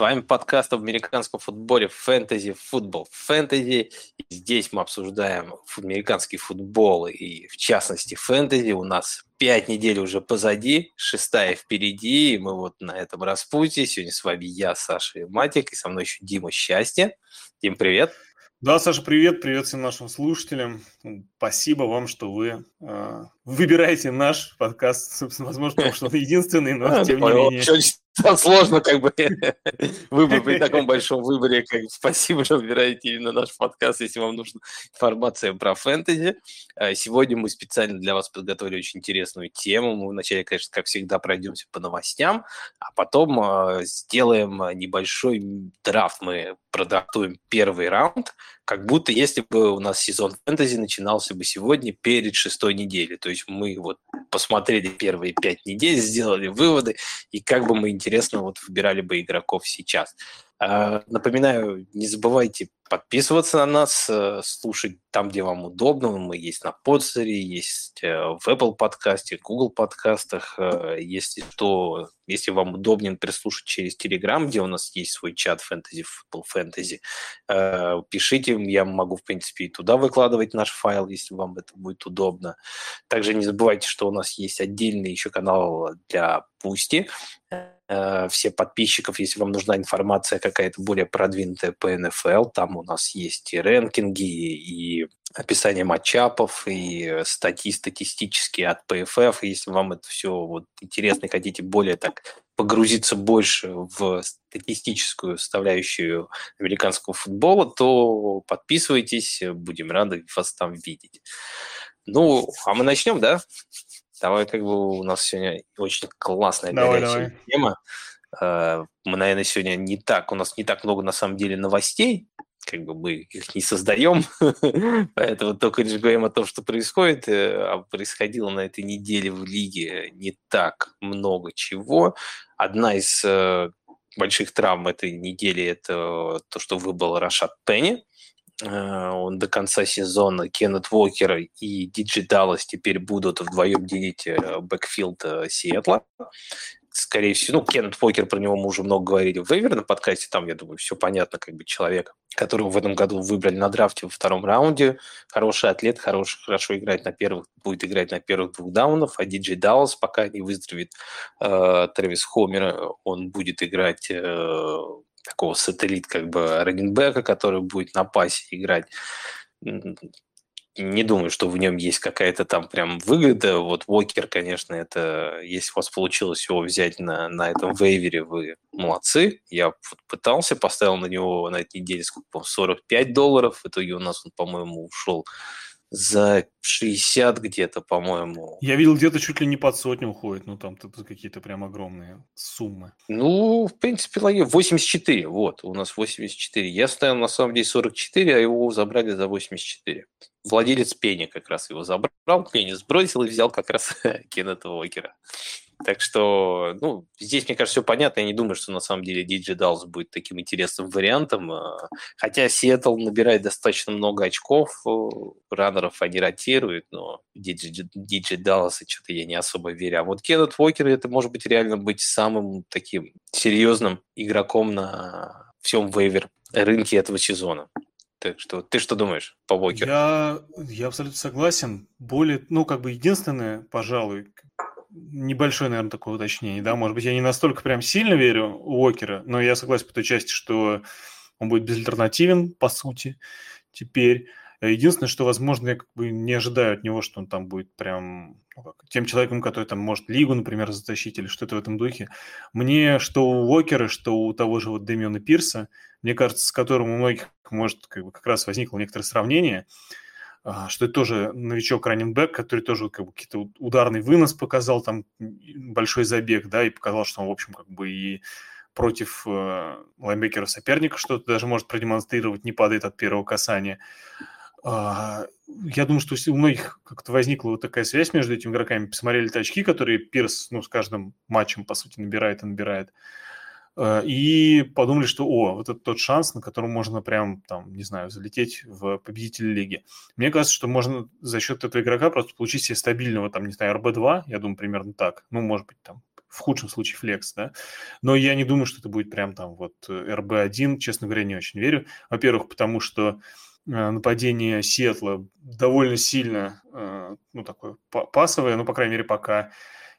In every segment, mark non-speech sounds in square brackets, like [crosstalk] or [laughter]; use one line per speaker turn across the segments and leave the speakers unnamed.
С вами подкаст об американском футболе «Фэнтези Футбол». Фэнтези. Здесь мы обсуждаем американский футбол и, в частности, фэнтези. У нас пять недель уже позади, шестая впереди, и мы вот на этом распутье. Сегодня с вами я, Саша и Матик, и со мной еще Дима Счастье. Дим, привет.
Да, Саша, привет, привет всем нашим слушателям. Спасибо вам, что вы э, выбираете наш подкаст, собственно, возможно, потому что он единственный, но тем не менее.
Там сложно как бы [laughs] выбор при таком большом выборе. Как, спасибо, что выбираете именно наш подкаст, если вам нужна информация про фэнтези. А, сегодня мы специально для вас подготовили очень интересную тему. Мы вначале, конечно, как всегда, пройдемся по новостям, а потом а, сделаем небольшой драфт. Мы продрафтуем первый раунд, как будто если бы у нас сезон фэнтези начинался бы сегодня перед шестой неделей. То есть мы вот посмотрели первые пять недель, сделали выводы, и как бы мы интересно вот выбирали бы игроков сейчас. А, напоминаю, не забывайте подписываться на нас, э, слушать там, где вам удобно. Мы есть на подстере, есть э, в Apple подкасте, Google подкастах. Э, если что, если вам удобнее прислушать через Telegram, где у нас есть свой чат фэнтези, футбол фэнтези, пишите, я могу, в принципе, и туда выкладывать наш файл, если вам это будет удобно. Также не забывайте, что у нас есть отдельный еще канал для Пусти, все подписчиков, если вам нужна информация какая-то более продвинутая по НФЛ, там у нас есть и рэнкинги, и описание матчапов, и статьи статистические от PFF. Если вам это все вот интересно и хотите более так погрузиться больше в статистическую составляющую американского футбола, то подписывайтесь, будем рады вас там видеть. Ну, а мы начнем, да? Давай, как бы у нас сегодня очень классная давай, горячая давай. тема. Э, мы, наверное, сегодня не так, у нас не так много на самом деле новостей, как бы мы их не создаем, [laughs] поэтому только лишь говорим о том, что происходит, э, а происходило на этой неделе в лиге не так много чего. Одна из э, больших травм этой недели – это то, что выбыл Рашад Пенни. Э, он до конца сезона Кеннет Уокер и Диджей Даллас теперь будут вдвоем делить backfield Сиэтла. Скорее всего, ну, Кеннет Уокер, про него мы уже много говорили в waiver ном подкасте, там, я думаю, все понятно, как бы человек, которого в этом году выбрали на драфте во втором раунде, хороший атлет, хорош, хорошо играть на первых, будет играть на первых двух down ов, а Диджей Даллас, пока не выздоровеет. Э, Трэвис Хомер, он будет играть э, такого сателлит, как бы, раненбека, который будет на пасе играть не думаю, что в нем есть какая-то там прям выгода. Вот Уокер, конечно, это, если у вас получилось его взять на, на этом вейвере, вы молодцы. Я пытался, поставил на него на этой неделе сколько, 45 долларов. В итоге у нас он, по-моему, ушел за 60 где-то, по-моему.
Я видел, где-то чуть ли не под сотню уходит, ну там тут какие-то прям огромные суммы.
Ну, в принципе, 84, вот, у нас 84. Я ставил на самом деле 44, а его забрали за 84. Владелец Пенни как раз его забрал, Пенни сбросил и взял как раз [laughs] Кеннета Уокера. Так что, ну, здесь, мне кажется, все понятно. Я не думаю, что на самом деле DJ Dallas будет таким интересным вариантом. А, хотя Сиэтл набирает достаточно много очков, э, раннеров они ротируют, но DJ, DJ Dallas что-то я не особо верю. А вот Кеннет Уокер, это может быть реально быть самым таким серьезным игроком на всем вейвер рынке этого сезона. Так что ты что думаешь по Уокеру?
Я, я абсолютно согласен. Более, ну, как бы единственное, пожалуй, небольшое, наверное, такое уточнение, да, может быть, я не настолько прям сильно верю в Уокера, но я согласен по той части, что он будет безальтернативен, по сути, теперь. Единственное, что, возможно, я как бы не ожидаю от него, что он там будет прям ну, тем человеком, который там может лигу, например, затащить или что-то в этом духе. Мне, что у Уокера, что у того же вот Дэмиона Пирса, мне кажется, с которым у многих может как, бы, как раз возникло некоторое сравнение – что это тоже новичок раннинбэк, который тоже как бы какие-то ударный вынос показал, там большой забег, да, и показал, что он, в общем, как бы и против э, лайнбекера соперника что-то даже может продемонстрировать, не падает от первого касания. А, я думаю, что у многих как-то возникла вот такая связь между этими игроками. Посмотрели очки, которые Пирс, ну, с каждым матчем, по сути, набирает и набирает. Э, и подумали, что, о, вот это тот шанс, на котором можно прям, там, не знаю, залететь в победитель лиги. Мне кажется, что можно за счет этого игрока просто получить себе стабильного, там, не знаю, РБ-2, я думаю, примерно так. Ну, может быть, там, в худшем случае флекс, да. Но я не думаю, что это будет прям там вот РБ-1, честно говоря, не очень верю. Во-первых, потому что э, нападение Сиэтла довольно сильно, э, ну, такое пасовое, ну, по крайней мере, пока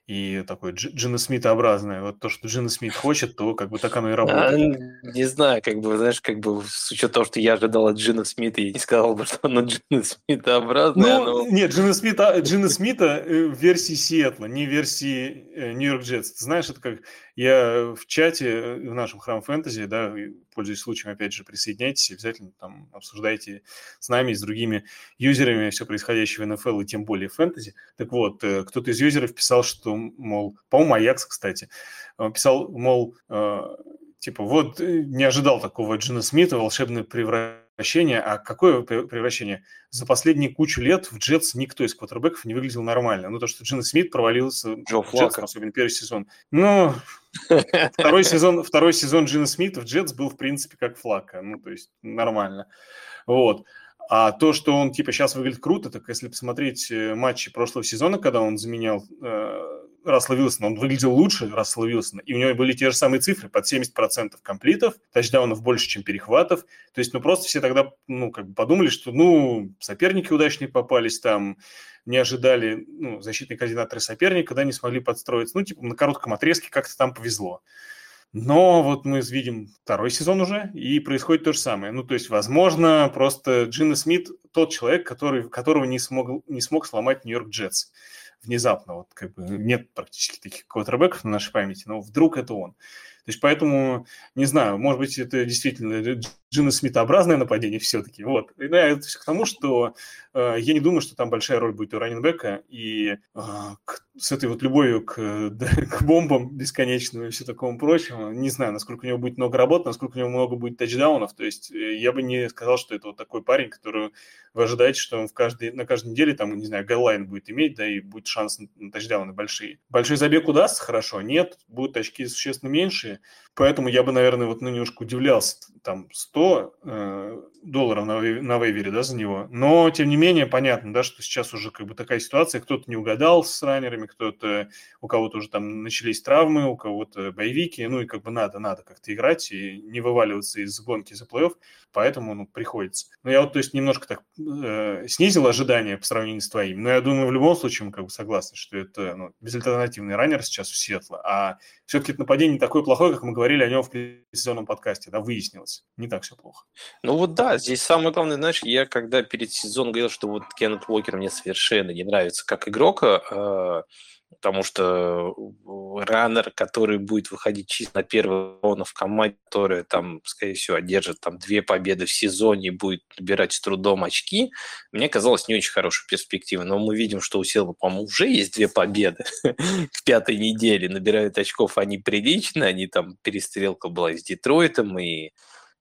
и такой Джина Смита-образное. Вот то, что Джина Смит хочет, то как бы так оно и работает.
А, не знаю, как бы, знаешь, как бы с учетом того, что я ожидал от Джина Смита, я не сказал бы, [laughs] что оно Джина Смита-образное.
Ну, но... нет, Джина Смита, Джина Смита э, в версии Сиэтла, не в версии э, Нью-Йорк Джетс. Знаешь, это как я в чате э, в нашем храм фэнтези, да, пользуясь случаем, опять же, присоединяйтесь, обязательно там обсуждайте с нами и с другими юзерами все происходящее в НФЛ и тем более фэнтези. Так вот, э, кто-то из юзеров писал, что, мол, по-моему, Аякс, кстати, э, писал, мол, типа, вот не ожидал такого Джина Смита, волшебное превращение. А какое превращение? За последние кучу лет в Джетс никто из квотербеков не выглядел нормально. Ну, то, что Джина Смит провалился Джо в Джетс, особенно первый сезон. Ну, второй сезон, второй сезон Джина Смита в Джетс был, в принципе, как флака. Ну, то есть нормально. Вот. А то, что он, типа, сейчас выглядит круто, так если посмотреть э, матчи прошлого сезона, когда он заменял э, Рассела Вилсона, он выглядел лучше Рассела Вилсона, и у него были те же самые цифры, под 70% комплитов, тачдаунов больше, чем перехватов. То есть, ну, просто все тогда, ну, как бы подумали, что, ну, соперники удачнее попались там, не ожидали, ну, защитные координаторы соперника, да, не смогли подстроиться. Ну, типа, на коротком отрезке как-то там повезло. Но вот мы видим второй сезон уже, и происходит то же самое. Ну, то есть, возможно, просто Джина Смит тот человек, который, которого не смог, не смог сломать Нью-Йорк Джетс внезапно. Вот как бы нет практически таких квотербеков на нашей памяти, но вдруг это он. То есть поэтому, не знаю, может быть, это действительно Джина Смитообразное нападение все-таки. Вот. И, да, это все к тому, что э, я не думаю, что там большая роль будет у раненбека, и э, к, с этой вот любовью к, да, к бомбам бесконечным и все такому прочему, не знаю, насколько у него будет много работы, насколько у него много будет тачдаунов, то есть э, я бы не сказал, что это вот такой парень, который вы ожидаете, что он в каждой, на каждой неделе, там, не знаю, галлайн будет иметь, да, и будет шанс на, на тачдауны большие. Большой забег удастся, хорошо, нет, будут очки существенно меньше, поэтому я бы, наверное, вот ну, немножко удивлялся, там, 100 э, долларов на, на вейвере, да, за него, но, тем не менее, понятно, да, что сейчас уже как бы такая ситуация, кто-то не угадал с раннерами, кто-то, у кого-то уже там начались травмы, у кого-то боевики, ну, и как бы надо, надо как-то играть и не вываливаться из гонки за плей-офф, поэтому, ну, приходится. Но я вот, то есть, немножко так э, снизил ожидания по сравнению с твоим. Но я думаю, в любом случае мы как бы согласны, что это ну, безальтернативный раннер сейчас у Сиэтла. А все-таки это нападение такое плохое, как мы говорили о нем в сезонном подкасте. Да, выяснилось. Не так все плохо.
Ну вот да, здесь самое главное, знаешь, я когда перед сезоном говорил, что вот Кеннет Уокер мне совершенно не нравится как игрок, э, потому что э, раннер, который будет выходить чисто на первый раунд в команде, которая там, скорее всего, одержит там две победы в сезоне и будет набирать с трудом очки, мне казалось не очень хорошей перспективой. Но мы видим, что у Силва, по-моему, уже есть две победы [laughs] в пятой неделе. Набирают очков они прилично, они там перестрелка была с Детройтом и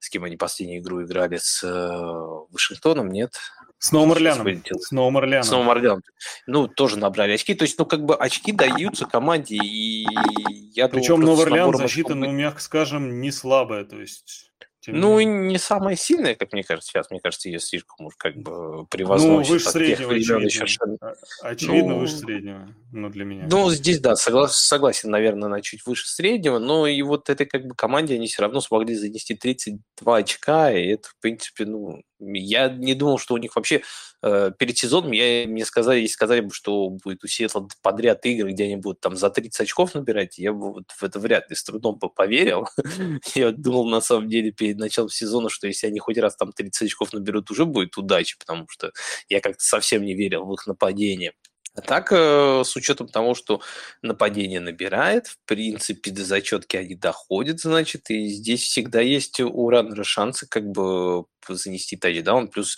с кем они последнюю игру играли с э, Вашингтоном, нет?
С Новым Орлеаном. С Новым Орлеаном.
С Новым Орлеаном. Ну, тоже набрали очки. То есть, ну, как бы очки даются команде, и я
Причем думаю... Новый Орлеан защита, ну, мягко скажем, не слабая. То есть
тем ну, и не самая сильная, как мне кажется, сейчас. Мне кажется, ее слишком уж как бы превозносит.
Ну, выше среднего, очевидно. Совершенно... А, очевидно, ну, выше среднего, ну, для меня.
Ну, здесь, да, согласен, согласен, наверное, на чуть выше среднего, но и вот этой как бы команде они все равно смогли занести 32 очка, и это, в принципе, ну, я не думал, что у них вообще э, перед сезоном я, мне сказали, сказали бы, что будет у Сиэтла подряд игры, где они будут там за 30 очков набирать, я бы вот в это вряд ли с трудом бы поверил. [laughs] я думал, на самом деле, перед началом сезона, что если они хоть раз там 30 очков наберут, уже будет удача, потому что я как-то совсем не верил в их нападение. А так, э, с учетом того, что нападение набирает, в принципе, до зачетки они доходят, значит, и здесь всегда есть у раннера шансы как бы занести тачдаун, плюс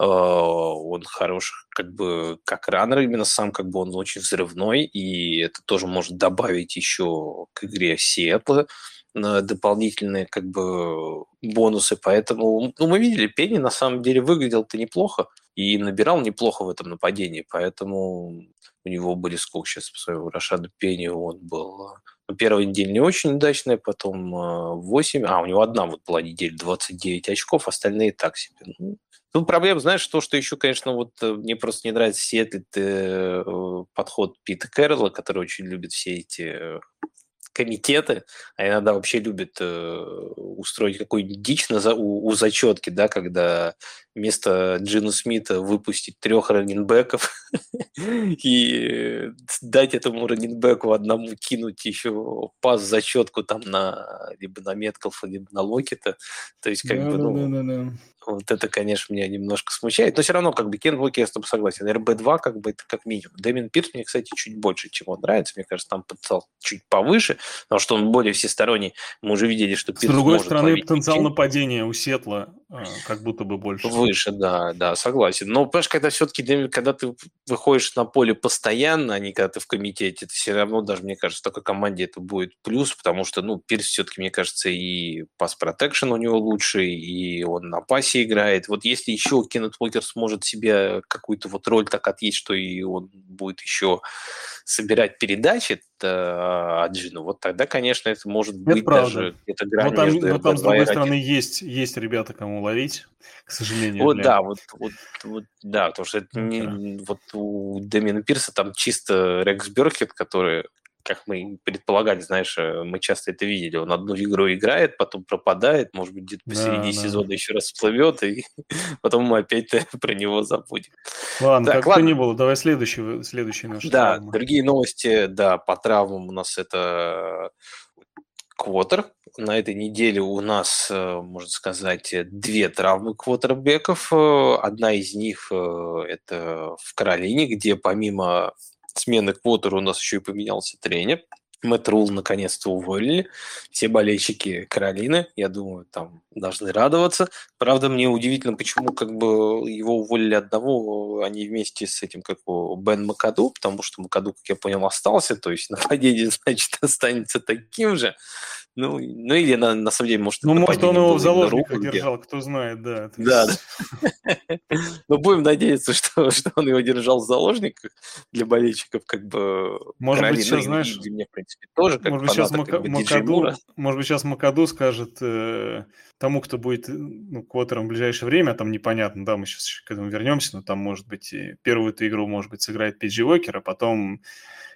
э, он хорош как бы как раннер именно сам, как бы он очень взрывной, и это тоже может добавить еще к игре Сиэтла дополнительные как бы бонусы, поэтому ну, мы видели, Пенни на самом деле выглядел-то неплохо, и набирал неплохо в этом нападении, поэтому у него были сколько сейчас, по своему Рашаду Пенни, он был Первая неделя не очень удачная, потом 8, а у него одна вот была неделя 29 очков, остальные так себе. Ну, Тут проблема, знаешь, то, что еще, конечно, вот мне просто не нравится Сиэтл, э, подход Пита Кэрролла, который очень любит все эти комитеты, а иногда вообще любят э, устроить какую-нибудь дичь на, у, у зачетки, да, когда вместо Джина Смита выпустить трех раненбеков [laughs] и дать этому раненбеку одному кинуть еще пас зачетку там на либо на Меткалфа, либо на Локета. То есть, как да, бы, ну, да, да, да. вот это, конечно, меня немножко смущает. Но все равно, как бы, Кен Блоки, я с тобой согласен. РБ-2, как бы, это как минимум. Дэмин Пирс мне, кстати, чуть больше, чем он нравится. Мне кажется, там потенциал чуть повыше, потому что он более всесторонний. Мы уже видели, что
Пирс С другой стороны, потенциал нападения у Сетла а, как будто бы больше.
Выше, да, да, согласен. Но, понимаешь, когда все-таки, когда ты выходишь на поле постоянно, а не когда ты в комитете, это все равно даже, мне кажется, такой команде это будет плюс, потому что, ну, Пирс все-таки, мне кажется, и пас протекшн у него лучший, и он на пасе играет. Вот если еще Кеннет Уокер сможет себе какую-то вот роль так отъесть, что и он будет еще собирать передачи от Джину, вот тогда, конечно, это может это быть правда. даже
где-то грань но там, между но там, с другой стороны, есть, есть ребята, кому ловить, к сожалению.
Вот, да, вот, вот, вот, да, потому что это не, вот у Дэмина Пирса там чисто Рекс Беркет, который как мы предполагали, знаешь, э, мы часто это видели. Он одну игру играет, потом пропадает, может быть, где-то посередине да, сезона да. еще раз всплывет, и [laughs] потом мы опять [laughs] про него забудем.
Ладно, так, как ладно. то ни было, давай следующий, следующий наш.
Да, травмы. другие новости, да, по травмам у нас это квотер. На этой неделе у нас, э, можно сказать, две травмы квотербеков. Э, одна из них это в Каролине, где помимо смены Квотера у нас еще и поменялся тренер. Мэтт Рул наконец-то уволили. Все болельщики Каролины, я думаю, там должны радоваться. Правда, мне удивительно, почему как бы его уволили одного, а не вместе с этим, как у Бен Макаду, потому что Макаду, как я понял, остался, то есть [laughs] нападение, значит, останется таким же. Ну, ну или на, на самом деле, может,
Ну, может, он его в заложниках держал, кто знает, да.
Да, да. [laughs] Но будем надеяться, [laughs] что, что он его держал в заложниках для болельщиков, как бы
Может быть, сейчас, знаешь, мне, в принципе, тоже, как может быть, сейчас Мака, Макаду, может быть, сейчас Макаду скажет э, тому, кто будет ну, квотером в ближайшее время, там непонятно, да, мы сейчас к этому вернемся, но там, может быть, первую эту игру, может быть, сыграет Пиджи Уокер, а потом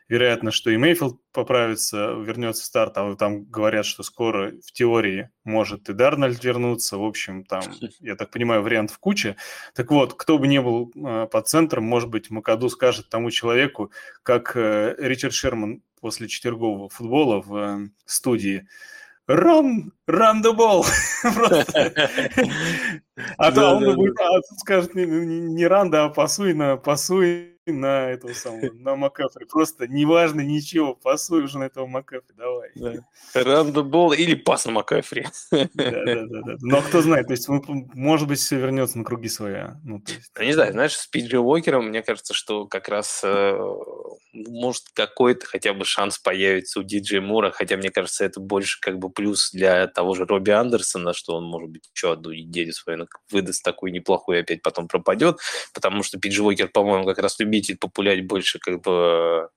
вероятно, что и Мейфилд поправится, вернется в старт, а там говорят, что скоро в теории может и Дарнольд вернуться. В общем, там, [laughs] я так понимаю, вариант в куче. Так вот, кто бы ни был э, под центром, может быть, Макаду скажет тому человеку, как э, Ричард Шерман после четвергового футбола в э, студии, Run, run the ball. А то он будет а, скажет не run, а пасуй на пасуй на этого самого, на Макафри. Просто неважно ничего, пасуй уже на этого Макафри, давай. Да.
Рандобол или пас на Макафри.
Да, да, да, да. Но кто знает, то есть, может быть, все вернется на круги своя. Ну, то есть...
Не знаю, знаешь, с Пиджи Уокером, мне кажется, что как раз э, может какой-то хотя бы шанс появится у Диджей Мура, хотя мне кажется, это больше как бы плюс для того же Робби Андерсона, что он, может быть, еще одну неделю свою выдаст такую неплохую и опять потом пропадет, потому что Уокер, по-моему, как раз любит любитель популять больше как бы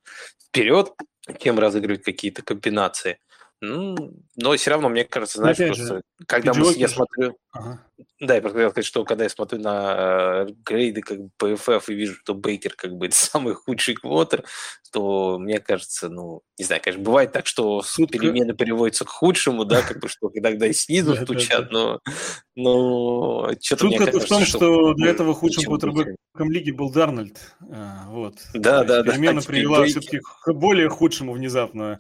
вперед, чем разыгрывать какие-то комбинации. Ну, но все равно, мне кажется, знаешь, просто, же, когда мы, я смотрю... Ага. Да, я хотел сказать, что когда я смотрю на э, грейды как бы PFF и вижу, что Бейкер как бы [laughs] самый худший квотер, то мне кажется, ну, не знаю, конечно, бывает так, что Сутка... перемены переводятся к худшему, да, как бы, что иногда и снизу стучат, но, но
что-то кажется, в том, что для этого худшим квотербеком лиги был Дарнольд, а, вот.
Да, да, да.
Перемена [laughs] привела все-таки к более худшему внезапно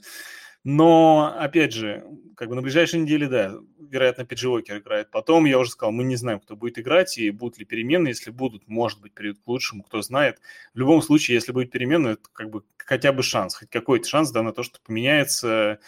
но, опять же, как бы на ближайшей неделе, да, вероятно, Пиджи Уокер играет. Потом, я уже сказал, мы не знаем, кто будет играть и будут ли перемены. Если будут, может быть, перейдут к лучшему, кто знает. В любом случае, если будет перемены, это как бы хотя бы шанс, хоть какой-то шанс, да, на то, что поменяется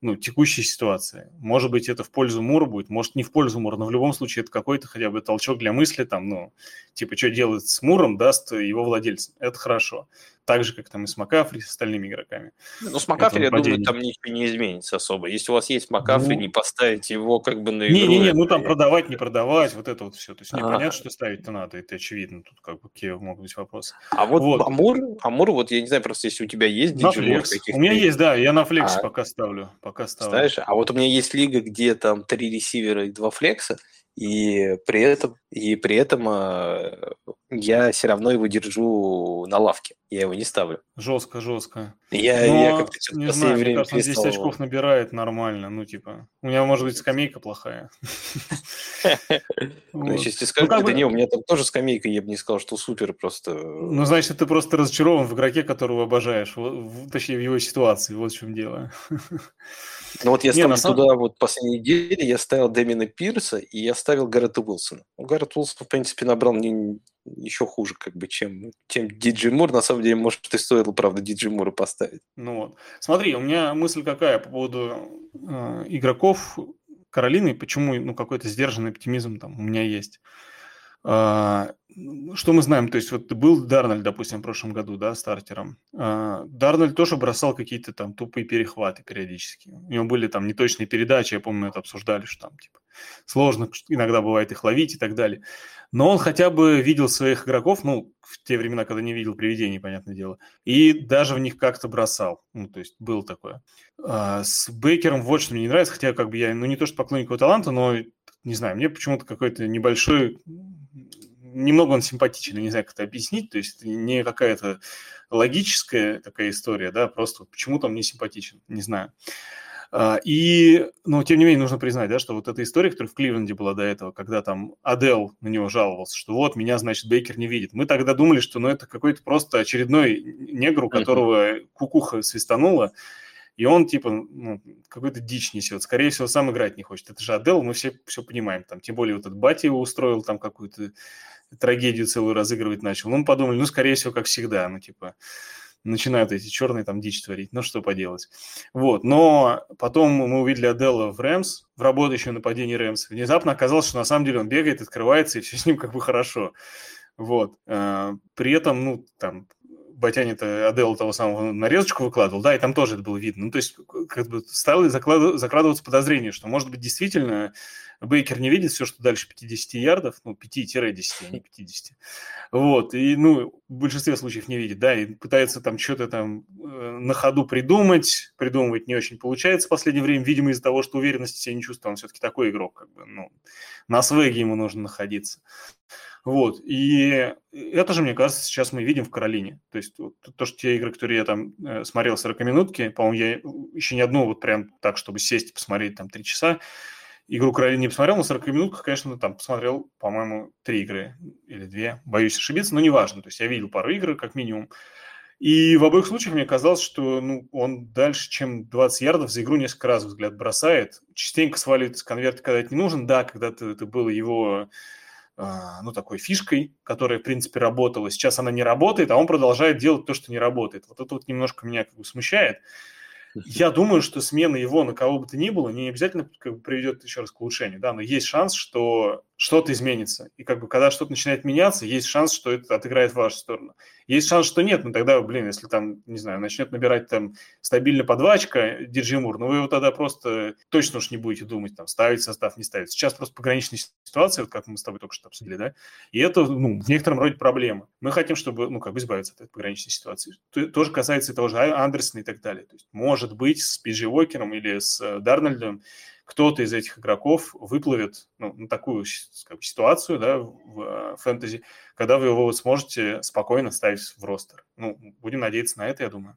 ну, текущей ситуации. Может быть, это в пользу Мура будет, может, не в пользу Мура, но в любом случае это какой-то хотя бы толчок для мысли, там, ну, типа, что делать с Муром, даст его владельцам. Это хорошо. Так же, как там и с Макафри, с остальными игроками.
Ну, с Макафри, я думаю, там ничего не изменится особо. Если у вас есть Макафри, ну... не поставить его как бы на игру...
Не-не-не, ну там продавать, не продавать, вот это вот все. То есть непонятно, что ставить-то надо, это очевидно. Тут как бы какие могут быть вопросы.
А вот, вот. Амур, Амур, вот я не знаю, просто если у тебя есть
диджей У меня есть, да, я на флексе а... пока ставлю. Пока ставлю.
Ставишь? А вот у меня есть лига, где там три ресивера и два флекса, и при этом, и при этом э, я все равно его держу на лавке. Я его не ставлю.
Жестко, жестко.
Я,
Но,
я как-то
не знаю, мне кажется, перестал... 10 очков набирает нормально. Ну, типа, у меня может быть скамейка плохая. [laughs]
Ну, если скажу, да не, у меня там тоже скамейка, я бы не сказал, что супер просто.
Ну, значит, ты просто разочарован в игроке, которого обожаешь. Точнее, в его ситуации. Вот в чем дело. [laughs]
Ну вот я не, ставлю самом... туда вот последней неделе, я ставил Дэмина Пирса и я ставил Гаррета Уилсона. Ну, Гаррет Уилсон, в принципе, набрал не еще хуже, как бы, чем, чем Диджи Мур. На самом деле, может, и стоило, правда, Диджи Мура поставить.
Ну вот. Смотри, у меня мысль какая по поводу э, игроков Каролины, почему ну, какой-то сдержанный оптимизм там у меня есть. А, что мы знаем? То есть вот был Дарнольд, допустим, в прошлом году, да, стартером. А, Дарнольд тоже бросал какие-то там тупые перехваты периодически. У него были там неточные передачи, я помню, это обсуждали, что там типа сложно иногда бывает их ловить и так далее. Но он хотя бы видел своих игроков, ну, в те времена, когда не видел привидений, понятное дело, и даже в них как-то бросал. Ну, то есть было такое. А, с Бейкером вот что мне не нравится, хотя как бы я, ну, не то что поклонник его таланта, но, не знаю, мне почему-то какой-то небольшой немного он симпатичен, не знаю, как это объяснить, то есть не какая-то логическая такая история, да, просто почему-то он не симпатичен, не знаю. А, и, но тем не менее, нужно признать, да, что вот эта история, которая в Кливленде была до этого, когда там Адел на него жаловался, что вот, меня, значит, Бейкер не видит. Мы тогда думали, что ну, это какой-то просто очередной негр, у которого кукуха свистанула, и он, типа, ну, какой-то дичь несет. Скорее всего, сам играть не хочет. Это же Адел, мы все все понимаем. Там, тем более, вот этот Бати его устроил там какую-то трагедию целую разыгрывать начал. Ну, мы подумали, ну, скорее всего, как всегда, ну, типа, начинают эти черные там дичь творить, ну, что поделать. Вот, но потом мы увидели Адела в Рэмс, в работающем нападении Рэмс. Внезапно оказалось, что на самом деле он бегает, открывается, и все с ним как бы хорошо. Вот. А, при этом, ну, там, Батянин-то Адел того самого нарезочку выкладывал, да, и там тоже это было видно. Ну, то есть, как бы стало закладываться подозрение, что, может быть, действительно Бейкер не видит все, что дальше 50 ярдов, ну, 5-10, а не [laughs] 50. Вот, и, ну, в большинстве случаев не видит, да, и пытается там что-то там э, на ходу придумать, придумывать не очень получается в последнее время, видимо, из-за того, что уверенности себя не чувствует, он все-таки такой игрок, как бы, ну, на свеге ему нужно находиться. Вот, и это же, мне кажется, сейчас мы видим в Каролине. То есть вот, то, что те игры, которые я там э, смотрел 40-минутки, по-моему, я еще ни одну вот прям так, чтобы сесть и посмотреть там 3 часа, игру Каролины не посмотрел, но 40 минут, конечно, там посмотрел, по-моему, три игры или две. Боюсь ошибиться, но неважно. То есть я видел пару игр, как минимум. И в обоих случаях мне казалось, что ну, он дальше, чем 20 ярдов за игру несколько раз взгляд бросает. Частенько сваливает из конверта, когда это не нужен. Да, когда-то это было его ну, такой фишкой, которая, в принципе, работала. Сейчас она не работает, а он продолжает делать то, что не работает. Вот это вот немножко меня как бы смущает. Я думаю, что смена его на кого бы то ни было не обязательно как бы, приведет еще раз к улучшению, да, но есть шанс, что что-то изменится. И как бы когда что-то начинает меняться, есть шанс, что это отыграет в вашу сторону. Есть шанс, что нет, но тогда, блин, если там, не знаю, начнет набирать там стабильно подвачка Диджимур, ну вы его тогда просто точно уж не будете думать, там, ставить состав, не ставить. Сейчас просто пограничная ситуация, вот как мы с тобой только что обсудили, да, и это, ну, в некотором роде проблема. Мы хотим, чтобы, ну, как бы избавиться от этой пограничной ситуации. Тоже касается того же Андерсона и так далее. То есть, может быть, с Пиджи Уокером или с э, Дарнольдом кто-то из этих игроков выплывет ну, на такую бы, ситуацию да, в э, фэнтези, когда вы его сможете спокойно ставить в ростер. Ну, будем надеяться на это, я думаю.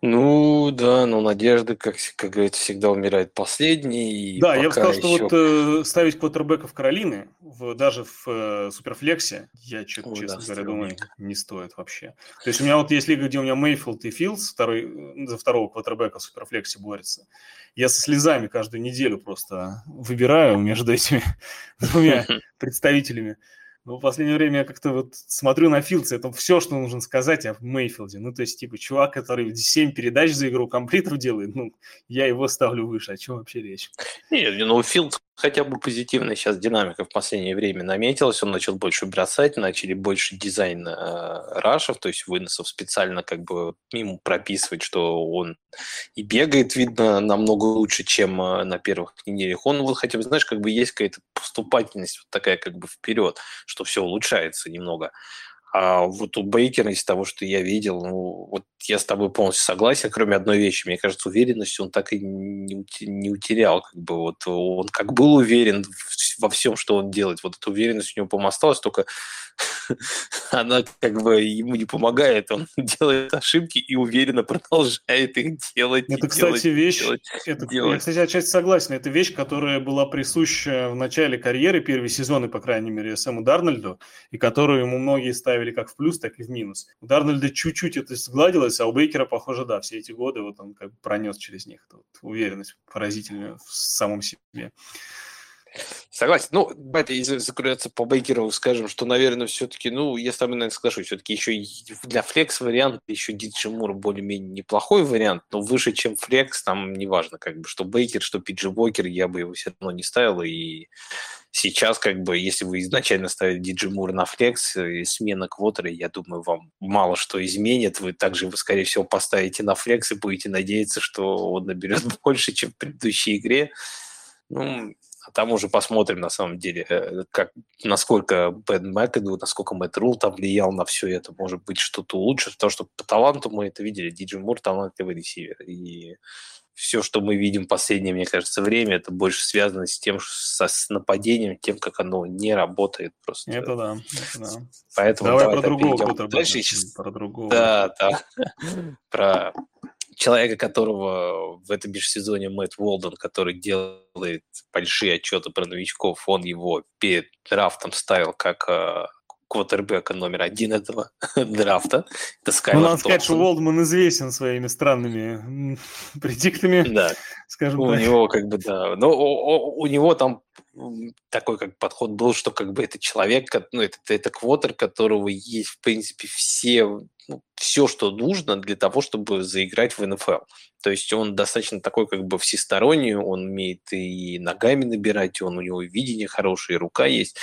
Ну да, но надежда, как, как говорится, всегда умирает последней.
Да, я бы сказал, еще... что вот э, ставить квотербеков Каролины, в, даже в э, Суперфлексе, я что-то, честно да, говоря, думаю, не стоит вообще. То есть у меня вот есть лига, где у меня Мейфилд и Филдс второй, за второго квотербека в Суперфлексе борются. Я со слезами каждую неделю просто выбираю между этими [laughs] двумя [laughs] представителями. Но в последнее время я как-то вот смотрю на Филдса, это все, что нужно сказать о Мейфилде. Ну, то есть, типа, чувак, который 7 передач за игру комплитов делает, ну, я его ставлю выше. О чем вообще речь?
Нет, ну, Филд хотя бы позитивная сейчас динамика в последнее время наметилась. Он начал больше бросать, начали больше дизайн э, рашев, то есть выносов специально как бы ему прописывать, что он и бегает, видно, намного лучше, чем э, на первых неделях. Он вот хотя бы, знаешь, как бы есть какая-то поступательность вот такая как бы вперед, что все улучшается немного. А вот у Бейкера из того, что я видел, ну, вот я с тобой полностью согласен, кроме одной вещи. Мне кажется, уверенность он так и не, не утерял. Как бы вот он как был уверен во всем, что он делает. Вот эта уверенность у него, по осталась, только [laughs] она как бы ему не помогает. Он [laughs] делает ошибки и уверенно продолжает их делать.
Это, кстати, делать, вещь... Делать, это, делать. Я, кстати, отчасти согласен. Это вещь, которая была присуща в начале карьеры, первые сезоны, по крайней мере, Сэму Дарнольду, и которую ему многие ставили как в плюс, так и в минус. У Дарнольда чуть-чуть это сгладилось, а у Бейкера, похоже, да, все эти годы вот он как бы пронес через них эту вот уверенность поразительную в самом себе.
Согласен. Ну, это если по Бейкеру, скажем, что, наверное, все-таки, ну, я с тобой, наверное, соглашусь, все-таки еще для flex варианта еще Диджей Мур более-менее неплохой вариант, но выше, чем flex, там неважно, как бы, что Бейкер, что Пи Джей Уокер, я бы его все равно не ставил, и сейчас, как бы, если вы изначально ставили Диджей Мур на flex, и смена квотера, я думаю, вам мало что изменит, вы также, вы, скорее всего, поставите на flex и будете надеяться, что он наберет [laughs] больше, чем в предыдущей игре. Ну, а там уже посмотрим, на самом деле, э, как, насколько Бен Макэду, насколько Мэтт Рул там влиял на все это. Может быть, что-то улучшит, потому что по таланту мы это видели. Диджи Мур талантливый ресивер. И все, что мы видим в последнее, мне кажется, время, это больше связано с тем, со, с нападением, тем, как оно не работает просто.
Это да, это да.
Поэтому
давай, давай про другого
дальше. Про другого. Да, да. Про человека, которого в этом межсезоне Мэтт Уолден, который делает большие отчеты про новичков, он его перед драфтом ставил как э, квотербека номер один этого [laughs] драфта.
Это ну, надо сказать, что Уолдман известен своими странными предиктами.
Да. Скажем у так. него как бы, да. Но у, у него там такой как подход был, что как бы это человек, ну, это, это квотер, которого есть, в принципе, все, ну, все, что нужно для того, чтобы заиграть в НФЛ. То есть он достаточно такой как бы всесторонний, он умеет и ногами набирать, он, у него видение хорошее, и рука есть.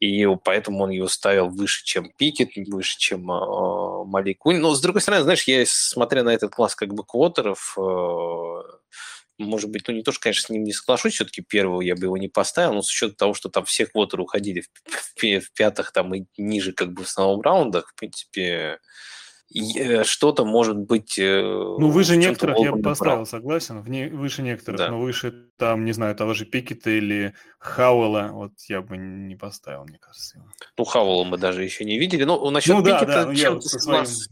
И поэтому он его ставил выше, чем Пикет, выше, чем э, Малик Но, с другой стороны, знаешь, я, смотря на этот класс как бы квотеров, э, может быть, ну не то, что, конечно, с ним не соглашусь, все-таки первого я бы его не поставил, но с учетом того, что там все квотеры уходили в, в, в пятых там и ниже как бы в основном раундах, в принципе, что-то может быть... Э,
ну, выше некоторых я бы поставил, прав. согласен, вне, выше некоторых, да. но выше там, не знаю, того же Пикета или Хауэлла, вот я бы не поставил, мне кажется.
Ну, Хауэлла мы даже еще не видели, но насчет ну, Пикета да, да, чем-то,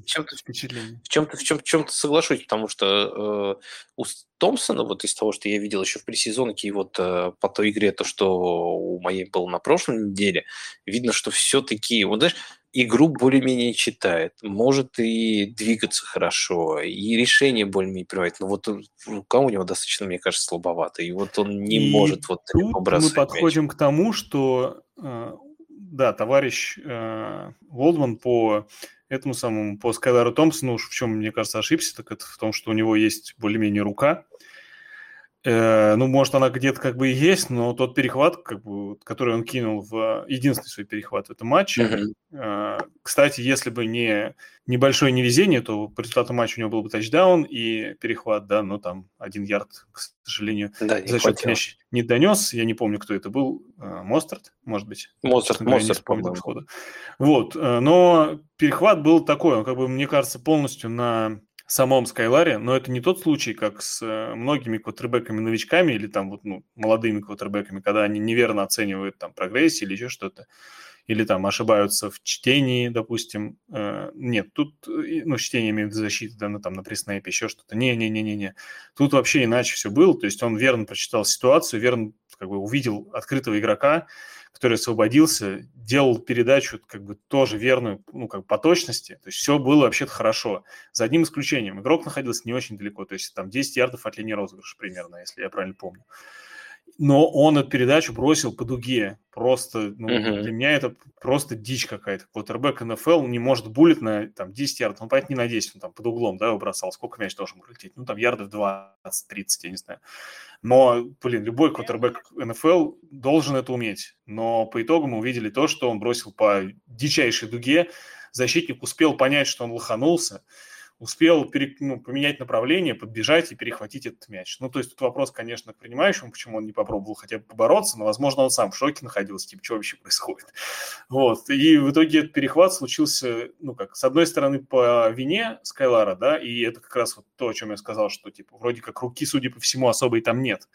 чем-то, в чем-то, в чем, чем-то соглашусь, потому что э, у Томпсона, вот из того, что я видел еще в пресезонке, и вот э, по той игре, то, что у моей было на прошлой неделе, видно, что все-таки, вот знаешь, игру более-менее читает, может и двигаться хорошо, и решение более-менее принимать. Но вот рука у него достаточно, мне кажется, слабовато, и вот он не и может вот
тут мы подходим мяч. к тому, что, э, да, товарищ э, Волдман по этому самому, по Скайлару Томпсону, в чем, мне кажется, ошибся, так это в том, что у него есть более-менее рука, ну, может, она где-то как бы и есть, но тот перехват, как бы, который он кинул в единственный свой перехват в этом матче. Mm-hmm. Кстати, если бы не небольшое невезение, то по результату матча у него был бы тачдаун и перехват, да, но там один ярд, к сожалению, да, за счет мяч не донес. Я не помню, кто это был. Э, Мостерт, может быть.
Мостерт, Мостерт, помню.
Вот, но перехват был такой, он, как бы, мне кажется, полностью на самом Скайларе, но это не тот случай, как с э, многими квотербеками-новичками или там вот, ну, молодыми квотербеками, когда они неверно оценивают там прогрессию или еще что-то, или там ошибаются в чтении, допустим. Э, нет, тут, э, ну, чтение имеет защиту, да, ну, там на преснэпе, еще что-то. Не-не-не-не-не. Тут вообще иначе все было, то есть он верно прочитал ситуацию, верно как бы увидел открытого игрока, который освободился, делал передачу как бы тоже верную, ну, как по точности. То есть все было вообще-то хорошо. За одним исключением. Игрок находился не очень далеко, то есть там 10 ярдов от линии розыгрыша примерно, если я правильно помню. Но он эту передачу бросил по дуге. Просто, ну, uh-huh. для меня это просто дичь какая-то. Квотербек НФЛ не может булить на там, 10 ярдов. Ну, понятно, не на 10, он там под углом, да, его бросал. Сколько мяч должен был лететь? Ну, там ярдов 20-30, я не знаю. Но, блин, любой квотербек НФЛ должен это уметь. Но по итогу мы увидели то, что он бросил по дичайшей дуге, защитник успел понять, что он лоханулся, успел пере, ну, поменять направление, подбежать и перехватить этот мяч. Ну, то есть тут вопрос, конечно, к принимающему, почему он не попробовал хотя бы побороться, но, возможно, он сам в шоке находился, типа, что вообще происходит. [laughs] Вот. И в итоге этот перехват случился, ну, как, с одной стороны, по вине Скайлара, да, и это как раз вот то, о чем я сказал, что, типа, вроде как руки, судя по всему, особой там нет.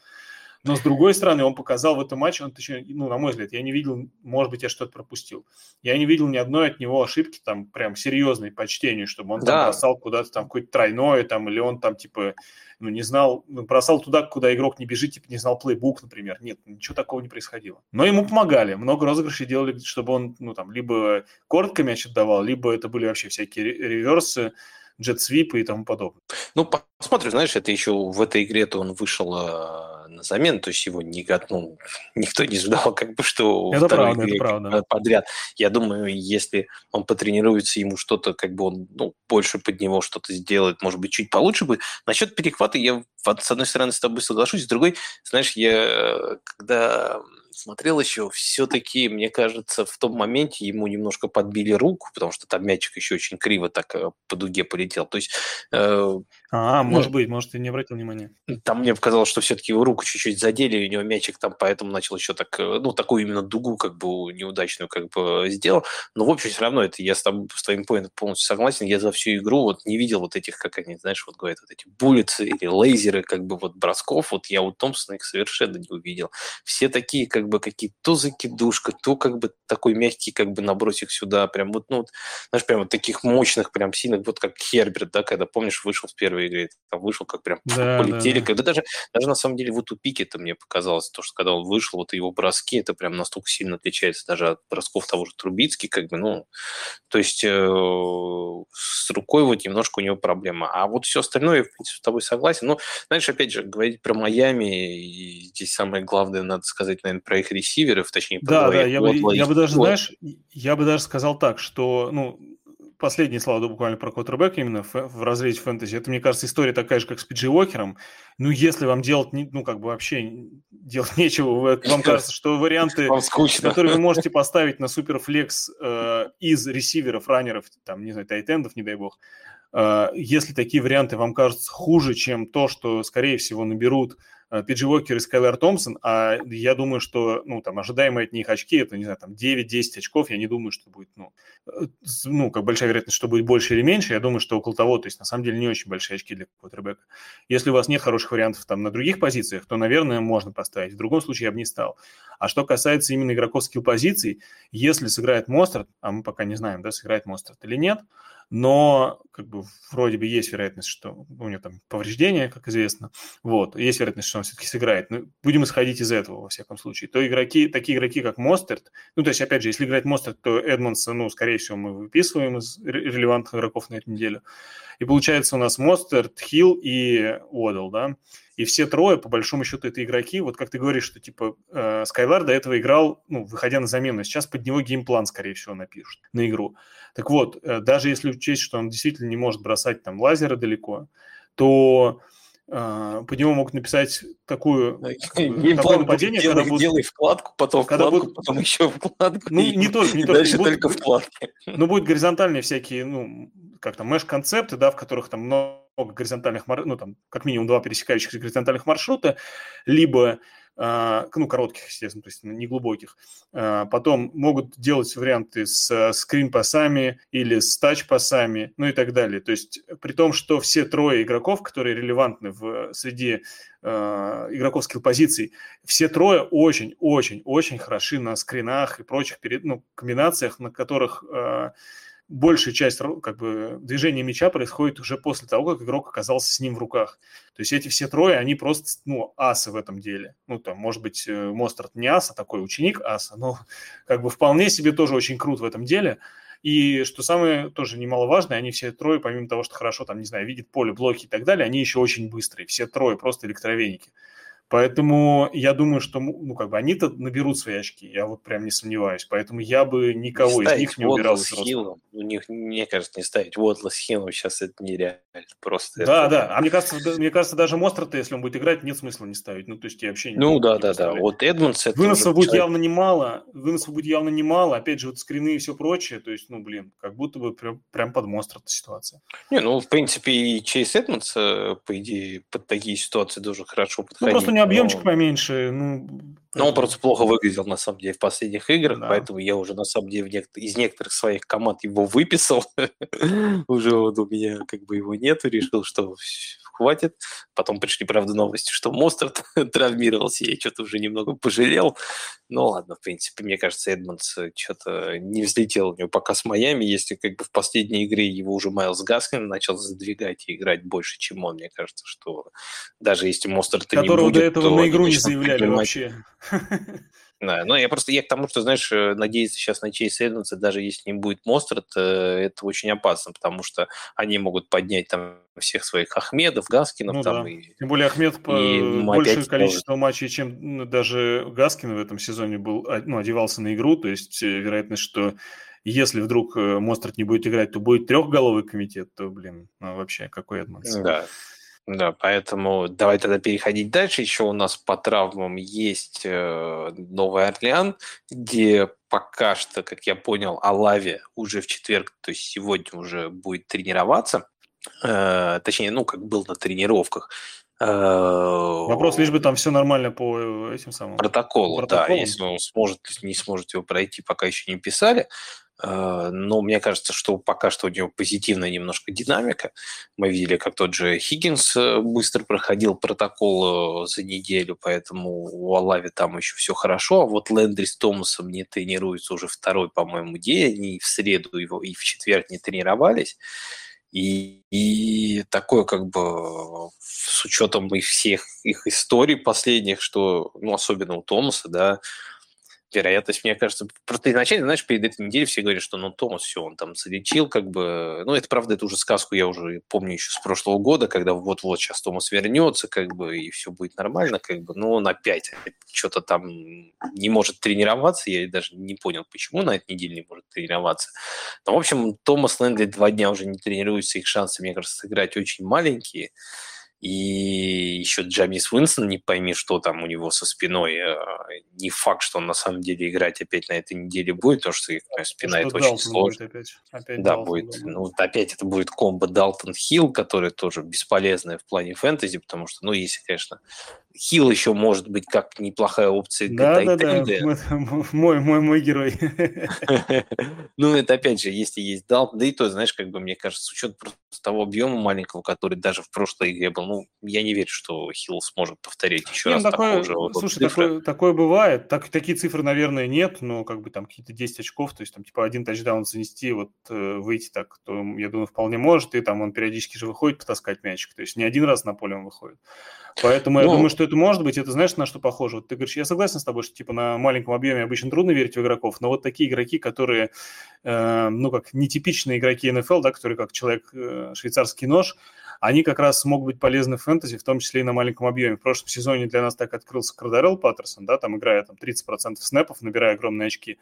Но с другой стороны, он показал в этом матче, он, точнее, ну, на мой взгляд, я не видел, может быть, я что-то пропустил. Я не видел ни одной от него ошибки, там, прям серьезной по чтению, чтобы он да. там бросал куда-то там какое-то тройное, там, или он там, типа, ну, не знал, ну, бросал туда, куда игрок не бежит, типа, не знал плейбук, например. Нет, ничего такого не происходило. Но ему помогали. Много розыгрышей делали, чтобы он, ну, там, либо коротко мяч отдавал, либо это были вообще всякие реверсы, джет-свипы и тому подобное.
Ну, посмотрим, знаешь, это еще в этой игре-то он вышел а, на замену, то есть его не, ну, никто не ждал, как бы, что
это правда, игре это правда.
подряд. Я думаю, если он потренируется, ему что-то, как бы он ну, больше под него что-то сделает, может быть, чуть получше будет. Насчет перехвата я, с одной стороны, с тобой соглашусь, с другой, знаешь, я когда смотрел еще, все-таки, мне кажется, в том моменте ему немножко подбили руку, потому что там мячик еще очень криво так э, по дуге полетел. То есть...
Э, а, ну, может быть, может, ты не обратил внимания.
Там мне показалось, что все-таки его руку чуть-чуть задели, и у него мячик там поэтому начал еще так, э, ну, такую именно дугу как бы неудачную как бы сделал. Но, в общем, все равно это я с, тобой, с твоим поинтом полностью согласен. Я за всю игру вот не видел вот этих, как они, знаешь, вот говорят, вот эти буллеты или лейзеры как бы вот бросков. Вот я у Томпсона их совершенно не увидел. Все такие как бы какие то закидушка, то как бы такой мягкий как бы набросик сюда, прям вот, ну, вот, знаешь, прям вот таких мощных, прям сильных, вот как Херберт, да, когда, помнишь, вышел в первой игре, там вышел, как прям да, полетели, да. когда даже, даже на самом деле вот у Пики это мне показалось, то, что когда он вышел, вот его броски, это прям настолько сильно отличается даже от бросков того же Трубицки, как бы, ну, то есть э, с рукой вот немножко у него проблема, а вот все остальное, я, в принципе, с тобой согласен, но, знаешь, опять же, говорить про Майами, и здесь самое главное, надо сказать, наверное, про их ресиверов, точнее,
да, да, я бы, я бы даже, знаешь, я бы даже сказал так, что, ну, последние слова да, буквально про квотербека именно в, в разрезе фэнтези. Это, мне кажется, история такая же, как с Пиджи Уокером. Ну, если вам делать, ну, как бы вообще делать [laughs] нечего, вам кажется, что варианты, которые вы можете [laughs] поставить на суперфлекс э, из ресиверов, раннеров, там, не знаю, тайтендов, не дай бог, э, если такие варианты вам кажутся хуже, чем то, что, скорее всего, наберут Пиджи Уокер и Скайлер Томпсон, а я думаю, что, ну, там, ожидаемые от них очки, это, не знаю, там, 9-10 очков, я не думаю, что будет, ну, э, ну, как большая вероятность, что будет больше или меньше, я думаю, что около того, то есть, на самом деле, не очень большие очки для квотербека. Если у вас нет хороших вариантов там на других позициях, то, наверное, можно поставить. В другом случае я бы не стал. А что касается именно игроков скилл-позиций, если сыграет Мострат, а мы пока не знаем, да, сыграет Мострат или нет, но как бы вроде бы есть вероятность, что у него там повреждение, как известно, вот, есть вероятность, что он все-таки сыграет. Но будем исходить из этого, во всяком случае. То игроки, такие игроки, как Мостерт, ну, то есть, опять же, если играет Мостерт, то Эдмонса, ну, скорее всего, мы выписываем из релевантных игроков на эту неделю. И получается у нас Мостерт, Хилл и Уодл, да, и все трое, по большому счету, это игроки. Вот как ты говоришь, что типа э, Скайлар до этого играл, ну, выходя на замену. Сейчас под него game plan, скорее всего, напишут на игру. Так вот, э, даже если учесть, что он действительно не может бросать там лазеры далеко, то Э, под него могут написать такую
такое [laughs] нападение, делай, когда будут... делай вкладку, потом когда вкладку, будет... потом еще вкладку.
Ну, и... не только, не [laughs] только. Дальше будет... только вкладки. Ну, будут горизонтальные всякие, ну, как там, меш-концепты, да, в которых там много горизонтальных, ну, там, как минимум два пересекающихся горизонтальных маршрута, либо а, ну, коротких, естественно, то есть не глубоких. А, потом могут делать варианты с скрин-пасами или с тач-пасами, ну и так далее. То есть при том, что все трое игроков, которые релевантны в среди а, игроков скилл-позиций, все трое очень-очень-очень хороши на скринах и прочих ну, комбинациях, на которых большая часть как бы, движения мяча происходит уже после того, как игрок оказался с ним в руках. То есть эти все трое, они просто ну, асы в этом деле. Ну, там, может быть, э, Мострат не аса, такой ученик аса, но [laughs] как бы вполне себе тоже очень крут в этом деле. И что самое тоже немаловажное, они все трое, помимо того, что хорошо, там, не знаю, видят поле, блоки и так далее, они еще очень быстрые. Все трое просто электровеники. Поэтому я думаю, что ну, как бы они-то наберут свои очки, я вот прям не сомневаюсь. Поэтому я бы никого из них не убирал из
Хиллом. У них, мне кажется, не ставить Уотла с Хиллом сейчас это нереально. Просто
да,
это...
да. А мне кажется, мне кажется, даже Мострата, если он будет играть, нет смысла не ставить. Ну, то есть я вообще не
Ну, да, не да, да. Вот Эдмонс
это Выносов будет человек... явно немало. Выносов будет явно немало. Опять же, вот скрины и все прочее. То есть, ну, блин, как будто бы прям, прям под Мострата ситуация.
Не, ну, в принципе, и Чейз Эдмонс, э, по идее, под такие ситуации должен хорошо подходить. Ну,
просто у него объемчик но... поменьше. Ну,
но он просто плохо выглядел, на самом деле, в последних играх, да. поэтому я уже, на самом деле, нек- из некоторых своих команд его выписал. [laughs] уже вот у меня как бы его нету, решил, что хватит. Потом пришли, правда, новости, что Мостерт [laughs] травмировался, я что-то уже немного пожалел. Ну ладно, в принципе, мне кажется, Эдмонс что-то не взлетел у него пока с Майами, если как бы в последней игре его уже Майлз Гаскин начал задвигать и играть больше, чем он, мне кажется, что даже если Мостерт
не будет... Которого до этого на игру не заявляли вообще. [laughs]
Да, ну я просто я к тому, что, знаешь, э, надеяться сейчас на Чейз Эдмонса, даже если не будет Мострат, э, это очень опасно, потому что они могут поднять там всех своих Ахмедов, Гаскинов. Ну, там,
да. и, Тем более Ахмед по большее количество может... матчей, чем даже Гаскин в этом сезоне был, а, ну, одевался на игру, то есть э, вероятность, что если вдруг Мострат не будет играть, то будет трехголовый комитет, то, блин, ну, вообще какой Эдмонс.
Да, да, поэтому давай тогда переходить дальше. Еще у нас по травмам есть э, Новый Орлеан, где пока что, как я понял, Алави уже в четверг, то есть сегодня уже будет тренироваться. Э, точнее, ну, как был на тренировках.
Э, Вопрос, лишь бы там все нормально по этим самым
протоколу, протоколам. да, если он сможет, не сможет его пройти, пока еще не писали. Э, но мне кажется, что пока что у него позитивная немножко динамика. Мы видели, как тот же Хиггинс э, быстро проходил протокол э, за неделю, поэтому у Алави там еще все хорошо. А вот Лэндри с Томасом не тренируются уже второй, по-моему, день. Они в среду его и в четверг не тренировались. И, и такое как бы с учетом их всех их историй последних, что, ну, особенно у Томаса, да, вероятность, мне кажется, просто изначально, знаешь, перед этой неделей все говорят, что ну Томас все, он там залечил, как бы, ну это правда, это уже сказку я уже помню еще с прошлого года, когда вот-вот сейчас Томас вернется, как бы, и все будет нормально, как бы, но он опять что-то там не может тренироваться, я даже не понял, почему на этой неделе не может тренироваться. Но, в общем, Томас Лэндли два дня уже не тренируется, их шансы, мне кажется, сыграть очень маленькие, и еще Джамис Уинсон, не пойми, что там у него со спиной. Э, не факт, что он на самом деле играть опять на этой неделе будет, потому что знаю, спина что это Далтон очень сложно. Будет опять. Опять да, Далтон, будет. Да. Ну, опять это будет комбо Далтон Хилл, который тоже бесполезная в плане фэнтези, потому что, ну, если, конечно, Хилл еще может быть как неплохая опция
да, да, да. [laughs] Мой, мой, мой герой. [laughs]
ну, это опять же, если есть дал, да и то, знаешь, как бы мне кажется, с учетом просто того объема маленького, который даже в прошлой игре был, ну, я не верю, что Хилл сможет повторить еще
не,
раз
ну, такое. Слушай, такое, такое бывает. Так, такие цифры, наверное, нет, но как бы там какие-то 10 очков, то есть там типа один тачдаун занести, вот э, выйти так, то, я думаю, вполне может, и там он периодически же выходит потаскать мячик, то есть не один раз на поле он выходит. Поэтому ну, я думаю, что это может быть. Это знаешь, на что похоже? Вот ты говоришь, я согласен с тобой, что типа на маленьком объеме обычно трудно верить в игроков, но вот такие игроки, которые, э, ну как нетипичные игроки НФЛ, да, которые как человек э, швейцарский нож, они как раз могут быть полезны в фэнтези, в том числе и на маленьком объеме. В прошлом сезоне для нас так открылся Кардарел Паттерсон, да, там играя там 30% снэпов, набирая огромные очки.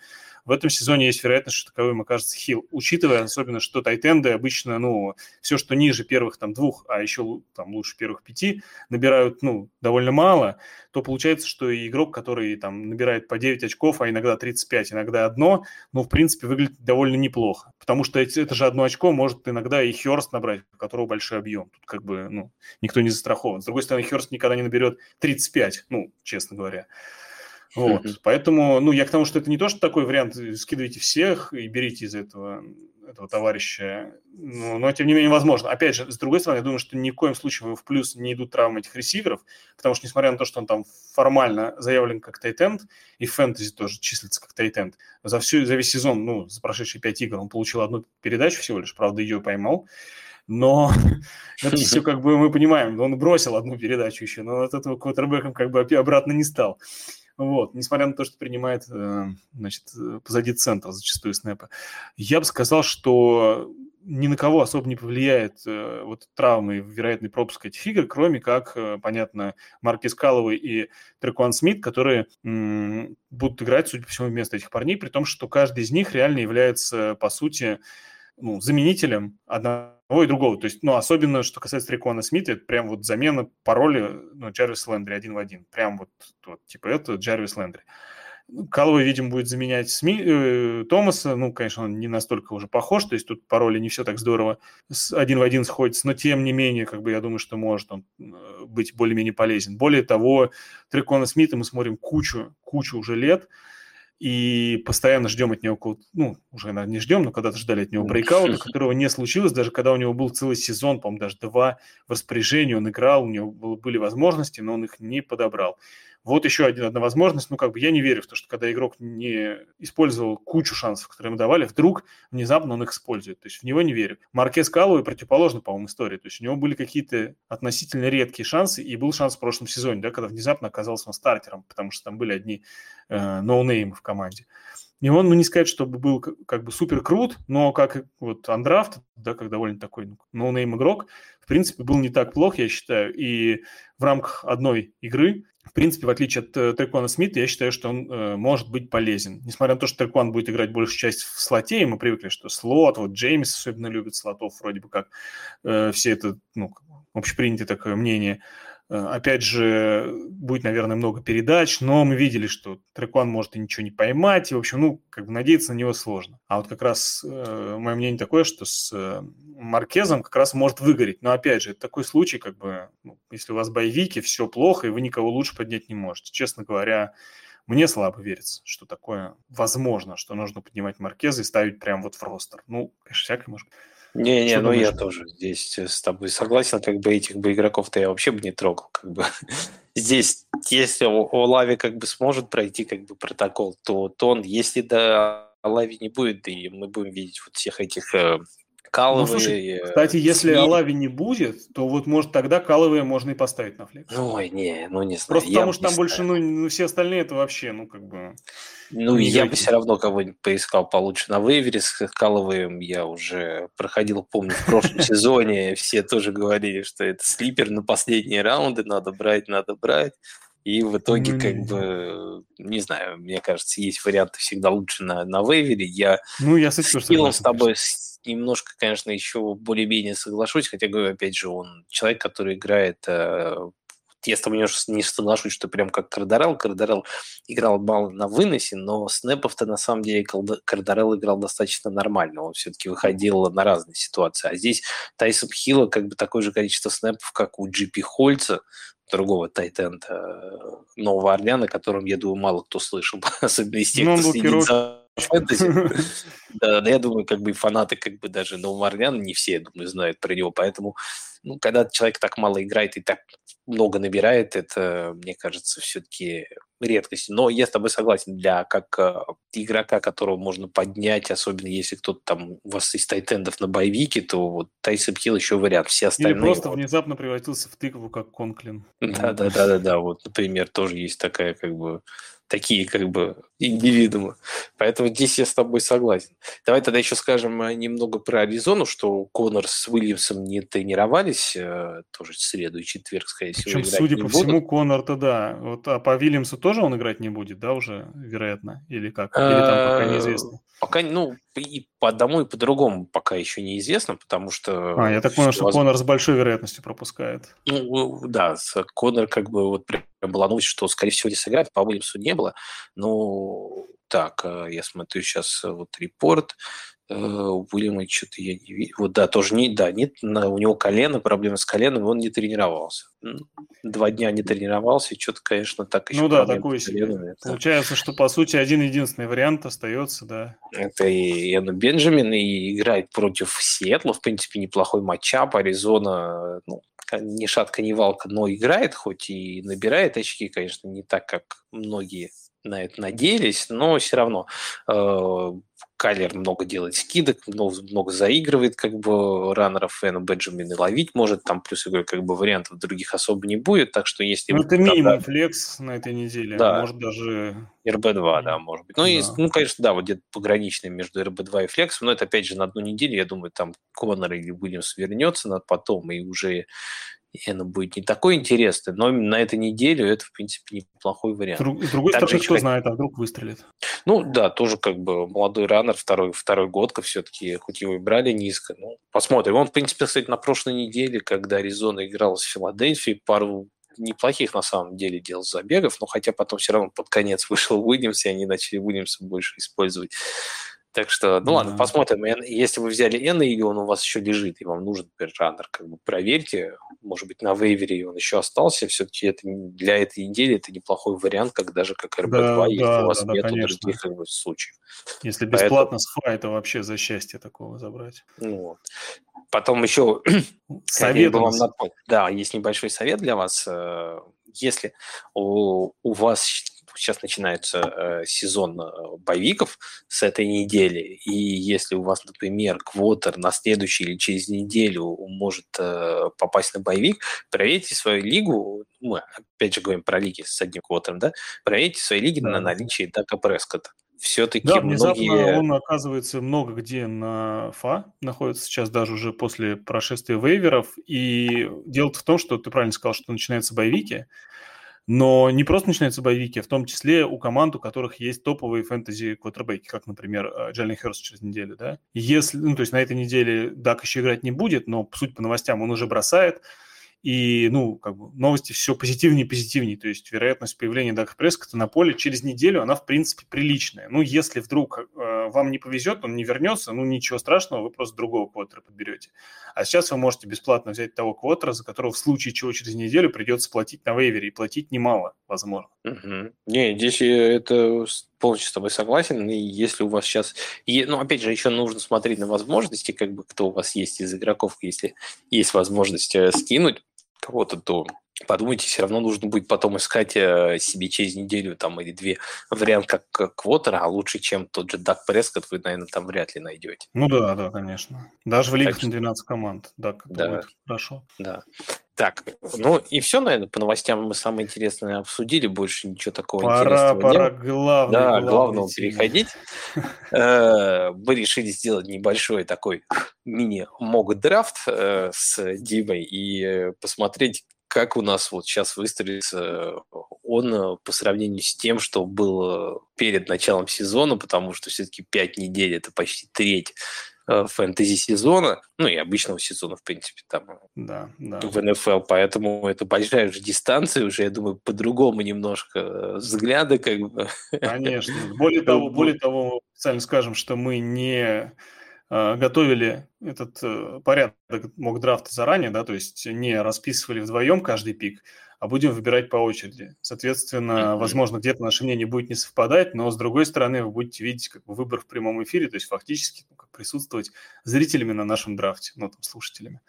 В этом сезоне есть вероятность, что таковым окажется хил, учитывая особенно, что тайтенды обычно, ну, все, что ниже первых там двух, а еще там лучше первых пяти, набирают, ну, довольно мало, то получается, что и игрок, который там набирает по 9 очков, а иногда 35, иногда одно, ну, в принципе, выглядит довольно неплохо. Потому что это же одно очко может иногда и Херст набрать, у которого большой объем. Тут как бы, ну, никто не застрахован. С другой стороны, Херст никогда не наберет 35, ну, честно говоря. Вот, mm-hmm. поэтому, ну, я к тому, что это не то, что такой вариант, скидывайте всех и берите из этого этого товарища. Ну, но, тем не менее, возможно. Опять же, с другой стороны, я думаю, что ни в коем случае в плюс не идут травмы этих ресиверов, потому что, несмотря на то, что он там формально заявлен как тайтенд, и в фэнтези тоже числится как тайтенд, за, всю, за весь сезон, ну, за прошедшие пять игр он получил одну передачу всего лишь, правда, ее поймал, но [laughs] это все как бы мы понимаем, он бросил одну передачу еще, но от этого квотербеком как бы обратно не стал. Вот, несмотря на то, что принимает, э, значит, позади центра зачастую снэпы. Я бы сказал, что ни на кого особо не повлияет э, вот травмы и вероятный пропуск этих игр, кроме как, э, понятно, Маркис Калловый и Трекуан Смит, которые м- будут играть, судя по всему, вместо этих парней, при том, что каждый из них реально является, по сути, ну, заменителем одного и другого. То есть, ну, особенно, что касается Трекуана Смита, это прям вот замена пароля, ну, Джарвис Лендри один в один. Прям вот, вот типа это Джарвис Лендри. Каловый, видимо, будет заменять Сми, э, Томаса. Ну, конечно, он не настолько уже похож, то есть тут пароли не все так здорово с, один в один сходится, но тем не менее, как бы я думаю, что может он э, быть более-менее полезен. Более того, Трекона Смита мы смотрим кучу, кучу уже лет, и постоянно ждем от него, ну, уже наверное, не ждем, но когда-то ждали от него брейкаута, которого не случилось, даже когда у него был целый сезон, по-моему, даже два в распоряжении, он играл, у него были возможности, но он их не подобрал. Вот еще один, одна возможность. Ну, как бы я не верю в то, что когда игрок не использовал кучу шансов, которые ему давали, вдруг внезапно он их использует. То есть в него не верю. Маркес Каллоуи противоположно, по-моему, истории. То есть у него были какие-то относительно редкие шансы, и был шанс в прошлом сезоне, да, когда внезапно оказался он стартером, потому что там были одни э, no name ы в команде. И он, ну, не сказать, чтобы был как бы супер крут, но как вот undraft, да, как довольно такой ну, no name игрок, в принципе, был не так плох, я считаю. И в рамках одной игры в принципе, в отличие от э, Трекона Смита, я считаю, что он э, может быть полезен. Несмотря на то, что Трекон будет играть большую часть в слоте, и мы привыкли, что слот, вот Джеймс особенно любит слотов, вроде бы как э, все это, ну, общепринятое такое мнение. Э, опять же, будет, наверное, много передач, но мы видели, что Трекон может и ничего не поймать, и, в общем, ну, как бы надеяться на него сложно. А вот как раз э, мое мнение такое, что с э, Маркезом как раз может выгореть. Но, опять же, это такой случай, как бы, ну, если у вас боевики, все плохо, и вы никого лучше поднять не можете. Честно говоря, мне слабо верится, что такое возможно, что нужно поднимать Маркеза и ставить прям вот в ростер. Ну, конечно, всякое может
не, не, ну я тоже здесь с тобой согласен, как бы этих бы игроков-то я вообще бы не трогал, как бы. [laughs] Здесь, если Лави как бы сможет пройти как бы протокол, то, то он, если до Лави не будет, и мы будем видеть вот всех этих э, Каловые. Ну, слушай,
кстати, если Смит... Алави не будет, то вот может тогда Каловые можно и поставить на флекс.
Ой, не, ну не знаю.
Просто потому что там больше, ну, ну, все остальные это вообще, ну, как бы...
Ну, я бы все равно кого-нибудь поискал получше на вейвере с Каловым. Я уже проходил, помню, в прошлом [laughs] сезоне, все тоже говорили, что это слипер на последние раунды, надо брать, надо брать. И в итоге, как бы, не знаю, мне кажется, есть варианты всегда лучше на, на вейвере. Я,
ну, я с, с
тобой немножко, конечно, еще более-менее соглашусь, хотя, говорю, опять же, он человек, который играет э, я с тобой не соглашусь, что прям как Кардарел. Кардарел играл мало на выносе, но снэпов-то на самом деле Кардарел играл достаточно нормально. Он все-таки выходил на разные ситуации. А здесь Тайсон Хилла как бы такое же количество снэпов, как у Джипи Хольца, другого тайтенда э, Нового Орлеана, о котором, я думаю, мало кто слышал, [laughs] особенно из тех, ну, кто следит за фэнтези. [laughs] Да, я думаю, как бы фанаты как бы даже Орлеана не все, я думаю, знают про него, поэтому ну, когда человек так мало играет и так много набирает, это, мне кажется, все-таки редкость. Но я с тобой согласен, для как э, игрока, которого можно поднять, особенно если кто-то там у вас из тайтендов на боевике, то вот Тайсон Хилл еще вариант. Все остальные... Или
просто
вот...
внезапно превратился в тыкву, как Конклин.
Да-да-да-да-да, вот, например, тоже есть такая как бы такие как бы индивидуумы. Поэтому здесь я с тобой согласен. Давай тогда еще скажем э, немного про Аризону, что Конор с Уильямсом не тренировались, э, тоже в среду и четверг, скорее всего,
Причем, судя по будут. всему, Конор-то да. Вот, а по Уильямсу тоже он играть не будет, да, уже, вероятно? Или как? Или там пока э, неизвестно?
Пока, ну, и по одному, и по другому пока еще неизвестно, потому что...
А, я так понял, что Конор с большой вероятностью пропускает.
Ну, да, Конор как бы вот прям была новость, что, скорее всего, не сыграет, по Уильямсу не было, но так, э, я смотрю сейчас э, вот репорт, э, Уильяма что-то я не видел. Вот да, тоже не, да, нет, у него колено, проблемы с коленом, он не тренировался. Два дня не тренировался, и что-то, конечно, так
еще. Ну да, такой себе. Получается, что, по сути, один-единственный вариант остается, да.
Это и Эну Бенджамин, и играет против Сиэтла, в принципе, неплохой матчап, Аризона, ну, ни шатка, ни валка, но играет, хоть и набирает очки, конечно, не так, как многие на это надеялись, но все равно э, Кайлер много делает скидок, много, много заигрывает как бы раннеров, Бенджамин и ловить может, там плюс игры как бы вариантов других особо не будет, так что если...
Ну, это минимум флекс на этой неделе, да. может даже...
РБ-2, да, может быть. Ну, да. И, ну, конечно, да, вот где-то пограничный между РБ-2 и флексом, но это опять же на одну неделю, я думаю, там Коннор или Уильямс вернется на потом, и уже оно будет не такой интересный, но на этой неделе это, в принципе, неплохой вариант.
С другой стороны, кто знает, а вдруг выстрелит.
Ну, да, тоже как бы молодой раннер, второй, второй годка все-таки, хоть его и брали низко. Ну, посмотрим. Он, в принципе, кстати, на прошлой неделе, когда Аризона играла с Филадельфией, пару неплохих на самом деле делал забегов, но хотя потом все равно под конец вышел Уильямс, и они начали Уильямса больше использовать так что, ну ладно, посмотрим. Если вы взяли N или он у вас еще лежит, и вам нужен, раннер, как бы проверьте. Может быть, на вейвере он еще остался. Все-таки это для этой недели это неплохой вариант, как даже как RB2, да, если да, у вас да, нет других как бы, случаев.
Если бесплатно Поэтому... с фа, это вообще за счастье такого забрать.
Ну, вот. Потом еще совет [clears throat] вам напомнить. Да, есть небольшой совет для вас. Э, если у, у вас сейчас начинается э, сезон э, боевиков с этой недели, и если у вас, например, квотер на следующий или через неделю может э, попасть на боевик, проверьте свою лигу, мы опять же говорим про лиги с одним квотером, да, проверьте свои лиги да. на наличие Дака Прескота все-таки
да, внезапно многие... он оказывается много где на ФА, находится сейчас даже уже после прошествия вейверов, и дело в том, что ты правильно сказал, что начинаются боевики, но не просто начинаются боевики, а в том числе у команд, у которых есть топовые фэнтези квотербеки, как, например, э, Джалин Херст через неделю, да. Если, ну, то есть на этой неделе Дак еще играть не будет, но, суть по новостям, он уже бросает, и, ну, как бы новости все позитивнее и позитивнее. То есть вероятность появления Дака Прескота на поле через неделю, она, в принципе, приличная. Ну, если вдруг э, вам не повезет, он не вернется, ну, ничего страшного, вы просто другого квотера подберете. А сейчас вы можете бесплатно взять того квотера, за которого в случае чего через неделю придется платить на вейвере, и платить немало, возможно.
Угу. Не, здесь это полностью с тобой согласен. И если у вас сейчас... Ну, опять же, еще нужно смотреть на возможности, как бы, кто у вас есть из игроков, если есть возможность э, скинуть кого-то, то подумайте, все равно нужно будет потом искать э, себе через неделю там или две вариант как, квотера, а лучше, чем тот же Дак Прескотт, вы, наверное, там вряд ли найдете.
Ну да, да, конечно. Даже в лигах так, на 12 команд, Дак
да, будет хорошо. Да. Так, ну и все, наверное, по новостям мы самое интересное обсудили, больше ничего такого
пора,
интересного
пора нет. Главный,
да, главный главному переходить. [laughs] Э, мы решили сделать небольшой такой мини-мог драфт э, с Димой и посмотреть, как у нас вот сейчас выстроится он по сравнению с тем, что было перед началом сезона, потому что все-таки 5 недель – это почти треть Э, фэнтези сезона, ну и обычного сезона, в принципе, там
да, да.
в НФЛ, поэтому это большая уже дистанция, уже, я думаю, по-другому немножко э, взгляды как бы.
Конечно. Более [laughs] того, более того, специально скажем, что мы не э, готовили этот порядок мог драфта заранее, да, то есть не расписывали вдвоем каждый пик, а будем выбирать по очереди. Соответственно, mm-hmm. возможно, где-то наше мнение будет не совпадать, но с другой стороны, вы будете видеть как бы выбор в прямом эфире, то есть фактически ну, как присутствовать зрителями на нашем драфте, ну, там, слушателями.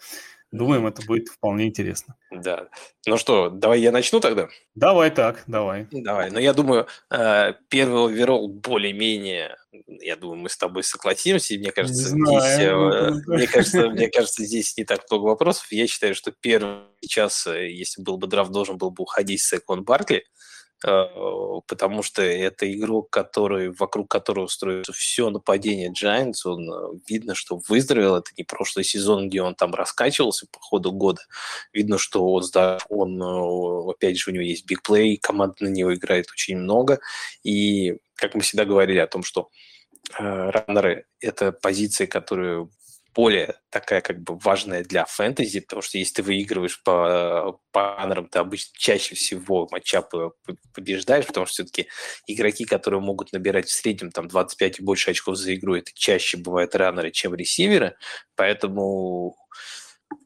Думаем, это будет вполне интересно.
Да. Ну что, давай я начну тогда?
Давай так, давай.
Давай. Но ну, я думаю, э, первый оверолл более-менее, я думаю, мы с тобой согласимся. Мне кажется, не здесь, э, мне кажется, мне [laughs] кажется, здесь не так много вопросов. Я считаю, что первый э, если был бы драфт, должен был бы уходить с Экон Баркли. Э, потому что это игрок, который, вокруг которого строится все нападение Giants, он э, видно, что выздоровел, это не прошлый сезон, где он там раскачивался по ходу года, видно, что он, он э, опять же, у него есть бигплей, команда на него играет очень много, и, как мы всегда говорили о том, что раннеры – это позиции, которые более такая как бы важная для фэнтези, потому что если ты выигрываешь по панерам, ты обычно чаще всего матчапы побеждаешь, потому что все-таки игроки, которые могут набирать в среднем там 25 и больше очков за игру, это чаще бывают раннеры, чем ресиверы, поэтому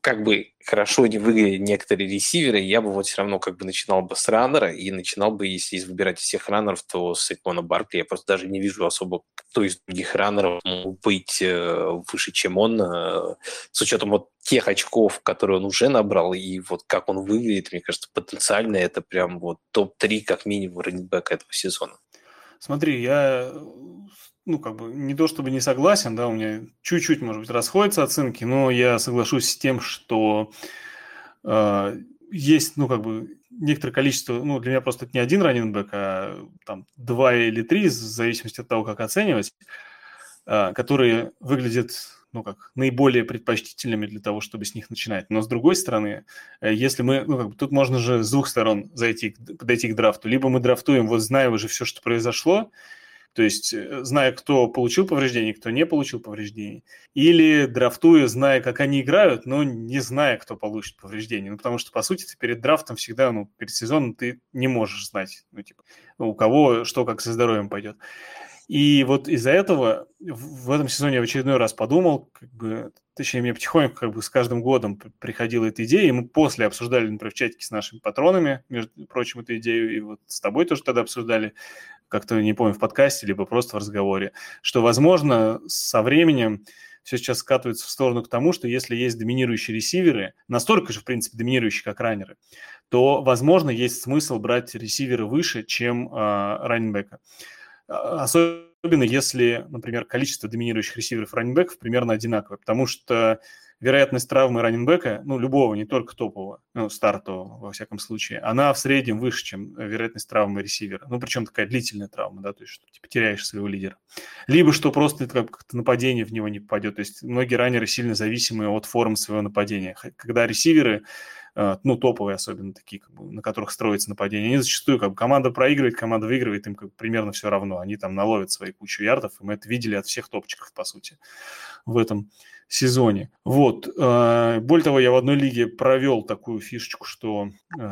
как бы хорошо не выглядели некоторые ресиверы, я бы вот все равно как бы начинал бы с раннера и начинал бы, если выбирать из всех раннеров, то с Икона Баркли. Я просто даже не вижу особо, кто из других раннеров мог быть э, выше, чем он, э, с учетом вот тех очков, которые он уже набрал, и вот как он выглядит, мне кажется, потенциально это прям вот топ-3 как минимум раннинбека этого сезона.
Смотри, я ну, как бы, не то чтобы не согласен, да, у меня чуть-чуть, может быть, расходятся оценки, но я соглашусь с тем, что э, есть, ну, как бы, некоторое количество, ну, для меня просто это не один раненбэк, а там два или три, в зависимости от того, как оценивать, э, которые выглядят, ну, как наиболее предпочтительными для того, чтобы с них начинать. Но с другой стороны, э, если мы, ну, как бы, тут можно же с двух сторон зайти, подойти к драфту. Либо мы драфтуем, вот зная уже все, что произошло, то есть, э, зная, кто получил повреждение, кто не получил повреждение. Или драфтуя, зная, как они играют, но не зная, кто получит повреждение. Ну, потому что, по сути, ты перед драфтом всегда, ну, перед сезоном ты не можешь знать, ну, типа, у кого что как со здоровьем пойдет. И вот из-за этого в этом сезоне я в очередной раз подумал, как бы, точнее, мне потихоньку как бы с каждым годом приходила эта идея, и мы после обсуждали, например, в чатике с нашими патронами, между прочим, эту идею, и вот с тобой тоже тогда обсуждали, как-то, не помню, в подкасте, либо просто в разговоре, что, возможно, со временем все сейчас скатывается в сторону к тому, что если есть доминирующие ресиверы, настолько же, в принципе, доминирующие, как раннеры, то, возможно, есть смысл брать ресиверы выше, чем э, раннинбека. Особенно если, например, количество доминирующих ресиверов раннинбеков примерно одинаковое, потому что вероятность травмы раненбека, ну, любого, не только топового, ну, стартового, во всяком случае, она в среднем выше, чем вероятность травмы ресивера. Ну, причем такая длительная травма, да, то есть, что типа теряешь своего лидера. Либо что просто как-то нападение в него не попадет. То есть, многие раннеры сильно зависимы от формы своего нападения. Когда ресиверы ну, топовые особенно такие, как бы, на которых строится нападение, они зачастую, как бы, команда проигрывает, команда выигрывает, им как бы, примерно все равно. Они там наловят свои кучу ярдов, и мы это видели от всех топчиков, по сути, в этом сезоне. Вот. Э, более того, я в одной лиге провел такую фишечку, что э,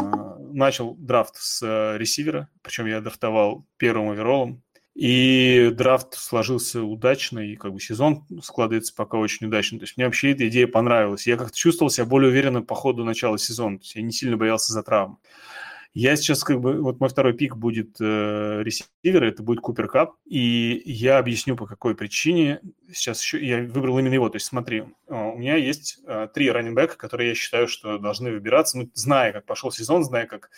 начал драфт с э, ресивера, причем я драфтовал первым оверолом, и драфт сложился удачно, и как бы сезон складывается пока очень удачно. То есть мне вообще эта идея понравилась. Я как-то чувствовал себя более уверенно по ходу начала сезона. То есть я не сильно боялся за травму. Я сейчас как бы, вот мой второй пик будет э, ресивер, это будет Купер Кап, и я объясню по какой причине. Сейчас еще я выбрал именно его. То есть смотри, э, у меня есть э, три раннинбека, которые я считаю, что должны выбираться, ну, зная, как пошел сезон, зная, как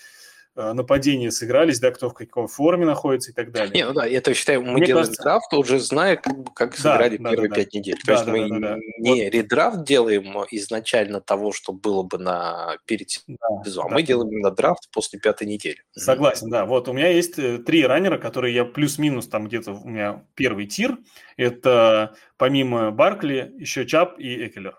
нападения сыгрались, да, кто в какой форме находится и так [laughs] далее.
Не, ну да, я то считаю, мы Мне делаем кажется... драфт, уже зная, как, сыграли да, первые да, пять да. недель. То да, есть да, мы да, да, не вот. редрафт делаем изначально того, что было бы на перед сезоном, да, а да. мы делаем именно драфт после пятой недели.
Согласен, да. Вот у меня есть э, три раннера, которые я плюс-минус там где-то у меня первый тир. Это помимо Баркли еще Чап и Экелер.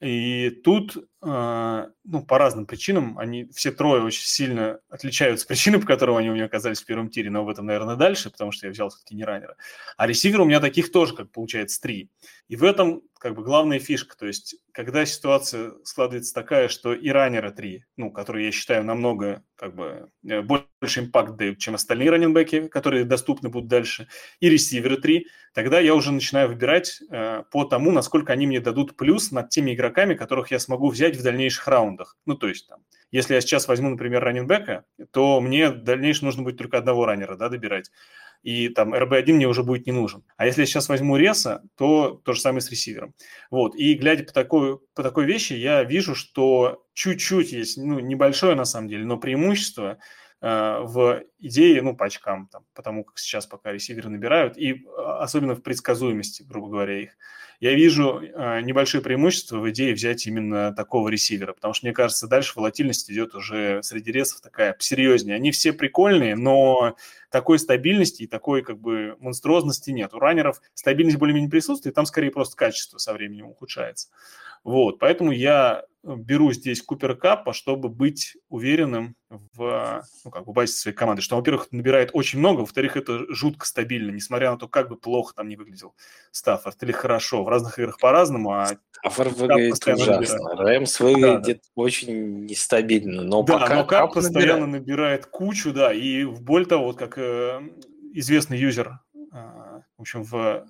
И тут, ну, по разным причинам, они все трое очень сильно отличаются причины, [laughs] по которым они у меня оказались в первом тире, но об этом, наверное, дальше, потому что я взял все-таки не раннера. А ресивер у меня таких тоже, как получается, три. И в этом как бы главная фишка. То есть, когда ситуация складывается такая, что и раннера три, ну, которые я считаю намного как бы э, больше импакт дают, чем остальные раненбеки, которые доступны будут дальше, и ресиверы три, тогда я уже начинаю выбирать э, по тому, насколько они мне дадут плюс над теми игроками, которых я смогу взять в дальнейших раундах. Ну, то есть там, если я сейчас возьму, например, раненбека, то мне в дальнейшем нужно будет только одного раннера, да, добирать и там RB1 мне уже будет не нужен. А если я сейчас возьму Реса, то то же самое с ресивером. Вот, и глядя по такой, по такой вещи, я вижу, что чуть-чуть есть, ну, небольшое на самом деле, но преимущество э, в идее, ну, по очкам, там, потому как сейчас пока ресиверы набирают, и э, особенно в предсказуемости, грубо говоря, их я вижу э, небольшое преимущество в идее взять именно такого ресивера, потому что, мне кажется, дальше волатильность идет уже среди ресов такая посерьезнее. Они все прикольные, но такой стабильности и такой как бы монструозности нет. У раннеров стабильность более-менее присутствует, там скорее просто качество со временем ухудшается. Вот, поэтому я беру здесь Купер Капа, чтобы быть уверенным в, ну, как бы, базе своей команды, что, во-первых, набирает очень много, во-вторых, это жутко стабильно, несмотря на то, как бы плохо там не выглядел Стаффорд или хорошо, в разных играх по-разному, а
Стаффорд выглядит ужасно, Рэмс выглядит да, да. очень нестабильно, но
да,
пока
но Кап постоянно набирает. набирает кучу, да, и в более того, вот как э, известный юзер, э, в общем, в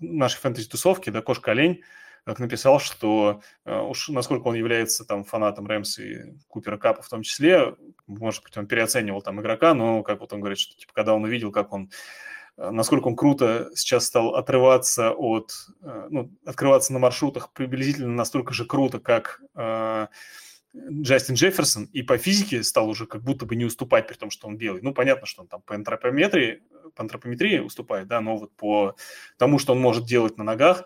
нашей фэнтези-тусовке, да, Кошка-Олень, как написал, что э, уж насколько он является там фанатом Рэмса и Купера Капа в том числе, может быть, он переоценивал там игрока, но как вот он говорит, что типа, когда он увидел, как он э, насколько он круто сейчас стал отрываться от, э, ну, открываться на маршрутах приблизительно настолько же круто, как Джастин Джефферсон и по физике стал уже как будто бы не уступать, при том, что он белый. Ну, понятно, что он там по антропометрии, по антропометрии уступает, да, но вот по тому, что он может делать на ногах,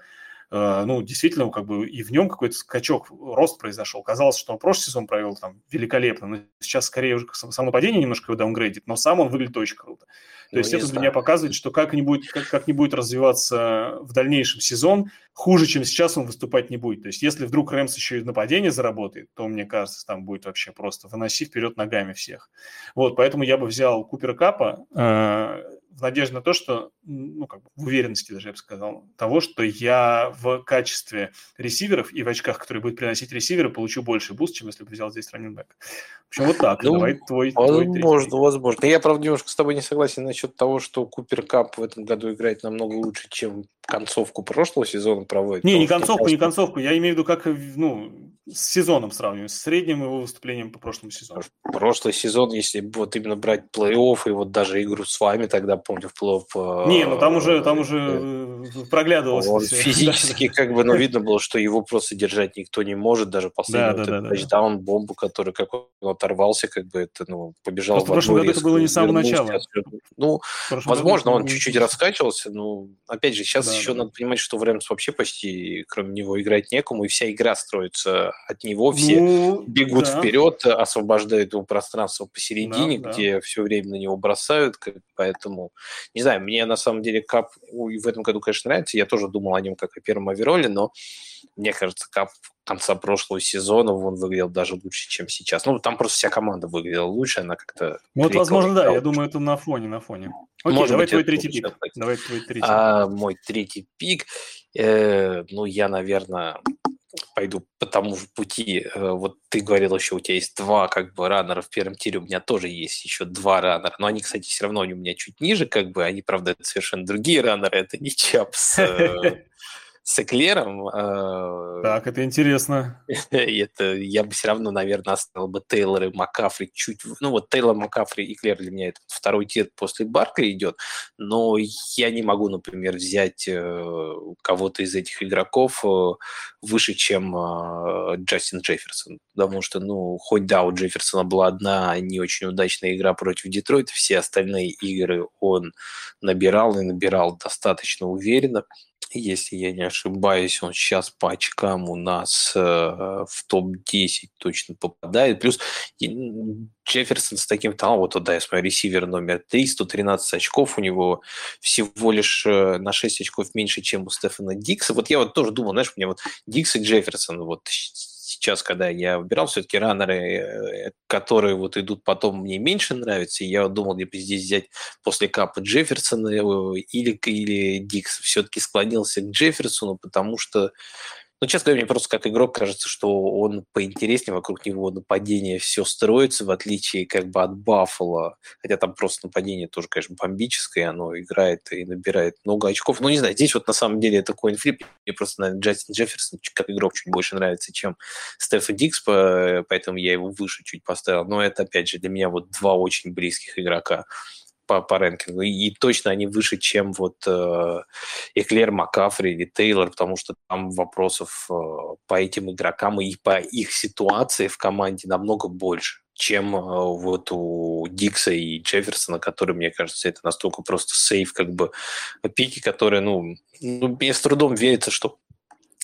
ну, действительно, как бы и в нем какой-то скачок, рост произошел. Казалось, что он прошлый сезон провел там великолепно, но сейчас скорее уже само нападение немножко его даунгрейдит, но сам он выглядит очень круто. То ну, есть это для меня показывает, что как не, будет, как, как не будет развиваться в дальнейшем сезон, хуже, чем сейчас он выступать не будет. То есть если вдруг Рэмс еще и нападение заработает, то, мне кажется, там будет вообще просто выноси вперед ногами всех. Вот, поэтому я бы взял Купера Каппа, э, в надежде на то, что, ну, как бы в уверенности даже, я бы сказал, того, что я в качестве ресиверов и в очках, которые будут приносить ресиверы, получу больше boost, чем если бы взял здесь раннинбек. В общем, вот так.
Ну, Давай твой, Возможно, твой возможно. Я, правда, немножко с тобой не согласен насчет того, что Купер Капп в этом году играет намного лучше, чем концовку прошлого сезона проводит.
Не, не концовку, не концовку. Я имею в виду, как, ну, с сезоном сравниваю, с средним его выступлением по прошлому сезону.
Прошлый сезон, если вот именно брать плей-офф и вот даже игру с вами тогда, помню, в плей-офф...
Э, не, ну там уже, там уже э, проглядывалось.
Он физически [laughs] как бы, ну, видно было, что его просто держать никто не может, даже последний да, вот да, тачдаун, да. бомбу, который как он оторвался, как бы это, ну, побежал
Просто в прошлом году это было не с самого начала.
Ну, возможно, он чуть-чуть раскачивался, но, опять же, сейчас еще надо понимать, что в Рэмс вообще почти кроме него играть некому, и вся игра строится от него все ну, бегут да. вперед, освобождают его пространство посередине, да, где да. все время на него бросают, поэтому, не знаю, мне на самом деле Кап в этом году, конечно, нравится, я тоже думал о нем как о первом овероле, но мне кажется, Кап конца прошлого сезона он выглядел даже лучше, чем сейчас. Ну, там просто вся команда выглядела лучше, она как-то...
Ну, вот, возможно, да, я думаю, это на фоне, на фоне. Окей, Может давай быть, твой третий пик. Давай твой третий.
А, мой третий пик, э, ну, я, наверное, пойду по тому же пути. Э, вот ты говорил еще, у тебя есть два как бы раннера в первом тире, у меня тоже есть еще два раннера, но они, кстати, все равно у меня чуть ниже, как бы, они, правда, это совершенно другие раннеры, это не Чапс, э, с Эклером.
Э, так, это интересно. [laughs]
это я бы все равно, наверное, оставил бы Тейлор и Макафри чуть... Ну вот Тейлор, Макафри и Клер для меня это второй тир после Баркли идет, но я не могу, например, взять э, кого-то из этих игроков э, выше, чем Джастин Джефферсон, потому что, ну, хоть да, у Джефферсона была одна не очень удачная игра против Детройта, все остальные игры он набирал и набирал достаточно уверенно если я не ошибаюсь, он сейчас по очкам у нас э, в топ-10 точно попадает. Плюс Джефферсон с таким талантом, вот да, я смотрю, ресивер номер 3, 113 очков, у него всего лишь э, на 6 очков меньше, чем у Стефана Дикса. Вот я вот тоже думал, знаешь, мне вот Дикс и Джефферсон, вот сейчас, когда я выбирал, все-таки раннеры, э, которые вот идут потом, мне меньше нравятся. И я думал, либо здесь взять после Капа Джефферсона э, или, или Дикс. Все-таки склонился к Джефферсону, потому что ну, честно говоря, мне просто как игрок кажется, что он поинтереснее, вокруг него нападение все строится, в отличие как бы от Баффала, хотя там просто нападение тоже, конечно, бомбическое, оно играет и набирает много очков. Ну, не знаю, здесь вот на самом деле это коинфлип, мне просто, наверное, Джастин Джефферсон как игрок чуть больше нравится, чем Стефан Дикс, поэтому я его выше чуть поставил. Но это, опять же, для меня вот два очень близких игрока по, по рэнкингу. И, точно они выше, чем вот э, Эклер, Макафри или Тейлор, потому что там вопросов э, по этим игрокам и по их ситуации в команде намного больше чем э, вот у Дикса и Джефферсона, которые, мне кажется, это настолько просто сейф, как бы пики, которые, ну, ну мне с трудом верится, что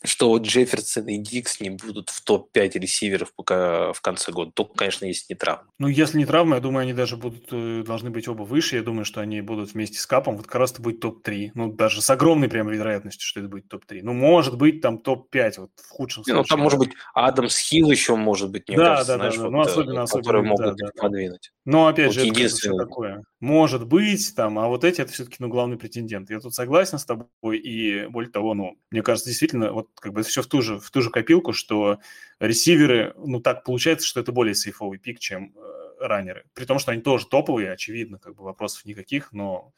что Джефферсон и Дикс не будут в топ-5 ресиверов пока в конце года. Только, конечно, если не травма.
Ну, если не травма, я думаю, они даже будут, э, должны быть оба выше. Я думаю, что они будут вместе с Капом. Вот как раз это будет топ-3. Ну, даже с огромной прям вероятностью, что это будет топ-3. Ну, может быть, там топ-5, вот в худшем случае.
Ну, там, может быть, Адамс Хилл еще может быть, мне
да,
кажется,
да,
знаешь,
да,
вот,
ну, особенно, особенно,
которые могут
да,
да, подвинуть.
Но, опять вот же, единственное... это такое. Может быть, там, а вот эти, это все-таки, ну, главный претендент. Я тут согласен с тобой, и более того, ну, мне кажется, действительно, вот как бы все в ту же в ту же копилку, что ресиверы, ну так получается, что это более сейфовый пик, чем э, раннеры. При том, что они тоже топовые, очевидно, как бы вопросов никаких, но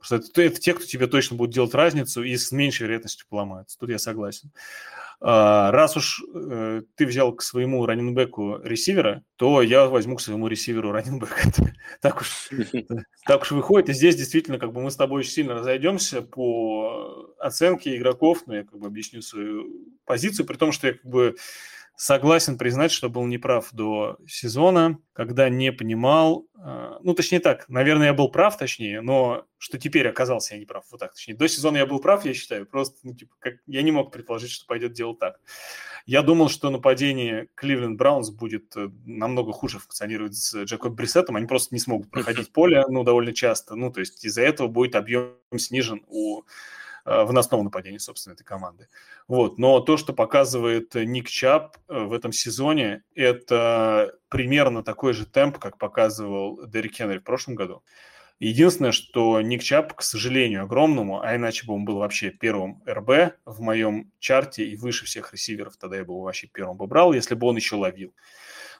Просто это, это те, кто тебе точно будет делать разницу и с меньшей вероятностью поломаются. Тут я согласен. А, раз уж э, ты взял к своему раненбеку ресивера, то я возьму к своему ресиверу раненбека. [laughs] так, уж, [laughs] так уж выходит. И здесь действительно как бы мы с тобой очень сильно разойдемся по оценке игроков, но я как бы объясню свою позицию, при том, что я как бы согласен признать, что был неправ до сезона, когда не понимал, э, ну, точнее так, наверное, я был прав, точнее, но что теперь оказался я не прав, вот так, точнее. До сезона я был прав, я считаю, просто, ну, типа, как, я не мог предположить, что пойдет дело так. Я думал, что нападение Кливленд Браунс будет э, намного хуже функционировать с Джекоб Брисетом, они просто не смогут проходить поле, ну, довольно часто, ну, то есть из-за этого будет объем снижен у выносного нападения, собственно, этой команды. Вот. Но то, что показывает Ник Чап э, в этом сезоне, это примерно такой же темп, как показывал Дерек Хенри в прошлом году. Единственное, что Ник Чап, к сожалению, огромному, а иначе бы он был вообще первым РБ в моем чарте и выше всех ресиверов, тогда я бы его вообще первым бы брал, если бы он еще ловил.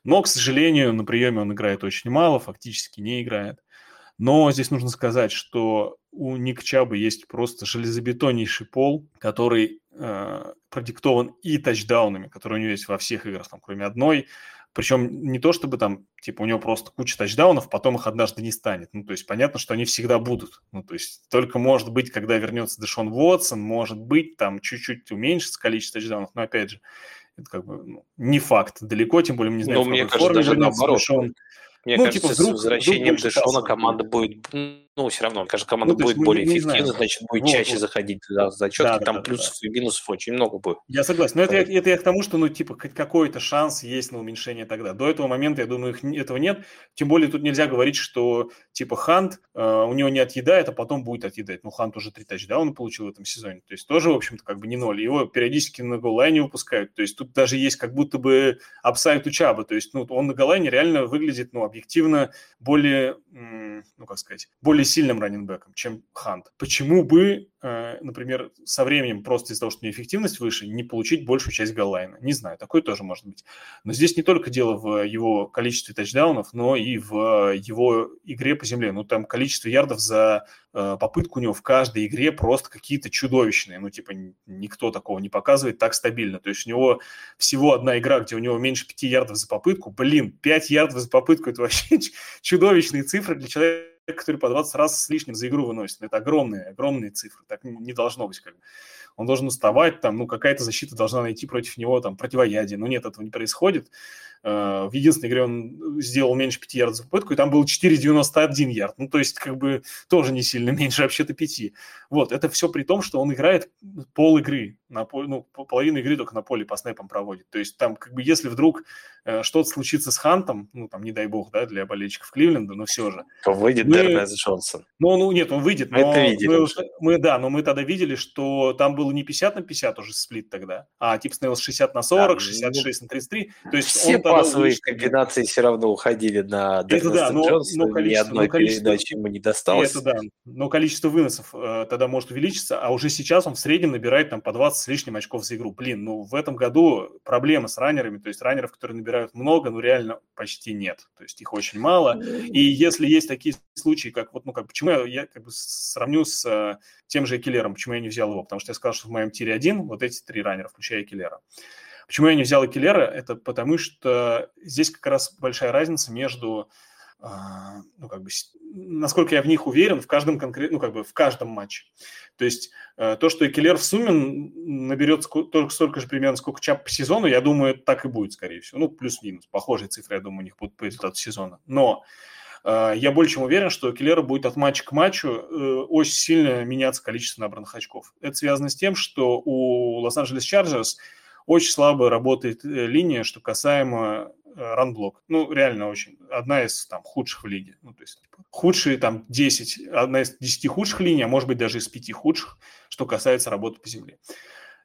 Но, к сожалению, на приеме он играет очень мало, фактически не играет. Но здесь нужно сказать, что у Ник Чаба есть просто железобетоннейший пол, который э, продиктован и тачдаунами, которые у него есть во всех играх, там, кроме одной. Причем не то, чтобы там, типа, у него просто куча тачдаунов, потом их однажды не станет. Ну, то есть понятно, что они всегда будут. Ну, то есть только может быть, когда вернется Дэшон Уотсон, может быть, там чуть-чуть уменьшится количество тачдаунов, но опять же, это как бы ну, не факт далеко, тем более мы не знаем,
но в мне кажется, форме даже наоборот. Дэшон. Мне
ну,
кажется, типа, вдруг, с возвращением вдруг Дэшона команда будет, ну, все равно, кажется, команда ну, будет мы, более эффективна, значит, будет вот, чаще вот. заходить за зачетки, да, там да, плюсов да. и минусов очень много будет.
Я согласен, но это, я, это я к тому, что, ну, типа, какой-то шанс есть на уменьшение тогда. До этого момента, я думаю, их, этого нет, тем более тут нельзя говорить, что, типа, Хант э, у него не отъедает, а потом будет отъедать. Ну, Хант уже три тачдауна получил в этом сезоне, то есть тоже, в общем-то, как бы не ноль. Его периодически на голлайне выпускают, то есть тут даже есть как будто бы апсайд у Чаба, то есть, ну, он на голлайне реально выглядит, ну, объективно более, ну как сказать, более сильным раненбеком, чем Хант. Почему бы Э, например, со временем просто из-за того, что у него эффективность выше, не получить большую часть голлайна. Не знаю, такое тоже может быть. Но здесь не только дело в его количестве тачдаунов, но и в его игре по земле. Ну, там количество ярдов за э, попытку у него в каждой игре просто какие-то чудовищные. Ну, типа, никто такого не показывает так стабильно. То есть у него всего одна игра, где у него меньше 5 ярдов за попытку. Блин, 5 ярдов за попытку – это вообще [laughs] чудовищные цифры для человека, который по 20 раз с лишним за игру выносит. Это огромные, огромные цифры. Так не должно быть. Как бы. Он должен уставать, там, ну, какая-то защита должна найти против него там противоядие. Но нет, этого не происходит. Э, в единственной игре он сделал меньше 5 ярдов за попытку, и там был 4,91 ярд. Ну, то есть, как бы, тоже не сильно [laughs] меньше, вообще-то 5. Вот, это все при том, что он играет пол игры, на поле, ну, половину игры только на поле по снэпам проводит. То есть, там, как бы, если вдруг э, что-то случится с Хантом, ну, там, не дай бог, да, для болельщиков Кливленда, но все же.
То выйдет мы... Дернес Джонсон.
Ну, ну, нет, он выйдет, но это видели мы, мы, да, но мы тогда видели, что там было не 50 на 50 уже сплит тогда, а типа становился 60 на 40, да, 66 ну, на 33. То есть
все он пасовые комбинации все равно уходили на
это да, но, Джонсона, но
ни одной но передачи ему не досталось.
Это да, но количество выносов э, тогда может увеличиться, а уже сейчас он в среднем набирает там по 20 с лишним очков за игру. Блин, ну в этом году проблемы с раннерами, то есть раннеров, которые набирают много, ну реально почти нет, то есть их очень мало. И если есть такие случаи, как вот, ну как, почему я, я как бы сравню с э, тем же Экелером, почему я не взял его, потому что я сказал, что в моем тире один вот эти три раннера, включая Экелера. Почему я не взял Экелера? Это потому что здесь как раз большая разница между а, ну, как бы, насколько я в них уверен, в каждом конкретном, ну, как бы в каждом матче. То есть э, то, что Экелер в сумме наберет только столько же примерно, сколько Чап по сезону, я думаю, так и будет, скорее всего. Ну, плюс-минус. Похожие цифры, я думаю, у них будут по результату сезона. Но я больше чем уверен, что Келлера будет от матча к матчу э, очень сильно меняться количество набранных очков. Это связано с тем, что у Лос-Анджелес Чарджерс – очень слабо работает э, линия, что касаемо э, ранблок. Ну, реально очень. Одна из там худших в лиге. Ну, то есть типа, худшие там 10, одна из 10 худших линий, а может быть даже из 5 худших, что касается работы по земле.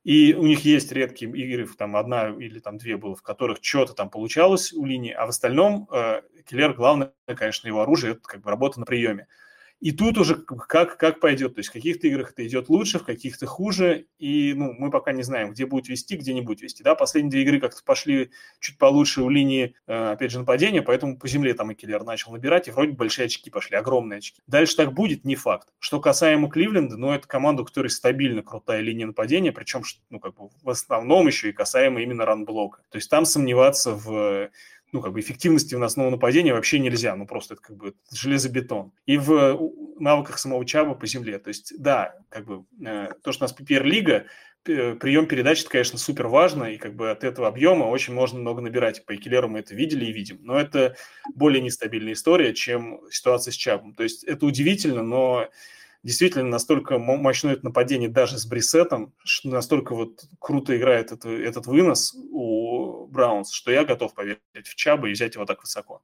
И у них есть редкие игры, там одна или там две было, в которых что-то там получалось у линии, а в остальном э, Киллер, главное, конечно, его оружие, это как бы работа на приеме. И тут уже как, как пойдет. То есть в каких-то играх это идет лучше, в каких-то хуже. И ну, мы пока не знаем, где будет вести, где не будет вести. Да, последние две игры как-то пошли чуть получше у линии, э, опять же, нападения, поэтому по земле там и Киллер начал набирать, и вроде большие очки пошли, огромные очки. Дальше так будет, не факт. Что касаемо Кливленда, ну, это команда, у которой стабильно крутая линия нападения, причем, ну, как бы в основном еще и касаемо именно ранблока. То есть там сомневаться в ну, как бы эффективности на основу нападения вообще нельзя, ну, просто это как бы железобетон. И в навыках самого Чаба по земле. То есть, да, как бы э, то, что у нас премьер-лига, прием передач, это, конечно, супер важно, и как бы от этого объема очень можно много набирать. По Экелеру мы это видели и видим. Но это более нестабильная история, чем ситуация с Чабом. То есть это удивительно, но действительно настолько мощное это нападение даже с Брисетом, настолько вот круто играет это, этот вынос у Браунс, что я готов поверить в Чаба и взять его так высоко.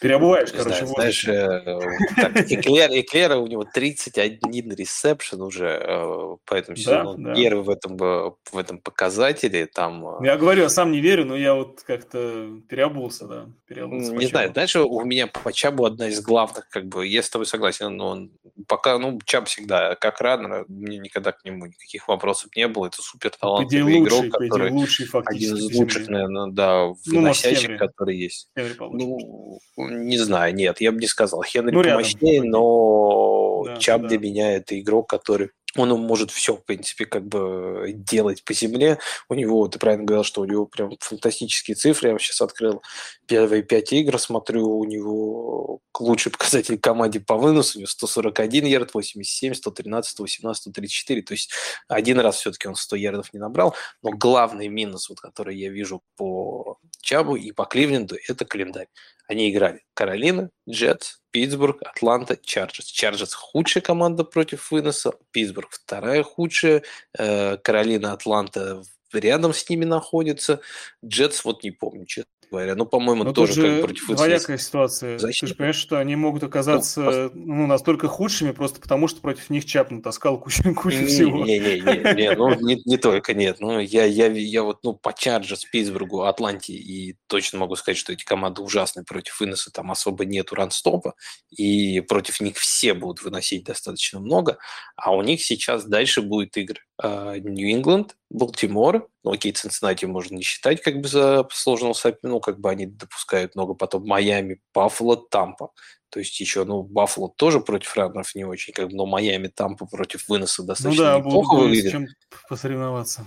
Переобуваешь, короче,
знаю, знаешь, э, так, Эклер, Эклера у него 31 ресепшн уже э, по этому сезону. Да, да. Первый в этом, в этом показателе. Там...
Э, я говорю, я сам не верю, но я вот как-то переобулся, да.
Переобулся не знаю, знаешь, у меня по Чабу одна из главных, как бы, я с тобой согласен, но он пока, ну, Чаб всегда, как раннер, мне никогда к нему никаких вопросов не было. Это супер талантливый игрок, который
лучший,
один из лучших, наверное, да, выносящих, ну, который есть. Ну, не знаю, нет, я бы не сказал. Хенри ну, помощнее, но да, Чап да. для меня это игрок, который он может все, в принципе, как бы делать по земле. У него, ты правильно говорил, что у него прям фантастические цифры. Я сейчас открыл первые пять игр, смотрю, у него лучший показатель команде по выносу, у него 141 ярд, 87, 113, 118, 134. То есть один раз все-таки он 100 ярдов не набрал. Но главный минус, вот, который я вижу по Чабу и по Кливленду, это календарь. Они играли Каролина, Джетс, Питтсбург, Атланта, Чарджерс. Чарджерс худшая команда против выноса, Питтсбург вторая худшая, э, Каролина, Атланта рядом с ними находится. Джетс, вот не помню, честно говоря. Ну, по-моему, Но тоже как против
двоякая ситуация. Защита. Ты же понимаешь, что они могут оказаться ну, ну, настолько худшими просто потому, что против них Чапман таскал кучу, [laughs] кучу не, всего.
Не-не-не, не, ну, [laughs] не, не только, нет. Ну, я, я, я вот, ну, по Чарджерс, Питтсбургу, Атланте и точно могу сказать, что эти команды ужасные против выноса, там особо нету ранстопа, и против них все будут выносить достаточно много, а у них сейчас дальше будут игры. Нью-Ингланд, Балтимор, ну, окей, Цинциннати можно не считать как бы за сложного ну, как бы они допускают много, потом Майами, Баффало, Тампа. То есть еще, ну, Баффало тоже против раннеров не очень, как бы, но Майами, Тампа против выноса достаточно ну, да, неплохо выглядит.
чем посоревноваться.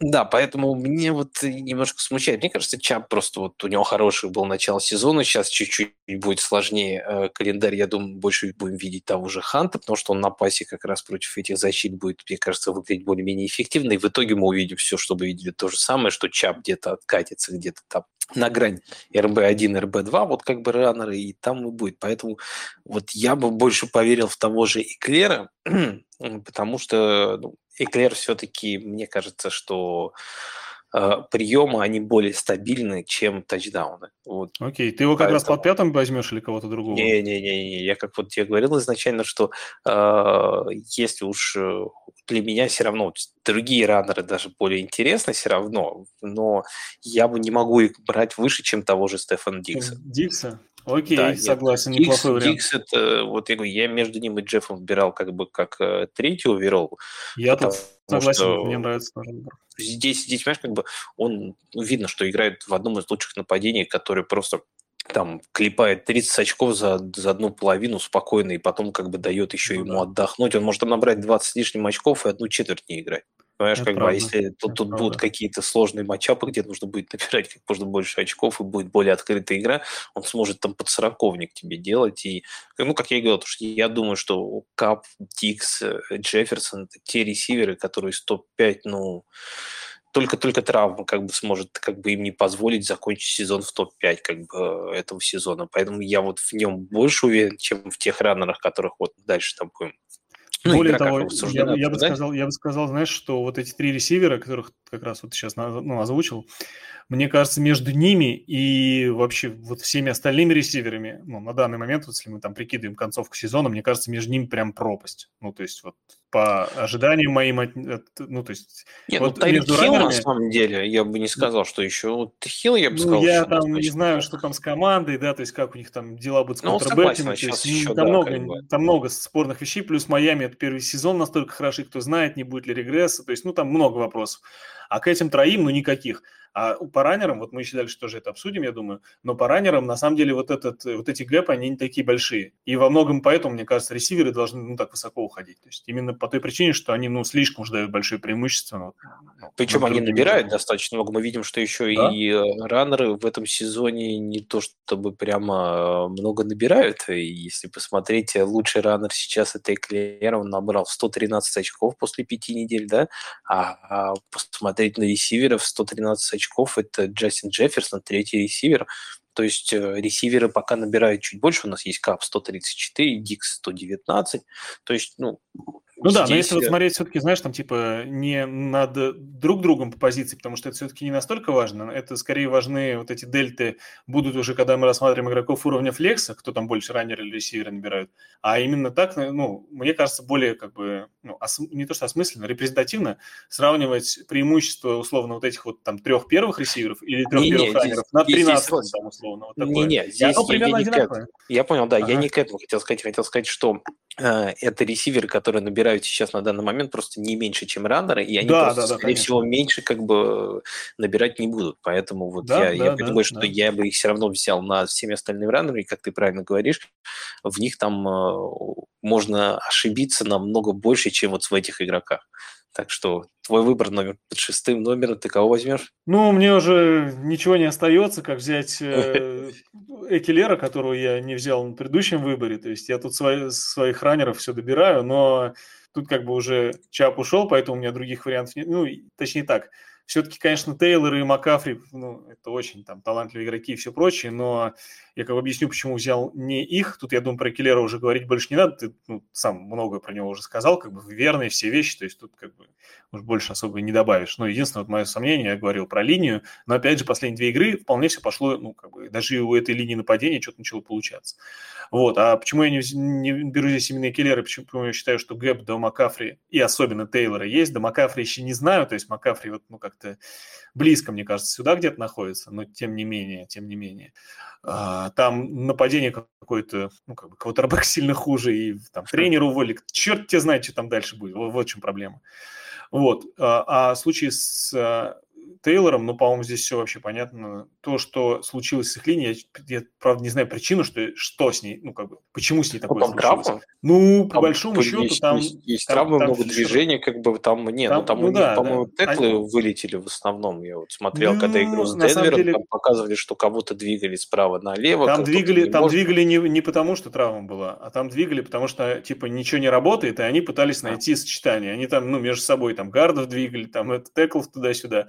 Да, поэтому мне вот немножко смущает. Мне кажется, Чап просто вот у него хороший был начало сезона, сейчас чуть-чуть будет сложнее э, календарь. Я думаю, больше будем видеть того же Ханта, потому что он на пасе как раз против этих защит будет, мне кажется, выглядеть более-менее эффективно. И в итоге мы увидим все, чтобы видели то же самое, что Чап где-то откатится, где-то там на грань РБ-1, РБ-2, вот как бы раннеры, и там и будет. Поэтому вот я бы больше поверил в того же Эклера, [clears throat] потому что ну, Эклер все-таки, мне кажется, что э, приемы, они более стабильны, чем тачдауны.
Вот. Окей, ты его как Поэтому... раз под пятым возьмешь или кого-то другого?
Не-не-не, я как вот тебе говорил изначально, что э, если уж э, для меня все равно другие раннеры даже более интересны все равно, но я бы не могу их брать выше, чем того же Стефана Дикса.
Дикса? Окей, да, согласен, нет. неплохой
Дикс, вариант. Дикс это, вот я говорю, я между ним и Джеффом выбирал как бы как э, третий оверолл.
Я тут согласен, что мне нравится тоже
Здесь, здесь, понимаешь, как бы он, видно, что играет в одном из лучших нападений, который просто там клепает 30 очков за, за одну половину спокойно, и потом как бы дает еще ну, ему да. отдохнуть. Он может там набрать 20 с лишним очков и одну четверть не играть. Понимаешь, это как правда. бы, а если тут, тут будут какие-то сложные матчапы, где нужно будет набирать как можно больше очков и будет более открытая игра, он сможет там под сороковник тебе делать. И, ну, как я и говорил, что я думаю, что Кап, Дикс, э, Джефферсон – это те ресиверы, которые 105, ну, только-только травма как бы сможет как бы им не позволить закончить сезон в топ-5 как бы этого сезона. Поэтому я вот в нем больше уверен, чем в тех раннерах, которых вот дальше там будем
ну, Более того, я, я, бы сказал, я бы сказал, знаешь, что вот эти три ресивера, которых как раз вот сейчас ну, озвучил, мне кажется, между ними и вообще вот всеми остальными ресиверами, ну, на данный момент, вот, если мы там прикидываем концовку сезона, мне кажется, между ними прям пропасть. Ну, то есть вот по ожиданиям моим, ну, то есть...
Нет, вот ну, между Хилл, раннерами... на самом деле, я бы не сказал, что еще... Вот Хилл, я бы
ну,
сказал,
я там не знаю, что там с командой, да, то есть как у них там дела будут с ну, контрбэками, то есть еще, там, да, много, как бы. там много спорных вещей, плюс Майами это первый сезон настолько хороший, кто знает, не будет ли регресса, то есть, ну, там много вопросов. А к этим троим, ну, никаких. А по раннерам, вот мы еще дальше тоже это обсудим, я думаю, но по раннерам, на самом деле, вот, этот, вот эти гэпы, они не такие большие. И во многом поэтому, мне кажется, ресиверы должны, ну, так высоко уходить. То есть именно по той причине, что они, ну, слишком уж дают большое преимущество. Ну,
Причем они набирают достаточно много. Мы видим, что еще да? и э, раннеры в этом сезоне не то чтобы прямо много набирают. И если посмотреть, э, лучший раннер сейчас это Эклер, он набрал 113 очков после пяти недель, да, а, а посмотреть на ресиверов 113 очков очков это Джастин Джефферсон, третий ресивер. То есть э, ресиверы пока набирают чуть больше. У нас есть Кап 134, Дикс 119. То есть, ну,
ну да, но если вот смотреть все-таки, знаешь, там типа не над друг другом по позиции, потому что это все-таки не настолько важно, это скорее важны вот эти дельты будут уже, когда мы рассматриваем игроков уровня флекса, кто там больше раннер или ресивера набирают, а именно так, ну, мне кажется, более как бы, ну, ос... не то что осмысленно, репрезентативно сравнивать преимущество условно вот этих вот там трех первых ресиверов или трех не, первых не, раннеров здесь, на 13 здесь, там условно. Вот
не, не, здесь я, я, не я понял, да, ага. я не к этому хотел сказать, хотел сказать, что э, это ресиверы, которые набирают набирают сейчас на данный момент просто не меньше, чем раннеры, и они да, просто, да, да, скорее конечно. всего, меньше как бы набирать не будут. Поэтому вот да, я, да, я да, думаю, да, что я бы их все равно взял на всеми остальными раннерами, как ты правильно говоришь, в них там э, можно ошибиться намного больше, чем вот в этих игроках. Так что твой выбор номер под шестым номером, ты кого возьмешь?
Ну, мне уже ничего не остается, как взять э, [laughs] Экелера, которого я не взял на предыдущем выборе. То есть я тут свои, своих раннеров все добираю, но тут как бы уже Чап ушел, поэтому у меня других вариантов нет. Ну, точнее так, все-таки, конечно, Тейлор и Макафри, ну, это очень там талантливые игроки и все прочее, но я как бы объясню, почему взял не их. Тут, я думаю, про Келлера уже говорить больше не надо. Ты ну, сам много про него уже сказал, как бы верные все вещи, то есть тут как бы уж больше особо не добавишь. Но единственное, вот мое сомнение, я говорил про линию, но опять же, последние две игры вполне все пошло, ну, как бы даже у этой линии нападения что-то начало получаться. Вот, а почему я не, не беру здесь именно Келлера, почему я считаю, что гэп до Макафри и особенно Тейлора есть, до Макафри еще не знаю, то есть Макафри вот, ну, как-то близко, мне кажется, сюда где-то находится, но тем не менее, тем не менее. А, там нападение какое-то, ну, как бы, кого-то [laughs] сильно хуже, и там тренер уволили. Черт тебе знает, что там дальше будет. Вот, вот в чем проблема. Вот. А, а в случае с а, Тейлором, ну, по-моему, здесь все вообще понятно. То, что случилось с их линией, я, я правда, не знаю причину, что, что с ней, ну, как бы, почему с ней такое ну, там случилось. Травма. Ну, по там, большому счету,
есть,
там...
Есть, там, травмы, там, много движений, как бы, там, нет, там, ну, там, ну, да, по-моему, да. теклы Они... вылетели в основном. Я вот смотрел, ну, когда игру с Денвером, деле... там показывали, что кого-то двигали справа налево.
Там двигали, там может... двигали не, не потому, что травма была, а там двигали, потому что, типа, ничего не работает, и они пытались найти сочетание. Они там, ну, между собой, там, гардов двигали, там, это теклов туда-сюда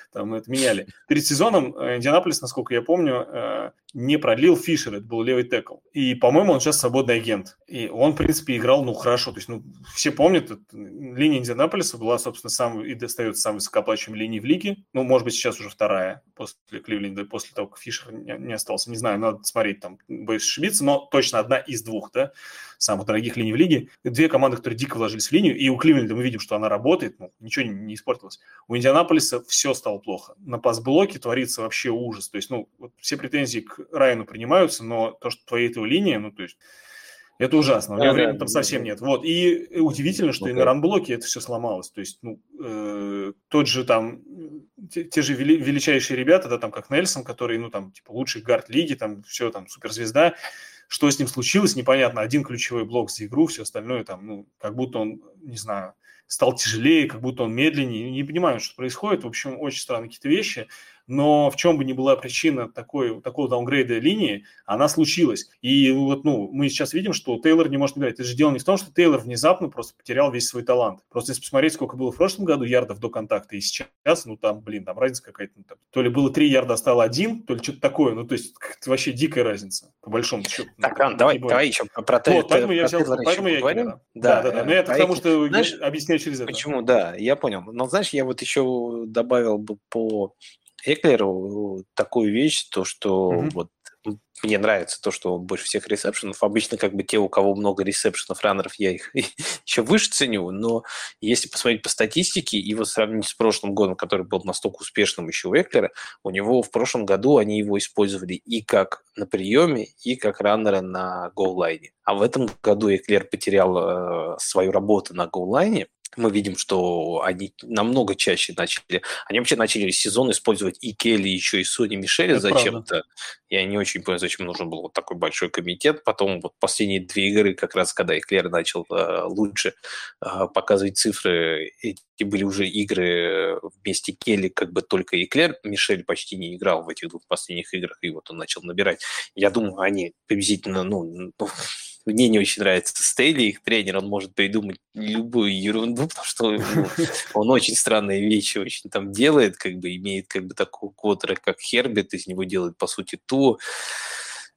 там это меняли. Перед сезоном э, Индианаполис, насколько я помню, э, не продлил Фишер, это был левый текл. И, по-моему, он сейчас свободный агент. И он, в принципе, играл, ну, хорошо. То есть, ну, все помнят, линия Индианаполиса была, собственно, сам, и достается самой высокооплачиваемой линией в лиге. Ну, может быть, сейчас уже вторая после Кливленда, после того, как Фишер не, не остался. Не знаю, надо смотреть, там, боюсь ошибиться, но точно одна из двух, да, самых дорогих линий в лиге. Две команды, которые дико вложились в линию, и у Кливленда мы видим, что она работает, ну, ничего не, не испортилось. У Индианаполиса все стало плохо. На пас-блоке творится вообще ужас. То есть, ну, вот все претензии к Райану принимаются, но то, что твоей этого линия, ну, то есть, это ужасно. У него да, времени да, там да, совсем да. нет. Вот. И удивительно, что okay. и на ранблоке это все сломалось. То есть, ну, э, тот же там, те, те же вели, величайшие ребята, да, там, как Нельсон, который, ну, там, типа, лучший гард лиги, там, все, там, суперзвезда. Что с ним случилось, непонятно. Один ключевой блок за игру, все остальное там, ну, как будто он, не знаю, стал тяжелее, как будто он медленнее. Не понимаю, что происходит. В общем, очень странные какие-то вещи но в чем бы ни была причина такой, такого даунгрейда линии, она случилась. И вот, ну, мы сейчас видим, что Тейлор не может играть. Это же дело не в том, что Тейлор внезапно просто потерял весь свой талант. Просто если посмотреть, сколько было в прошлом году ярдов до контакта и сейчас, ну, там, блин, там разница какая-то. Ну, там, то ли было три ярда, стало один, то ли что-то такое. Ну, то есть, вообще дикая разница, по большому счету.
Так, ну, давай, давай еще про
Тейлора. Вот, поэтому я взял, поэтому я поговорим. Да, да, да. да. Но это потому, что знаешь, объясняю через это.
Почему, да, я понял. Но, знаешь, я вот еще добавил бы по Эклеру такую вещь, то, что mm-hmm. вот мне нравится то, что он больше всех ресепшенов. Обычно как бы те, у кого много ресепшенов, раннеров, я их [laughs] еще выше ценю, но если посмотреть по статистике и вот сравнить с прошлым годом, который был настолько успешным еще у Эклера, у него в прошлом году они его использовали и как на приеме, и как раннера на голлайне. А в этом году Эклер потерял э, свою работу на голлайне, мы видим, что они намного чаще начали, они вообще начали сезон использовать и Келли, еще и Сони Мишеля зачем-то. Я не очень понял, зачем нужен был вот такой большой комитет. Потом вот последние две игры, как раз когда Эклер начал э, лучше э, показывать цифры, эти были уже игры вместе Келли, как бы только Эклер. Мишель почти не играл в этих двух последних играх, и вот он начал набирать. Я думаю, они приблизительно, ну, ну мне не очень нравится Стейли, их тренер, он может придумать любую ерунду, [laughs] потому что ну, он очень странные вещи очень там делает, как бы имеет как бы такого квотера, как Хербит, из него делает, по сути, ту.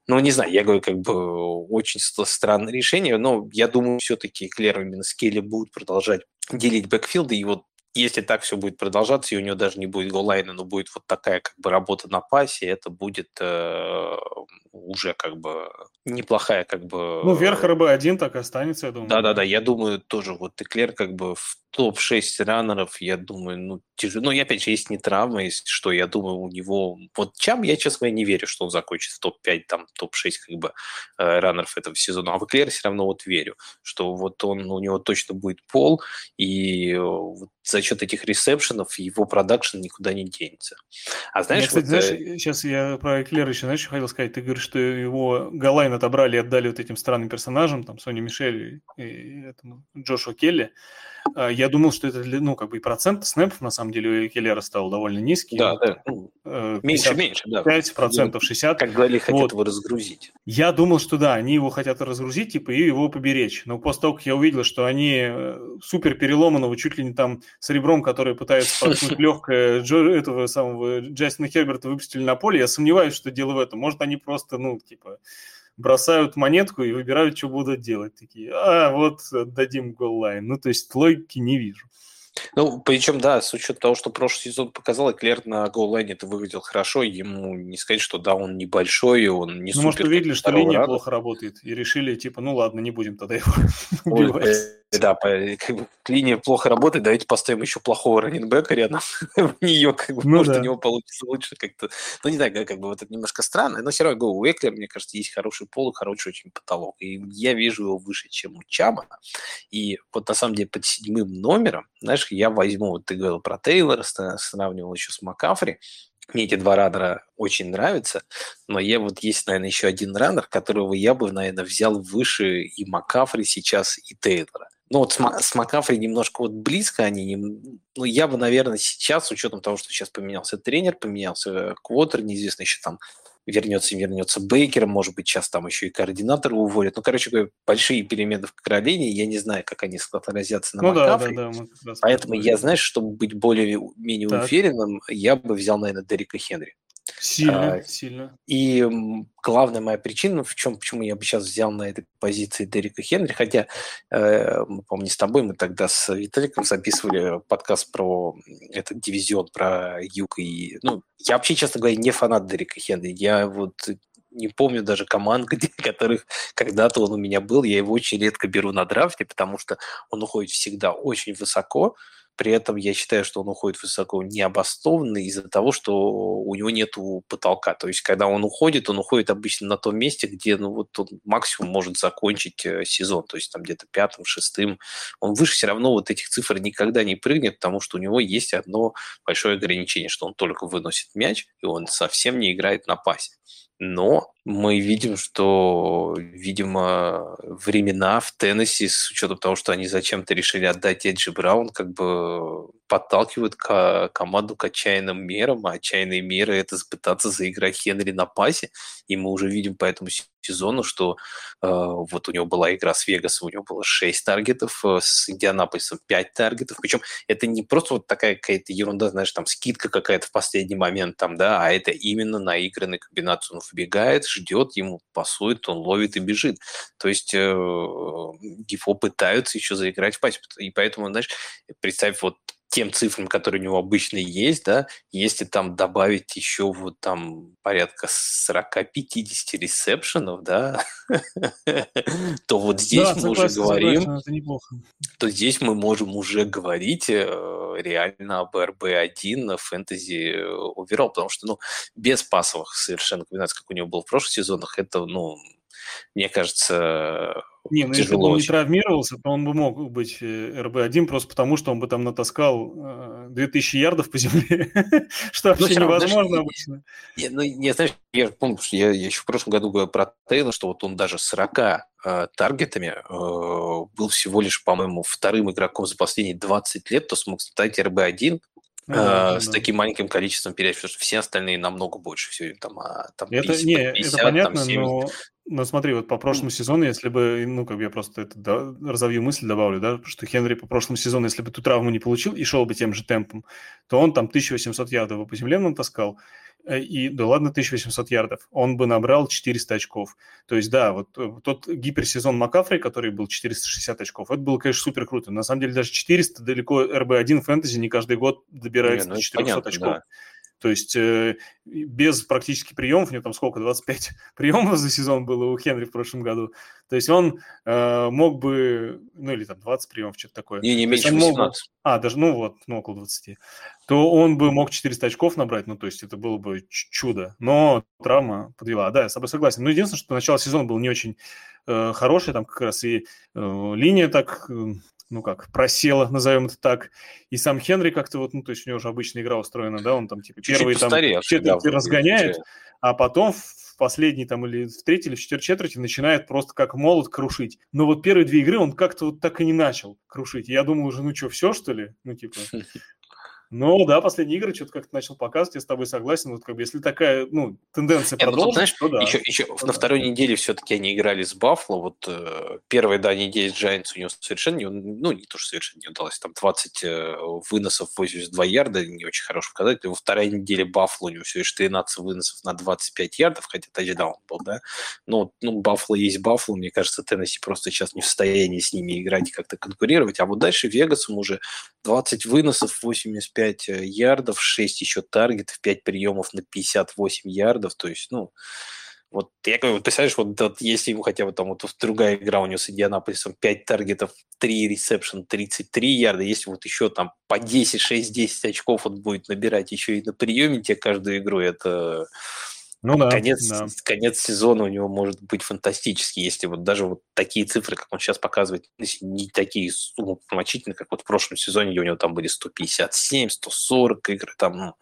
Ну, не знаю, я говорю, как бы очень странное решение, но я думаю, все-таки Клер именно с Келли будут продолжать делить бэкфилды, и вот если так все будет продолжаться, и у него даже не будет голлайна, но будет вот такая как бы работа на пасе, это будет э, уже как бы неплохая как бы...
Ну, верх РБ-1 так и останется, я думаю.
Да-да-да, я думаю тоже вот Эклер как бы в топ-6 раннеров, я думаю, ну, тяжело. Ну, и опять же, есть не травма, есть что, я думаю, у него... Вот Чам, я, честно не верю, что он закончит в топ-5, там, топ-6 как бы э, раннеров этого сезона. А в Эклер все равно вот верю, что вот он, у него точно будет пол, и э, вот за счет этих ресепшенов его продакшн никуда не денется.
А знаешь, я, кстати, вот, знаешь, э... сейчас я про Эклера еще, знаешь, хотел сказать, ты говоришь, что его Галайн отобрали и отдали вот этим странным персонажам, там, Сони Мишель и, и этому Джошуа Келли. А, я думал, что это, ну, как бы и процент снэпов, на самом деле, у Келлера стал довольно низкий.
Да, да. Ну, э, меньше, меньше, да.
5 процентов, 60.
Как говорили, хотят вот. его разгрузить.
Я думал, что да, они его хотят разгрузить, типа, и его поберечь. Но после того, как я увидел, что они э, супер переломанного, чуть ли не там с ребром, который пытается проткнуть легкое Джо, этого самого Джастина Херберта выпустили на поле, я сомневаюсь, что дело в этом. Может, они просто, ну, типа, бросают монетку и выбирают, что будут делать. Такие, а, вот дадим голлайн. Ну, то есть логики не вижу.
Ну, причем, да, с учетом того, что прошлый сезон показал, Эклер на голлайне это выглядел хорошо, ему не сказать, что да, он небольшой, он не ну, супер.
может, увидели, что линия рада. плохо работает, и решили, типа, ну ладно, не будем тогда его [laughs] убивать.
Да, как бы линия плохо работает, давайте поставим еще плохого раненбека рядом [laughs] в нее, как бы, ну, может, да. у него получится лучше как-то. Ну, не знаю, как бы вот это немножко странно, но все равно у Эклер, мне кажется, есть хороший пол и хороший очень потолок. И я вижу его выше, чем у Чама. И вот на самом деле под седьмым номером, знаешь, я возьму, вот ты говорил про Тейлора, сравнивал еще с Макафри, мне эти два раннера очень нравятся, но я вот есть, наверное, еще один раннер, которого я бы, наверное, взял выше и Макафри сейчас, и Тейлора. Ну вот с, с Макафри немножко вот близко они, не, ну я бы, наверное, сейчас, с учетом того, что сейчас поменялся тренер, поменялся квотер, неизвестно еще там вернется, вернется Бейкер, может быть, сейчас там еще и координатора уволят. Ну, короче говоря, большие перемены в Каролине, я не знаю, как они отразятся на ну, Макафри. Да, да, да, Поэтому я, знаешь, чтобы быть более-менее уверенным, я бы взял, наверное, Дерека Хенри.
Сильно, а, сильно.
И главная моя причина, в чем, почему я бы сейчас взял на этой позиции Дерека Хенри, хотя, э, помню, с тобой мы тогда с Виталиком записывали подкаст про этот дивизион, про Юг, и, ну, я вообще, честно говоря, не фанат Дерека Хенри, я вот не помню даже команд, [laughs] где, которых когда-то он у меня был, я его очень редко беру на драфте, потому что он уходит всегда очень высоко, при этом я считаю, что он уходит высоко необоснованно из-за того, что у него нет потолка. То есть, когда он уходит, он уходит обычно на том месте, где ну, вот он максимум может закончить э, сезон. То есть, там где-то пятым, шестым. Он выше все равно вот этих цифр никогда не прыгнет, потому что у него есть одно большое ограничение, что он только выносит мяч, и он совсем не играет на пасе. Но мы видим, что, видимо, времена в Теннесси, с учетом того, что они зачем-то решили отдать Эджи Браун, как бы подталкивают к команду к отчаянным мерам, а отчаянные меры – это пытаться заиграть Хенри на пасе, и мы уже видим по этому сезону, что э, вот у него была игра с Вегасом, у него было 6 таргетов, э, с Индианаполисом 5 таргетов, причем это не просто вот такая какая-то ерунда, знаешь, там скидка какая-то в последний момент, там, да, а это именно наигранная комбинация. Он выбегает, ждет, ему пасует, он ловит и бежит. То есть э, его пытаются еще заиграть в пасе. И поэтому, знаешь, представь вот тем цифрам, которые у него обычно есть, да, если там добавить еще вот там порядка 40-50 ресепшенов, да, [laughs] то вот здесь мы уже говорим, то здесь мы можем уже говорить э, реально об RB1 на фэнтези оверall, потому что, ну, без пасовых совершенно комбинаций, как у него было в прошлых сезонах, это, ну, мне кажется,
Не, ну если бы он не травмировался, то он бы мог быть э, РБ-1 просто потому, что он бы там натаскал 2000 ярдов по земле, [laughs] что ну, вообще невозможно обычно.
Не, ну, не, знаешь, я помню, что я, еще в прошлом году говорил про Тейла, что вот он даже 40 э, таргетами э, был всего лишь, по-моему, вторым игроком за последние 20 лет, кто смог стать РБ-1 ну, да, с да. таким маленьким количеством передач, потому что все остальные намного больше. Все, там, а, там
это, 50, не, 50, это понятно, там 70. но, но смотри, вот по прошлому сезону, если бы, ну, как бы я просто это да, разовью мысль добавлю, да, что Хенри по прошлому сезону, если бы ту травму не получил и шел бы тем же темпом, то он там 1800 ярдов по земле натаскал, Э, и, да ладно, 1800 ярдов, он бы набрал 400 очков. То есть, да, вот э, тот гиперсезон Макафри, который был 460 очков, это было, конечно, супер круто. На самом деле, даже 400 далеко РБ-1 фэнтези не каждый год добирается не, ну, до 400 понятно, очков. Да. То есть э, без практически приемов, у него там сколько, 25 [laughs] приемов за сезон было у Хенри в прошлом году. То есть он э, мог бы, ну или там 20 приемов, что-то такое.
Не, не меньше 18. Мог,
а, даже, ну вот, ну около 20. То он бы мог 400 очков набрать, ну то есть это было бы чудо. Но травма подвела. Да, я с тобой согласен. Но единственное, что начало сезона был не очень э, хороший, там как раз и э, линия так ну как, просела, назовем это так. И сам Хенри как-то вот, ну, то есть у него уже обычная игра устроена, да, он там типа первый там четверти разгоняет, а потом в последней там или в третьей или в четвертой четверти начинает просто как молот крушить. Но вот первые две игры он как-то вот так и не начал крушить. Я думал уже, ну что, все что ли? Ну типа, [laughs] Но да, последние игры что-то как-то начал показывать, я с тобой согласен. Вот как бы если такая, ну, тенденция
Нет, продолжится, знаешь, то да. Еще, еще то на да. второй неделе все-таки они играли с Баффало. Вот э, первая, да, неделя с Giants у него совершенно не, ну, не то, что совершенно не удалось. Там 20 э, выносов, 82 ярда, не очень хороший показатель. Во второй неделе Баффало у него всего лишь 13 выносов на 25 ярдов, хотя тачдаун был, да. Но, ну, Баффало есть Баффало. Мне кажется, Теннесси просто сейчас не в состоянии с ними играть и как-то конкурировать. А вот дальше Вегасом уже 20 выносов, 85 э, ярдов, 6 еще таргетов, 5 приемов на 58 ярдов. То есть, ну, вот я говорю, вот представляешь, вот, вот если ему хотя бы там вот другая игра у него с Индианаполисом 5 таргетов, 3 ресепшн, 33 ярда, если вот еще там по 10, 6, 10 очков он будет набирать еще и на приеме тебе каждую игру, это ну да, конец, да. конец сезона у него может быть фантастический, если вот даже вот такие цифры, как он сейчас показывает, не такие умопомрачительные, как вот в прошлом сезоне, у него там были 157, 140 игр, там, ну,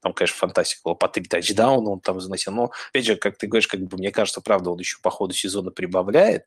там, конечно, фантастика была, по три тачдауна он там заносил, но, опять же, как ты говоришь, как бы, мне кажется, правда, он еще по ходу сезона прибавляет,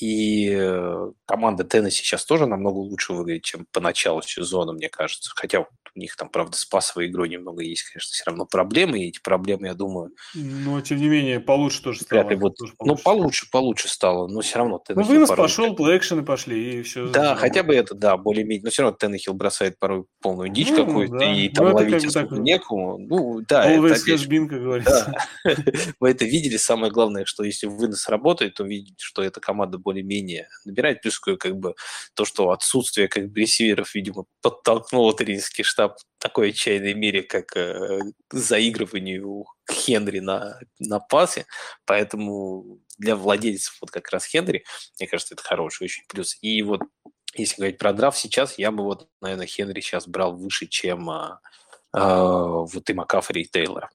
и э, команда Теннесси сейчас тоже намного лучше выглядит, чем по началу сезона, мне кажется. Хотя у них там, правда, с пасовой игрой немного есть, конечно, все равно проблемы, и эти проблемы, я думаю...
Но, тем не менее, получше тоже стало.
Вот, тоже ну, получше. Ну, получше, получше стало, но все равно.
Ну, вынос порой... пошел, плей-экшены пошли, и все.
Да, хотя бы это, да, более-менее. Но все равно Теннехилл бросает порой полную дичь ну, какую-то, да. и там ну, ловить особо так... некому. Ну, да.
Always это, has been, как говорится.
Да. [laughs] Вы это видели. Самое главное, что если вынос работает, то видите, что эта команда более-менее набирает. Плюс как бы то, что отсутствие как бы ресиверов, видимо, подтолкнуло тренерский штаб такой отчаянной мере, как э, заигрыванию Хенри на, на пасе, поэтому для владельцев вот как раз Хенри, мне кажется, это хороший очень плюс. И вот если говорить про драфт сейчас, я бы вот, наверное, Хенри сейчас брал выше, чем а, а, вот и Макафри, и Тейлора.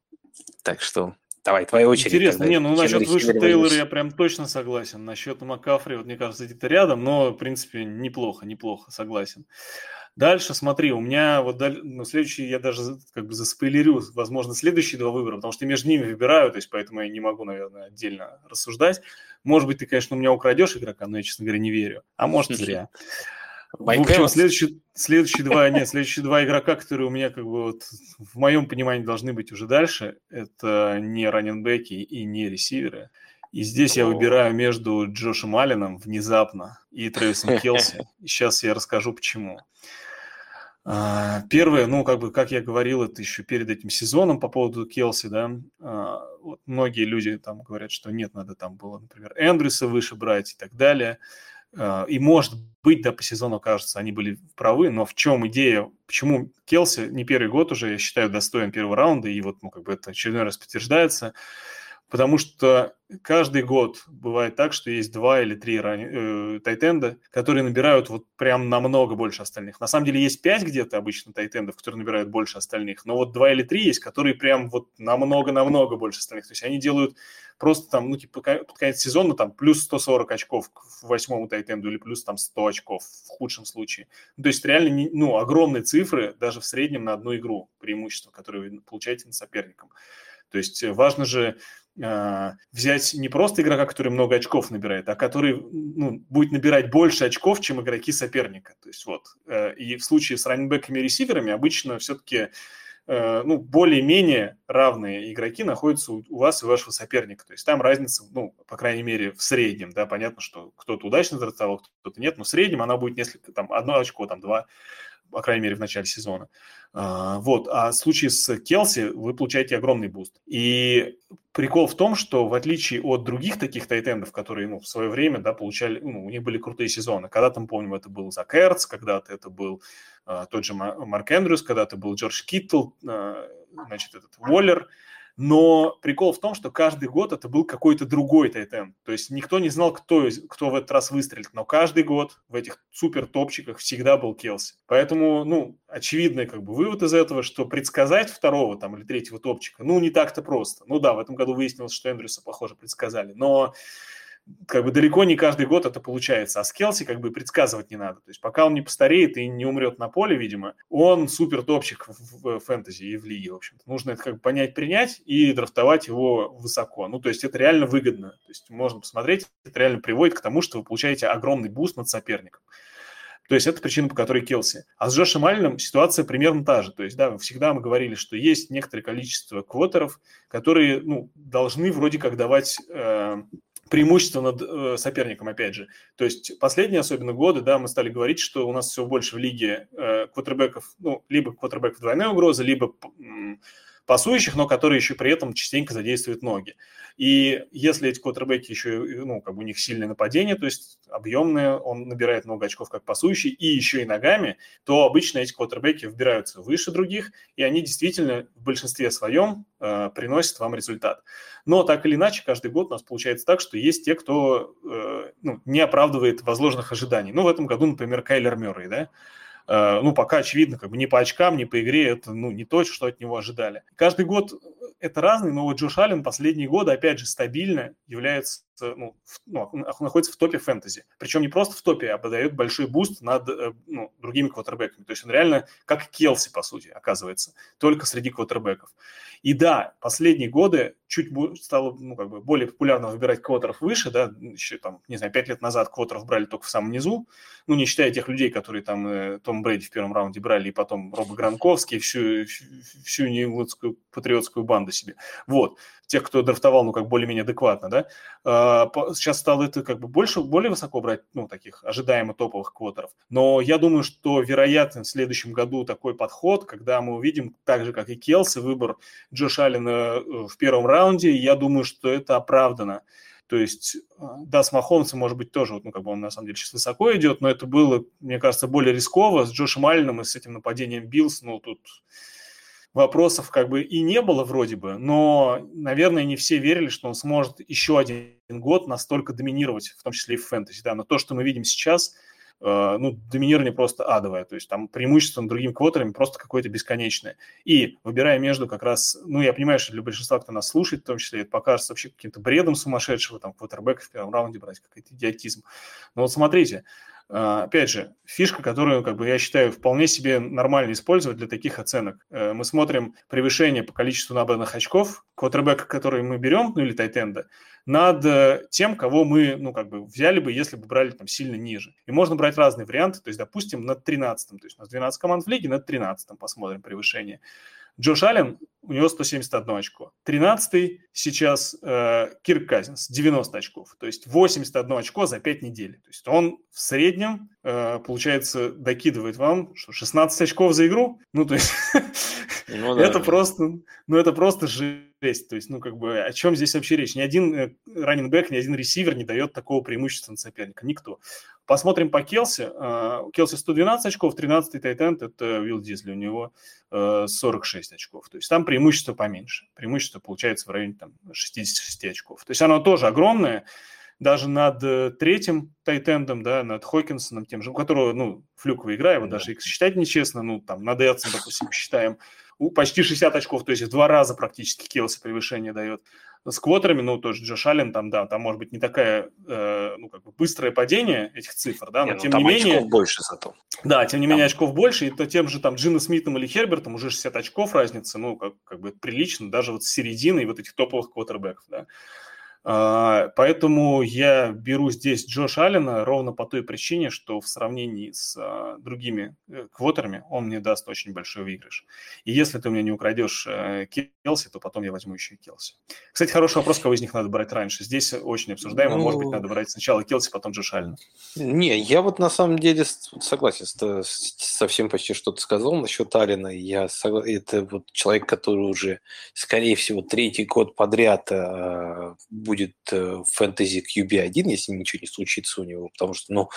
Так что Давай, твоя очередь.
Интересно, не, ну насчет выше Тейлора я прям точно согласен. Насчет Макафри, вот мне кажется, где-то рядом, но, в принципе, неплохо, неплохо, согласен. Дальше, смотри, у меня вот ну, следующий, я даже как бы заспойлерю, возможно, следующие два выбора, потому что между ними выбираю, то есть поэтому я не могу, наверное, отдельно рассуждать. Может быть, ты, конечно, у меня украдешь игрока, но я, честно говоря, не верю. А может, [laughs] зря. В общем, следующие, следующие два, нет, следующие два игрока, которые у меня как бы вот в моем понимании должны быть уже дальше, это не раненбеки и не ресиверы. И здесь я выбираю между Джошем Алленом внезапно и Трэвисом [laughs] Келси. Сейчас я расскажу, почему. А, первое, ну, как бы, как я говорил, это еще перед этим сезоном по поводу Келси, да, а, многие люди там говорят, что нет, надо там было, например, Эндрюса выше брать и так далее. А, и может быть, да, по сезону, кажется, они были правы, но в чем идея, почему Келси не первый год уже, я считаю, достоин первого раунда, и вот, ну, как бы это очередной раз подтверждается, потому что каждый год бывает так, что есть два или три рани... э, тайтенда, которые набирают вот прям намного больше остальных. На самом деле есть пять где-то обычно тайтендов, которые набирают больше остальных, но вот два или три есть, которые прям вот намного-намного больше остальных. То есть они делают просто там, ну, типа, под конец сезона там плюс 140 очков к восьмому тайтенду или плюс там 100 очков в худшем случае. Ну, то есть реально, не, ну, огромные цифры даже в среднем на одну игру преимущество, которое вы получаете над соперником. То есть важно же э, взять не просто игрока, который много очков набирает, а который ну, будет набирать больше очков, чем игроки соперника. То есть вот. Э, и в случае с раннинбеками и ресиверами обычно все-таки э, ну, более-менее равные игроки находятся у, вас и вашего соперника. То есть там разница, ну, по крайней мере, в среднем, да, понятно, что кто-то удачно стартовал, кто-то нет, но в среднем она будет несколько, там, одно очко, там, два, по крайней мере, в начале сезона. А, вот. А в случае с Келси вы получаете огромный boost. И прикол в том, что в отличие от других таких тайтендов, которые ну, в свое время да, получали, ну, у них были крутые сезоны. Когда-то, помним, это был Зак когда-то это был а, тот же Марк Эндрюс, когда-то был Джордж Киттл, а, значит, этот Уоллер – но прикол в том, что каждый год это был какой-то другой тайтен. То есть никто не знал, кто, кто в этот раз выстрелит. Но каждый год в этих супер топчиках всегда был Келси. Поэтому, ну, очевидный как бы вывод из этого, что предсказать второго там или третьего топчика, ну, не так-то просто. Ну да, в этом году выяснилось, что Эндрюса, похоже, предсказали. Но как бы далеко не каждый год это получается. А с Келси как бы предсказывать не надо. То есть пока он не постареет и не умрет на поле, видимо, он супер топчик в, в фэнтези и в лиге, в общем-то. Нужно это как бы понять, принять и драфтовать его высоко. Ну, то есть это реально выгодно. То есть можно посмотреть, это реально приводит к тому, что вы получаете огромный boost над соперником. То есть это причина, по которой Келси. А с Джошем Алленом ситуация примерно та же. То есть, да, всегда мы говорили, что есть некоторое количество квотеров, которые ну, должны вроде как давать э, преимущество над э, соперником, опять же. То есть последние особенно годы, да, мы стали говорить, что у нас все больше в лиге э, квотербеков, ну, либо квотербеков двойной угрозы, либо пасующих, но которые еще при этом частенько задействуют ноги. И если эти квотербеки еще, ну, как бы у них сильное нападение, то есть объемное, он набирает много очков как пасующий, и еще и ногами, то обычно эти квотербеки вбираются выше других, и они действительно в большинстве своем э, приносят вам результат. Но так или иначе, каждый год у нас получается так, что есть те, кто э, ну, не оправдывает возложенных ожиданий. Ну, в этом году, например, Кайлер Мюррей, да, ну, пока очевидно, как бы ни по очкам, ни по игре, это, ну, не то, что от него ожидали. Каждый год это разный, но вот Джош Аллен последние годы, опять же, стабильно является, ну, в, ну, находится в топе фэнтези. Причем не просто в топе, а подает большой boost над э, ну, другими квотербеками. То есть он реально как Келси, по сути, оказывается, только среди квотербеков. И да, последние годы чуть стало ну, как бы более популярно выбирать квотеров выше, да, еще там, не знаю, пять лет назад квотеров брали только в самом низу, ну, не считая тех людей, которые там э, Том Брейди в первом раунде брали, и потом Роба Гронковски, всю, всю нью-йоркскую патриотскую банду себе. Вот тех, кто драфтовал, ну, как более-менее адекватно, да, а, сейчас стало это как бы больше, более высоко брать, ну, таких ожидаемо топовых квотеров. Но я думаю, что вероятно в следующем году такой подход, когда мы увидим, так же, как и Келси, выбор Джош Аллена э, в первом раунде, я думаю, что это оправдано. То есть, а, да, с Махомсом, может быть, тоже, ну, как бы он на самом деле сейчас высоко идет, но это было, мне кажется, более рисково. С Джошем Алленом и с этим нападением Биллс, ну, тут вопросов как бы и не было вроде бы, но, наверное, не все верили, что он сможет еще один год настолько доминировать, в том числе и в фэнтези, да, но то, что мы видим сейчас, э, ну, доминирование просто адовое, то есть там преимущество над другими квотерами просто какое-то бесконечное. И выбирая между как раз, ну, я понимаю, что для большинства, кто нас слушает, в том числе, это покажется вообще каким-то бредом сумасшедшего, там, квотербека в первом раунде брать, какой-то идиотизм. Но вот смотрите, опять же, фишка, которую, как бы, я считаю, вполне себе нормально использовать для таких оценок. Э, мы смотрим превышение по количеству набранных очков квотербека, который мы берем, ну или тайтенда, над э, тем, кого мы, ну, как бы, взяли бы, если бы брали там сильно ниже. И можно брать разные варианты, то есть, допустим, над 13 то есть у нас 12 команд в лиге, над 13 посмотрим превышение. Джош Аллен, у него 171 очко. 13 сейчас э, Кирк Казинс, 90 очков. То есть 81 очко за 5 недель. То есть он в среднем, э, получается, докидывает вам что, 16 очков за игру. Ну, то есть [laughs] ну, да. это просто, ну, это просто жесть. То есть, ну, как бы, о чем здесь вообще речь? Ни один раннинг ни один ресивер не дает такого преимущества на соперника. Никто. Посмотрим по Келси. Uh, Келси 112 очков, 13-й тайтенд – это Вилл Дизли, у него uh, 46 очков. То есть там преимущество поменьше. Преимущество получается в районе там, 66 очков. То есть оно тоже огромное, даже над э, третьим тайтендом, да, над Хокинсоном, тем же, у которого, ну, флюковая игра, его да. даже считать нечестно, ну, там, над Эдсом, допустим, считаем, почти 60 очков, то есть в два раза практически Келси превышение дает. С квотерами, ну, тоже Джош Аллен, там, да, там может быть не такая, э, ну, как бы быстрое падение этих цифр, да, но не, ну, тем не менее... очков
больше зато.
Да, тем не там... менее очков больше, и то тем же там Джина Смитом или Хербертом уже 60 очков разница, ну, как, как бы прилично, даже вот с середины вот этих топовых квотербеков, да. А, поэтому я беру здесь Джош Аллена ровно по той причине, что в сравнении с а, другими э, квотерами он мне даст очень большой выигрыш. И если ты у меня не украдешь э, Келси, то потом я возьму еще и Келси. Кстати, хороший вопрос, кого из них надо брать раньше. Здесь очень обсуждаемо. Ну, Может быть, надо брать сначала Келси, потом Джош Аллена.
Не, я вот на самом деле согласен с, со всем почти, что ты сказал насчет Аллена. Я согла... Это вот человек, который уже, скорее всего, третий год подряд э, будет э, фэнтези QB1, если ничего не случится у него, потому что, ну,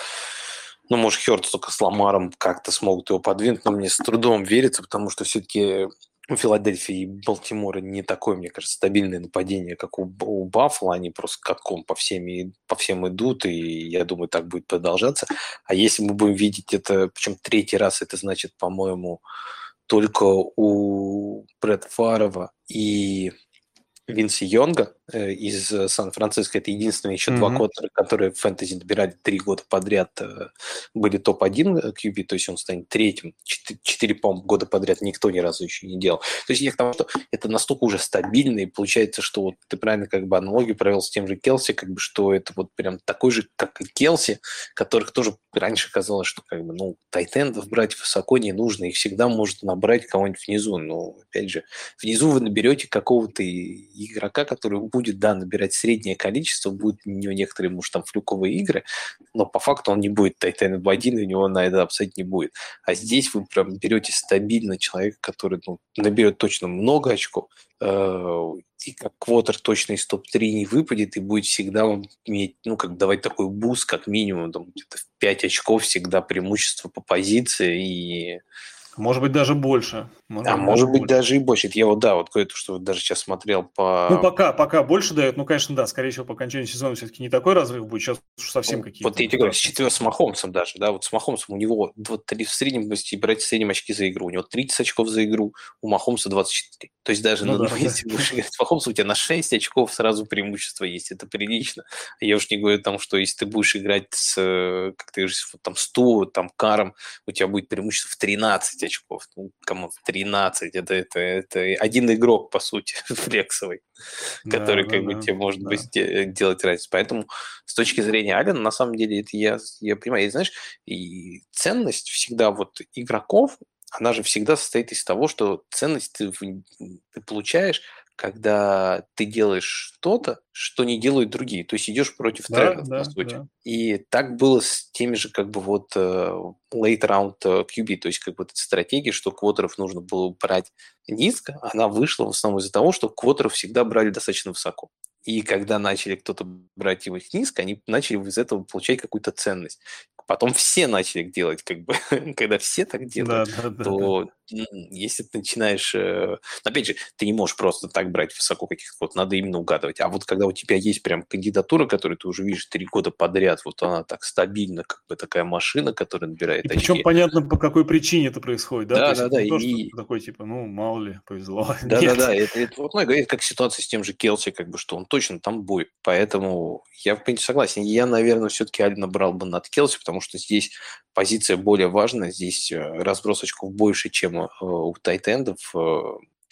ну, может, Хёрдс только с Ламаром как-то смогут его подвинуть, но мне с трудом верится, потому что все-таки у Филадельфии и Балтимора не такое, мне кажется, стабильное нападение, как у, у Баффала. Они просто катком по всем, по всем идут, и я думаю, так будет продолжаться. А если мы будем видеть это, причем третий раз, это значит, по-моему, только у Брэд Фарова и Винси Йонга э, из э, Сан-Франциско. Это единственные еще mm-hmm. два квотера, которые в фэнтези набирали три года подряд, э, были топ-1 QB, то есть он станет третьим. Четыре, по года подряд никто ни разу еще не делал. То есть я к тому, что это настолько уже стабильно, и получается, что вот ты правильно как бы аналогию провел с тем же Келси, как бы, что это вот прям такой же, как и Келси, которых тоже раньше казалось, что как бы, ну, тайтендов брать высоко не нужно, их всегда может набрать кого-нибудь внизу. Но, опять же, внизу вы наберете какого-то игрока, который будет, да, набирать среднее количество, будет у него некоторые, может, там флюковые игры, но по факту он не будет тайтенд один, у него на это upside не будет. А здесь вы прям берете стабильно человека, который ну, наберет точно много очков, э, и как квотер точно из топ-3 не выпадет, и будет всегда вам иметь, ну, как давать такой boost, как минимум, там, где-то в 5 очков всегда преимущество по позиции, и
может быть, даже больше.
Может а быть, может быть, больше. даже и больше. Это я вот, да, вот кое-то, что даже сейчас смотрел по...
Ну, пока, пока больше дает. Ну, конечно, да, скорее всего, по окончанию сезона все-таки не такой разрыв будет. Сейчас уж совсем ну, какие-то...
Вот я тебе говорю, с четвер с Махомсом даже, да, вот с Махомсом у него вот, в среднем, если брать в среднем очки за игру, у него 30 очков за игру, у Махомса 24. То есть даже, ну, ну, да, если да. [laughs] будешь играть с Махомсом, у тебя на 6 очков сразу преимущество есть. Это прилично. Я уж не говорю о том, что если ты будешь играть с, как ты говоришь, вот, там, 100, там, Каром, у тебя будет преимущество в 13 очков. Ну, кому 13, это, это, это один игрок, по сути, [laughs] флексовый, да, который да, как да, бы тебе может да. быть делать разницу. Поэтому с точки зрения Алина, на самом деле, это я, я понимаю. И знаешь, и ценность всегда вот игроков, она же всегда состоит из того, что ценность ты, ты получаешь когда ты делаешь что-то, что не делают другие. То есть идешь против да, трендов, да, по сути. Да. И так было с теми же, как бы вот uh, late round uh, QB, то есть как бы эта стратегия, что квотеров нужно было брать низко, она вышла в основном из-за того, что квотеров всегда брали достаточно высоко. И когда начали кто-то брать его низко, они начали из этого получать какую-то ценность. Потом все начали делать, как бы, [laughs] когда все так делают, да, да, то да. Если ты начинаешь... Э, опять же, ты не можешь просто так брать высоко каких-то, вот надо именно угадывать. А вот когда у тебя есть прям кандидатура, которую ты уже видишь три года подряд, вот она так стабильно, как бы такая машина, которая набирает
и очки. Причем понятно, по какой причине это происходит, да?
Да, да, да.
То, и... такой, типа, ну, мало ли, повезло. [laughs]
Да, да, да. Это, это, вот, ну, это как ситуация с тем же Келси, как бы, что он точно там будет. Поэтому я, в принципе, согласен. Я, наверное, все-таки Альна брал бы над Келси, потому что здесь позиция более важная, здесь э, разброс очков больше, чем э, у тайтендов, э,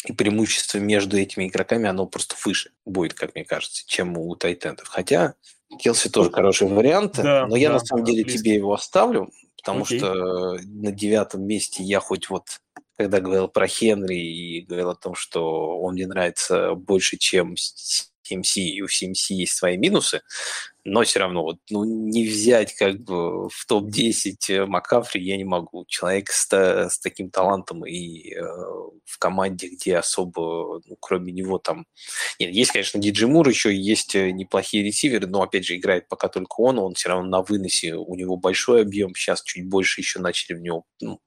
и преимущество между этими игроками, оно просто выше будет, как мне кажется, чем у тайтендов. Хотя Келси тоже хороший вариант, да, но я да, на самом деле близко. тебе его оставлю, потому Окей. что на девятом месте я хоть вот когда говорил про Хенри и говорил о том, что он мне нравится больше, чем CMC, и у CMC есть свои минусы, но все равно вот, ну, не взять как бы в топ-10 э, Макафри я не могу. Человек с, с таким талантом и э, в команде, где особо, ну, кроме него там... Нет, есть, конечно, Диджи Мур, еще есть э, неплохие ресиверы, но, опять же, играет пока только он, он все равно на выносе, у него большой объем, сейчас чуть больше еще начали в него ну,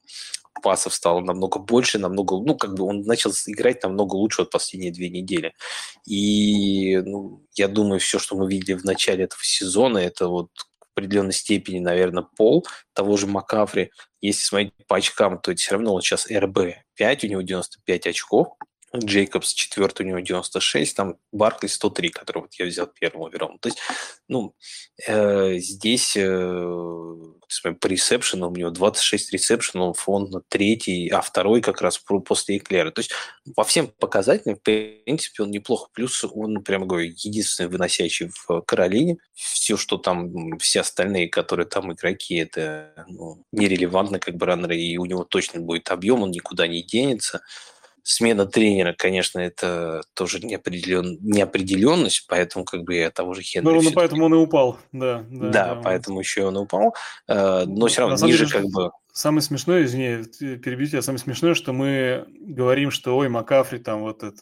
пасов стало намного больше, намного, ну, как бы он начал играть намного лучше от последние две недели. И ну, я думаю, все, что мы видели в начале этого сезона, это вот в определенной степени, наверное, пол того же Макафри. Если смотреть по очкам, то это все равно вот сейчас РБ 5, у него 95 очков, Джейкобс четвертый, у него 96, там Баркли 103, который вот я взял первым овером. То есть, ну, э, здесь э, по ресепшенам у него 26 ресепшенов, он на третий, а второй как раз после Эклера. То есть по всем показателям, в принципе, он неплохо. Плюс он, прямо говорю, единственный выносящий в Каролине. Все, что там, все остальные, которые там игроки, это ну, нерелевантно как бы раннеры, и у него точно будет объем, он никуда не денется смена тренера, конечно, это тоже неопределен... неопределенность, поэтому как бы я того же
Хенри... Ну, ну поэтому он и упал, да.
Да, да, да поэтому еще он и упал, э, но все равно ниже деле, как бы...
Самое смешное, извини, перебью тебя, самое смешное, что мы говорим, что ой, Макафри там вот это,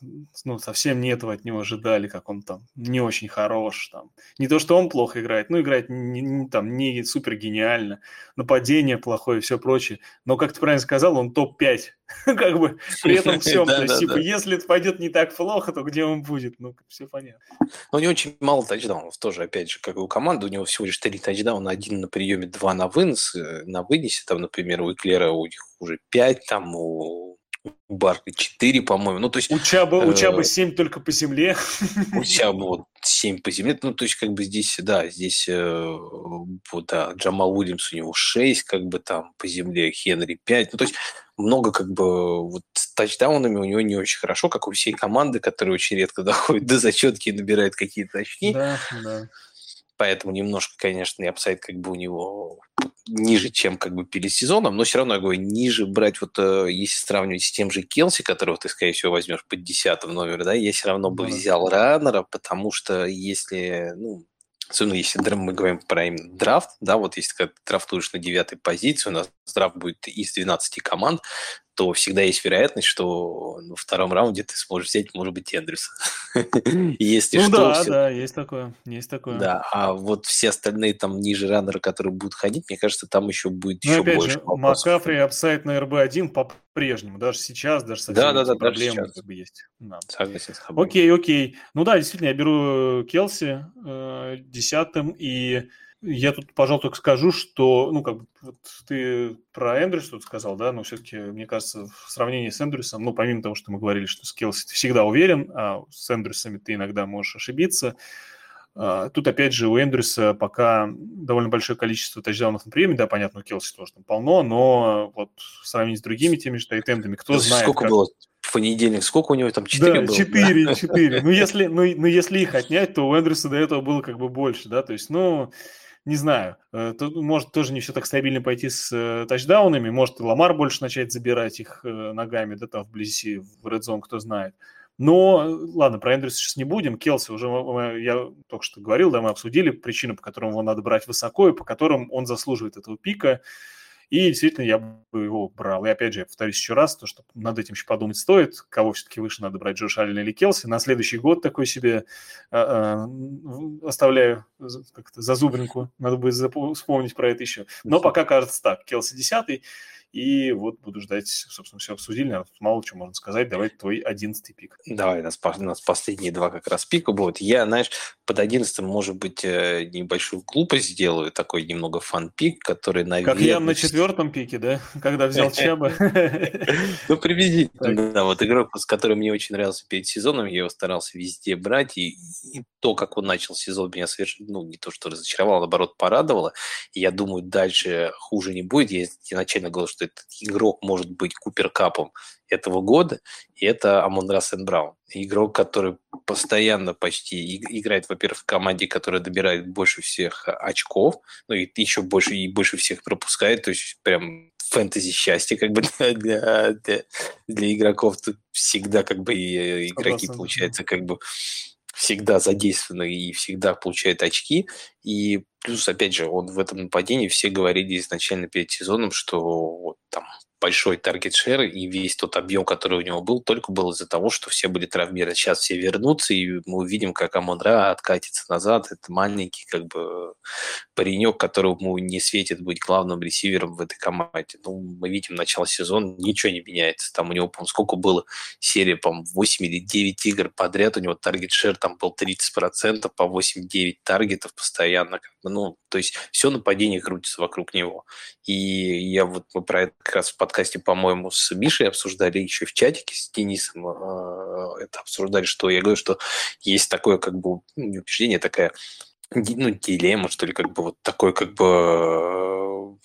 ну, совсем не этого от него ожидали, как он там не очень хорош, там. Не то, что он плохо играет, ну, играет не, не, там не супер гениально, нападение плохое и все прочее, но, как ты правильно сказал, он топ-5, [laughs] как бы при этом [laughs] всем, то есть, типа, если это пойдет не так плохо, то где он будет, ну, все понятно.
Но у него очень мало тачдаунов тоже, опять же, как и у команды, у него всего лишь три тачдауна, один на приеме, два на вынос, э, на вынесе, там, например, например, у Эклера у них уже 5, там у Баркли 4, по-моему. Ну, то есть,
у Чаба, э, у Чаба 7 только по земле.
У [laughs] Чаба вот 7 по земле. Ну, то есть, как бы здесь, да, здесь э, вот, да, Джамал Уильямс у него 6, как бы там по земле, Хенри 5. Ну, то есть, много как бы вот с тачдаунами у него не очень хорошо, как у всей команды, которая очень редко доходит до зачетки и набирает какие-то очки. Да, да поэтому немножко, конечно, и апсайд как бы у него ниже, чем как бы перед сезоном, но все равно, я говорю, ниже брать, вот э, если сравнивать с тем же Келси, которого ты, скорее всего, возьмешь под 10 номер, да, я все равно бы взял раннера, потому что если, ну, особенно если мы говорим про именно драфт, да, вот если ты драфтуешь на девятой позиции, у нас драфт будет из 12 команд, то всегда есть вероятность, что во втором раунде ты сможешь взять, может быть, Эндрюса. [laughs]
Если ну что, да, все... да, есть такое, есть такое.
Да, а вот все остальные там ниже раннеры, которые будут ходить, мне кажется, там еще будет ну, еще
опять больше же, Макафри апсайт на РБ-1 по-прежнему, даже сейчас, даже со
да, да, да,
проблемы как бы есть. Да. Согласен с тобой. Окей, окей. Ну да, действительно, я беру Келси э, десятым, и я тут, пожалуй, только скажу, что, ну, как бы, вот ты про Эндрюса тут сказал, да, но все-таки, мне кажется, в сравнении с Эндрюсом, ну, помимо того, что мы говорили, что с Келси ты всегда уверен, а с Эндрюсами ты иногда можешь ошибиться, а, Тут, опять же, у Эндрюса пока довольно большое количество тачдаунов на приеме. Да, понятно, у Келси тоже там полно, но вот в сравнении с другими теми же тайтендами, кто знает...
Сколько как... было в понедельник? Сколько у него там? Четыре
да, было? Четыре, четыре. Ну, если, ну, ну, если их отнять, то у Эндрюса до этого было как бы больше, да, то есть, ну не знаю, э, тут может тоже не все так стабильно пойти с э, тачдаунами, может и Ламар больше начать забирать их э, ногами, да, там вблизи, в Red Zone, кто знает. Но, ладно, про Эндрюса сейчас не будем. Келси уже, я только что говорил, да, мы обсудили причину, по которым его надо брать высоко и по которым он заслуживает этого пика. И действительно, я бы его брал. И опять же, я повторюсь еще раз, то, что над этим еще подумать стоит, кого все-таки выше надо брать, Джош Аллен или Келси. На следующий год такой себе а, а, оставляю как-то зазубринку, надо будет вспомнить про это еще. Но пока кажется так, Келси десятый, и вот буду ждать, собственно, все обсудили, наверное, мало чего можно сказать. Давай твой одиннадцатый пик.
Давай, у нас, у нас последние два как раз пика будут. Я, знаешь, под одиннадцатым, может быть, э, небольшую глупость сделаю, такой немного фан-пик, который, наверное...
Как я на четвертом пике, да? [laughs] Когда взял Чаба. [laughs]
Ну, приблизительно, да. Вот игрок, с которым мне очень нравился перед сезоном, я его старался везде брать, и то, как он начал сезон, меня совершенно, ну, не то, что разочаровало, наоборот, порадовало. Я думаю, дальше хуже не будет. Я изначально говорил, что этот игрок может быть Купер Капом этого года, и это Амон Рассен Браун. Игрок, который постоянно почти играет, во-первых, в команде, которая добирает больше всех очков, ну и еще больше и больше всех пропускает, то есть прям фэнтези счастье как бы [laughs] для, для, для игроков тут всегда как бы и игроки, получается, как бы всегда задействованы и всегда получает очки. И плюс, опять же, он в этом нападении все говорили изначально перед сезоном, что вот там большой таргет шер и весь тот объем, который у него был, только был из-за того, что все были травмированы. Сейчас все вернутся, и мы увидим, как Амонра откатится назад. Это маленький как бы паренек, которому не светит быть главным ресивером в этой команде. Ну, мы видим начало сезона, ничего не меняется. Там у него, по сколько было серия, по 8 или 9 игр подряд, у него таргет шер там был 30%, по 8-9 таргетов постоянно. Ну, то есть все нападение крутится вокруг него. И я вот мы про это как раз в подкасте, по-моему, с Мишей обсуждали, еще в чатике с Денисом э, это обсуждали, что я говорю, что есть такое как бы ну, убеждение, такая ну, дилемма, что ли, как бы вот такой как бы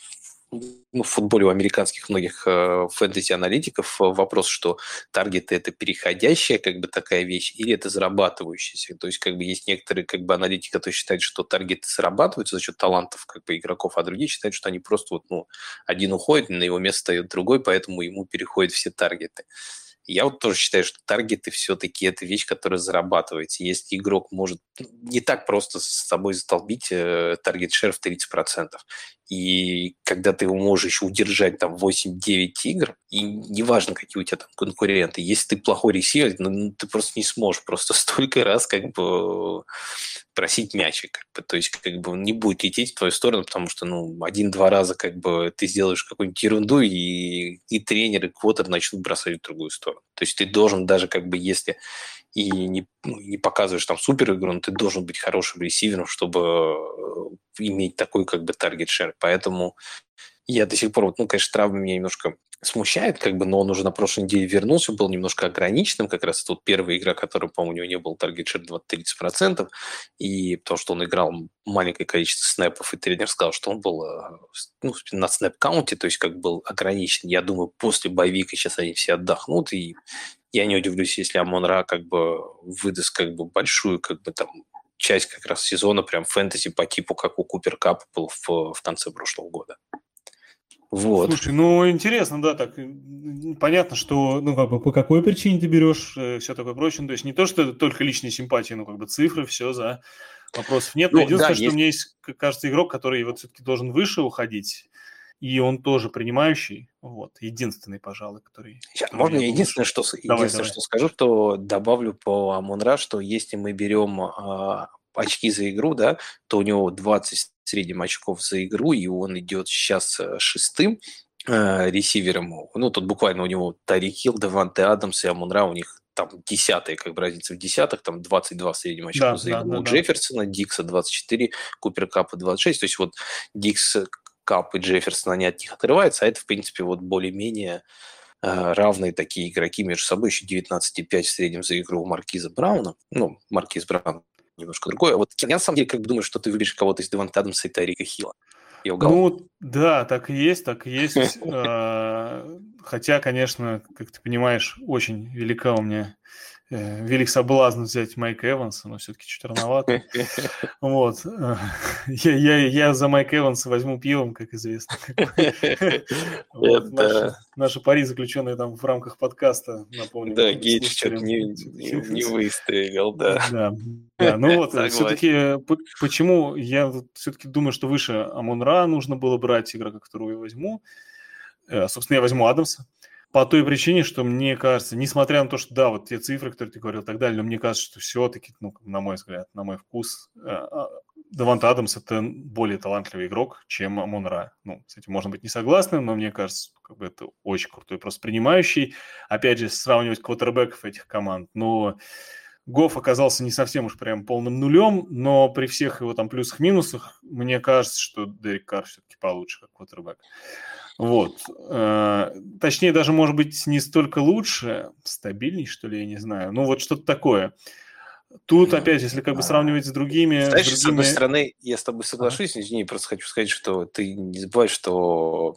ну, в футболе у американских многих э, фэнтези-аналитиков э, вопрос, что таргеты – это переходящая как бы такая вещь или это зарабатывающаяся. То есть как бы есть некоторые как бы аналитики, которые считают, что таргеты зарабатываются за счет талантов как бы игроков, а другие считают, что они просто вот, ну, один уходит, на его место стоит другой, поэтому ему переходят все таргеты. Я вот тоже считаю, что таргеты все-таки это вещь, которая зарабатывается. Если игрок может ну, не так просто с собой застолбить э, таргет шер в 30%. И когда ты его можешь удержать там 8-9 игр, и неважно, какие у тебя там конкуренты, если ты плохой ресивер, ну ты просто не сможешь просто [laughs] столько раз как бы просить мячик. Как бы. То есть как бы он не будет лететь в твою сторону, потому что ну, один-два раза как бы ты сделаешь какую-нибудь ерунду, и, и тренер, и квотер начнут бросать в другую сторону. То есть ты должен даже как бы, если и не, ну, не показываешь там супер игру, но ты должен быть хорошим ресивером, чтобы э, иметь такой как бы таргет шер. Поэтому я до сих пор, вот, ну, конечно, травма меня немножко смущает, как бы, но он уже на прошлой неделе вернулся, был немножко ограниченным, как раз тут первая игра, которая, по-моему, у него не был таргет шер 20-30%, и потому что он играл маленькое количество снэпов, и тренер сказал, что он был э, ну, на снэп-каунте, то есть как был ограничен. Я думаю, после боевика сейчас они все отдохнут, и я не удивлюсь, если Амон-Ра как бы выдаст как бы большую как бы там часть как раз сезона прям фэнтези по типу, как у Купер Кап был в, в конце прошлого года.
Вот. Слушай, ну интересно, да, так понятно, что ну как бы по какой причине ты берешь э, все такое прочее. Ну, то есть не то, что это только личные симпатии, но как бы цифры, все за вопросов нет. Ну, Единственное, да, что есть... у меня есть, кажется, игрок, который вот все-таки должен выше уходить и он тоже принимающий, вот, единственный, пожалуй, который...
Сейчас, можно я единственное, что, давай, единственное давай. что скажу, что добавлю по Амунра, что если мы берем а, очки за игру, да, то у него 20 среднем очков за игру, и он идет сейчас э, шестым э, ресивером. Ну, тут буквально у него Тарик Хилл, Деванте Адамс и Амунра, у них там десятые, как бы разница в десятых, там 22 в среднем очко да, за игру да, да, у Джефферсона, Дикса 24, Купер Капа 26. То есть вот Дикс Кап и Джефферсон, они от них отрываются, а это, в принципе, вот более-менее э, равные такие игроки между собой, еще 19,5 в среднем за игру у Маркиза Брауна. Ну, Маркиз Браун немножко другое. Вот я на самом деле как бы думаю, что ты выберешь кого-то из Деванта Адамса и Тарика Хилла.
Ну, да, так и есть, так и есть. [laughs] А, хотя, конечно, как ты понимаешь, очень велика у меня велик соблазн взять Майка Эванса, но все-таки чуть рановато. [laughs] Вот. [laughs] Я, я, я за Майка Эванса возьму пивом, как известно. [laughs] Вот. Наши, наши пари, заключенные там в рамках подкаста, напомню.
Да, что-то не, не, не выстоял, да.
Да, да. ну вот, все-таки почему я все-таки думаю, что выше Амон-Ра нужно было брать игрока, которого я возьму. Э, собственно, я возьму Адамса. По той причине, что мне кажется, несмотря на то, что да, вот те цифры, которые ты говорил и так далее, но мне кажется, что все-таки, ну, на мой взгляд, на мой вкус, э, а, Давант Адамс – это более талантливый игрок, чем Монра. Ну, с этим можно быть не согласным, но мне кажется, как бы это очень крутой, просто принимающий. Опять же, сравнивать квотербеков этих команд, но Гофф оказался не совсем уж прям полным нулем, но при всех его там плюсах-минусах, мне кажется, что Дерек Карр все-таки получше как квотербек. Вот. Э, точнее, даже, может быть, не столько лучше, стабильней, что ли, я не знаю. Ну, вот что-то такое. Тут, опять, если как бы сравнивать с другими...
Знаешь,
с, другими...
с одной стороны, я с тобой соглашусь, извини, просто хочу сказать, что ты не забывай, что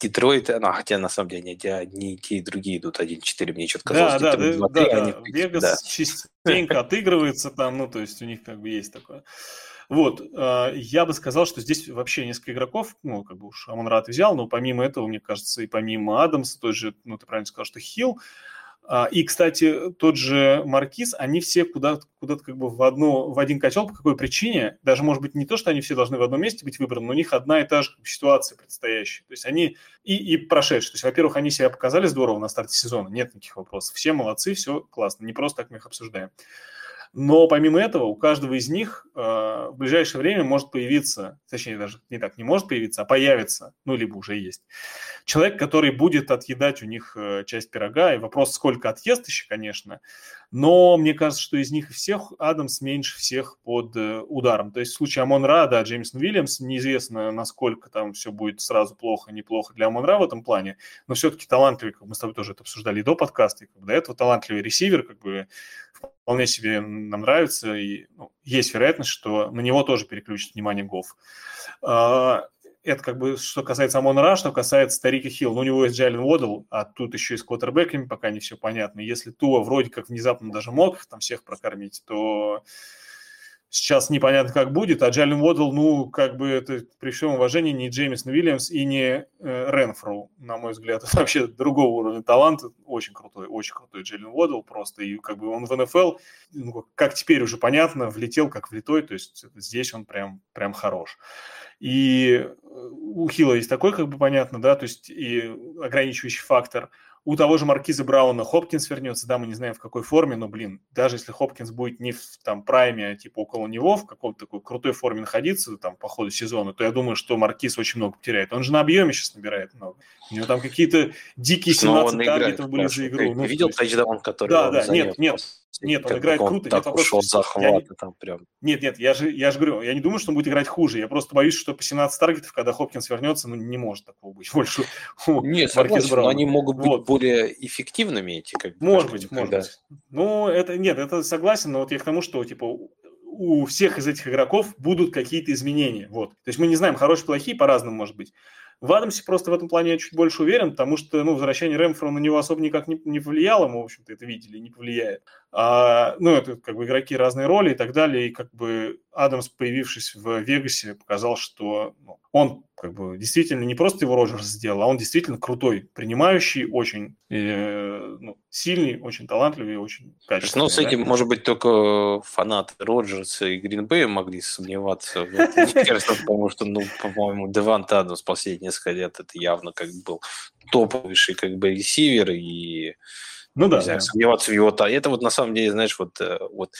Детройт, ну, хотя на самом деле не, не те и другие идут 1-4, мне что-то казалось,
да, да, да, да, да. Вегас да. частенько отыгрывается там, ну, то есть у них как бы есть такое. Вот, э, я бы сказал, что здесь вообще несколько игроков, ну, как бы уж Амон Рад взял, но помимо этого, мне кажется, и помимо Адамса, той же, ну, ты правильно сказал, что Хилл, А, и, кстати, тот же Маркиз, они все куда-то куда как бы в, одну, в один котел. По какой причине? Даже, может быть, не то, что они все должны в одном месте быть выбраны, но у них одна и та же ситуация предстоящая. То есть они и, и прошедшие. То есть, во-первых, они себя показали здорово на старте сезона, нет никаких вопросов. Все молодцы, все классно. Не просто так мы их обсуждаем. Но помимо этого, у каждого из них э, в ближайшее время может появиться, точнее, даже не так, не может появиться, а появится, ну, либо уже есть, человек, который будет отъедать у них э, часть пирога. И вопрос, сколько отъест еще, конечно. Но мне кажется, что из них всех Адамс меньше всех под э, ударом. То есть в случае Амон-Ра, да, Джеймсон Уильямс, неизвестно, насколько там все будет сразу плохо, неплохо для Амон-Ра в этом плане, но все-таки талантливый, как мы с тобой тоже это обсуждали до подкаста, и как бы до этого талантливый ресивер, как бы вполне себе нам нравится, и ну, есть вероятность, что на него тоже переключит внимание Гофф. А, это как бы что касается Амона Ра, что касается Тайрика Хилла. Ну, у него есть Джейлен Уоддл, а тут еще и с квотербеками пока не все понятно. Если Туа вроде как внезапно даже мог там всех прокормить, то сейчас непонятно, как будет. А Джейлен Уоддл, ну, как бы это при всем уважении не Джеймисон Уильямс и не э, Ренфроу, на мой взгляд. [laughs] Это вообще другого уровня таланта. Очень крутой, очень крутой Джейлен Уоддл просто. И как бы он в НФЛ, ну, как теперь уже понятно, влетел как влитой. То есть здесь он прям, прям хорош. И э, у Хила есть такой, как бы понятно, да, то есть и ограничивающий фактор. У того же Маркиза Брауна Хопкинс вернется, да, мы не знаем в какой форме, но, блин, даже если Хопкинс будет не в там прайме, а типа около него, в какой-то такой крутой форме находиться там по ходу сезона, то я думаю, что Маркиз очень много потеряет. Он же на объеме сейчас набирает много. У него там какие-то дикие 17 таргетов были за игру. Ты,
ну, видел тачдаун, который
Да, да, нет, нет, нет, он играет
он
круто.
Так
нет
ушел захват, там прям.
Нет, нет, я же, я же говорю, я не думаю, что он будет играть хуже. Я просто боюсь, что по 17 таргетов, когда Хопкинс вернется, ну, не может такого быть [laughs] больше.
Нет, согласен, но они могут быть вот. более эффективными, эти как
Может быть, может быть. Ну, это, нет, это согласен, но вот я к тому, что, типа, у всех из этих игроков будут какие-то изменения. Вот. То есть мы не знаем, хорошие, плохие, по-разному может быть. В Адамсе просто в этом плане я чуть больше уверен, потому что ну, возвращение Рэмфора на него особо никак не, не повлияло, мы, в общем-то, это видели, не повлияет. А, ну, это как бы игроки разные роли и так далее, и как бы Адамс, появившись в Вегасе, показал, что ну, он как бы действительно не просто его Роджерс сделал, а он действительно крутой, принимающий, очень э, ну, сильный, очень талантливый, очень качественный.
Ну, с этим, да? может быть, только фанаты Роджерса и Гринбея могли сомневаться. [laughs] Потому что, ну, по-моему, Девант Адамс последние несколько лет это явно как был топовейший как бы ресивер и
ну да,
знаю, да. сомневаться в его. Это вот на самом деле, знаешь, вот, э, вот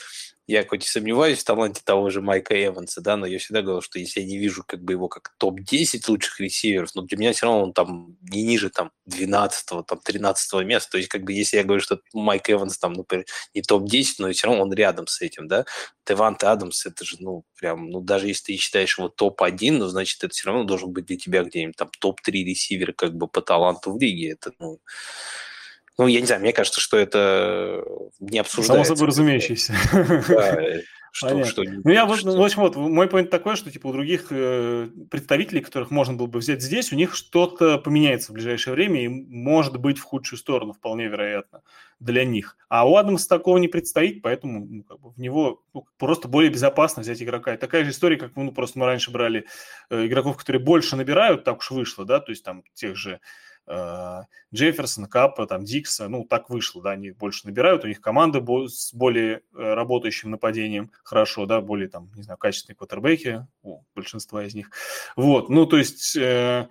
я хоть и сомневаюсь в таланте того же Майка Эванса, да, но я всегда говорил, что если я не вижу как бы его как топ-10 лучших ресиверов, но для меня все равно он там не ниже там 12-го, там 13 места. То есть как бы если я говорю, что Майк Эванс там, например, не топ-10, но все равно он рядом с этим, да. Тевант Адамс, это же, ну, прям, ну, даже если ты считаешь его топ-1, ну, значит, это все равно должен быть для тебя где-нибудь там топ-3 ресивера как бы по таланту в лиге. Это, ну, ну, я не знаю, мне кажется, что это не обсуждается.
Само собой разумеющееся.
Да, [laughs] что, что
ну, я вот, в общем, вот, мой point такой, что, типа, у других э, представителей, которых можно было бы взять здесь, у них что-то поменяется в ближайшее время, и может быть в худшую сторону, вполне вероятно, для них. А у Адамса такого не предстоит, поэтому ну, как бы в него ну, просто более безопасно взять игрока. И такая же история, как ну, просто мы раньше брали э, игроков, которые больше набирают, так уж вышло, да, то есть там тех же Э, Джефферсона, Капа, там, Дикса, ну, так вышло, да, они больше набирают, у них команда с более э, работающим нападением хорошо, да, более, там, не знаю, качественные квотербеки у большинства из них. Вот, ну, то есть... Э,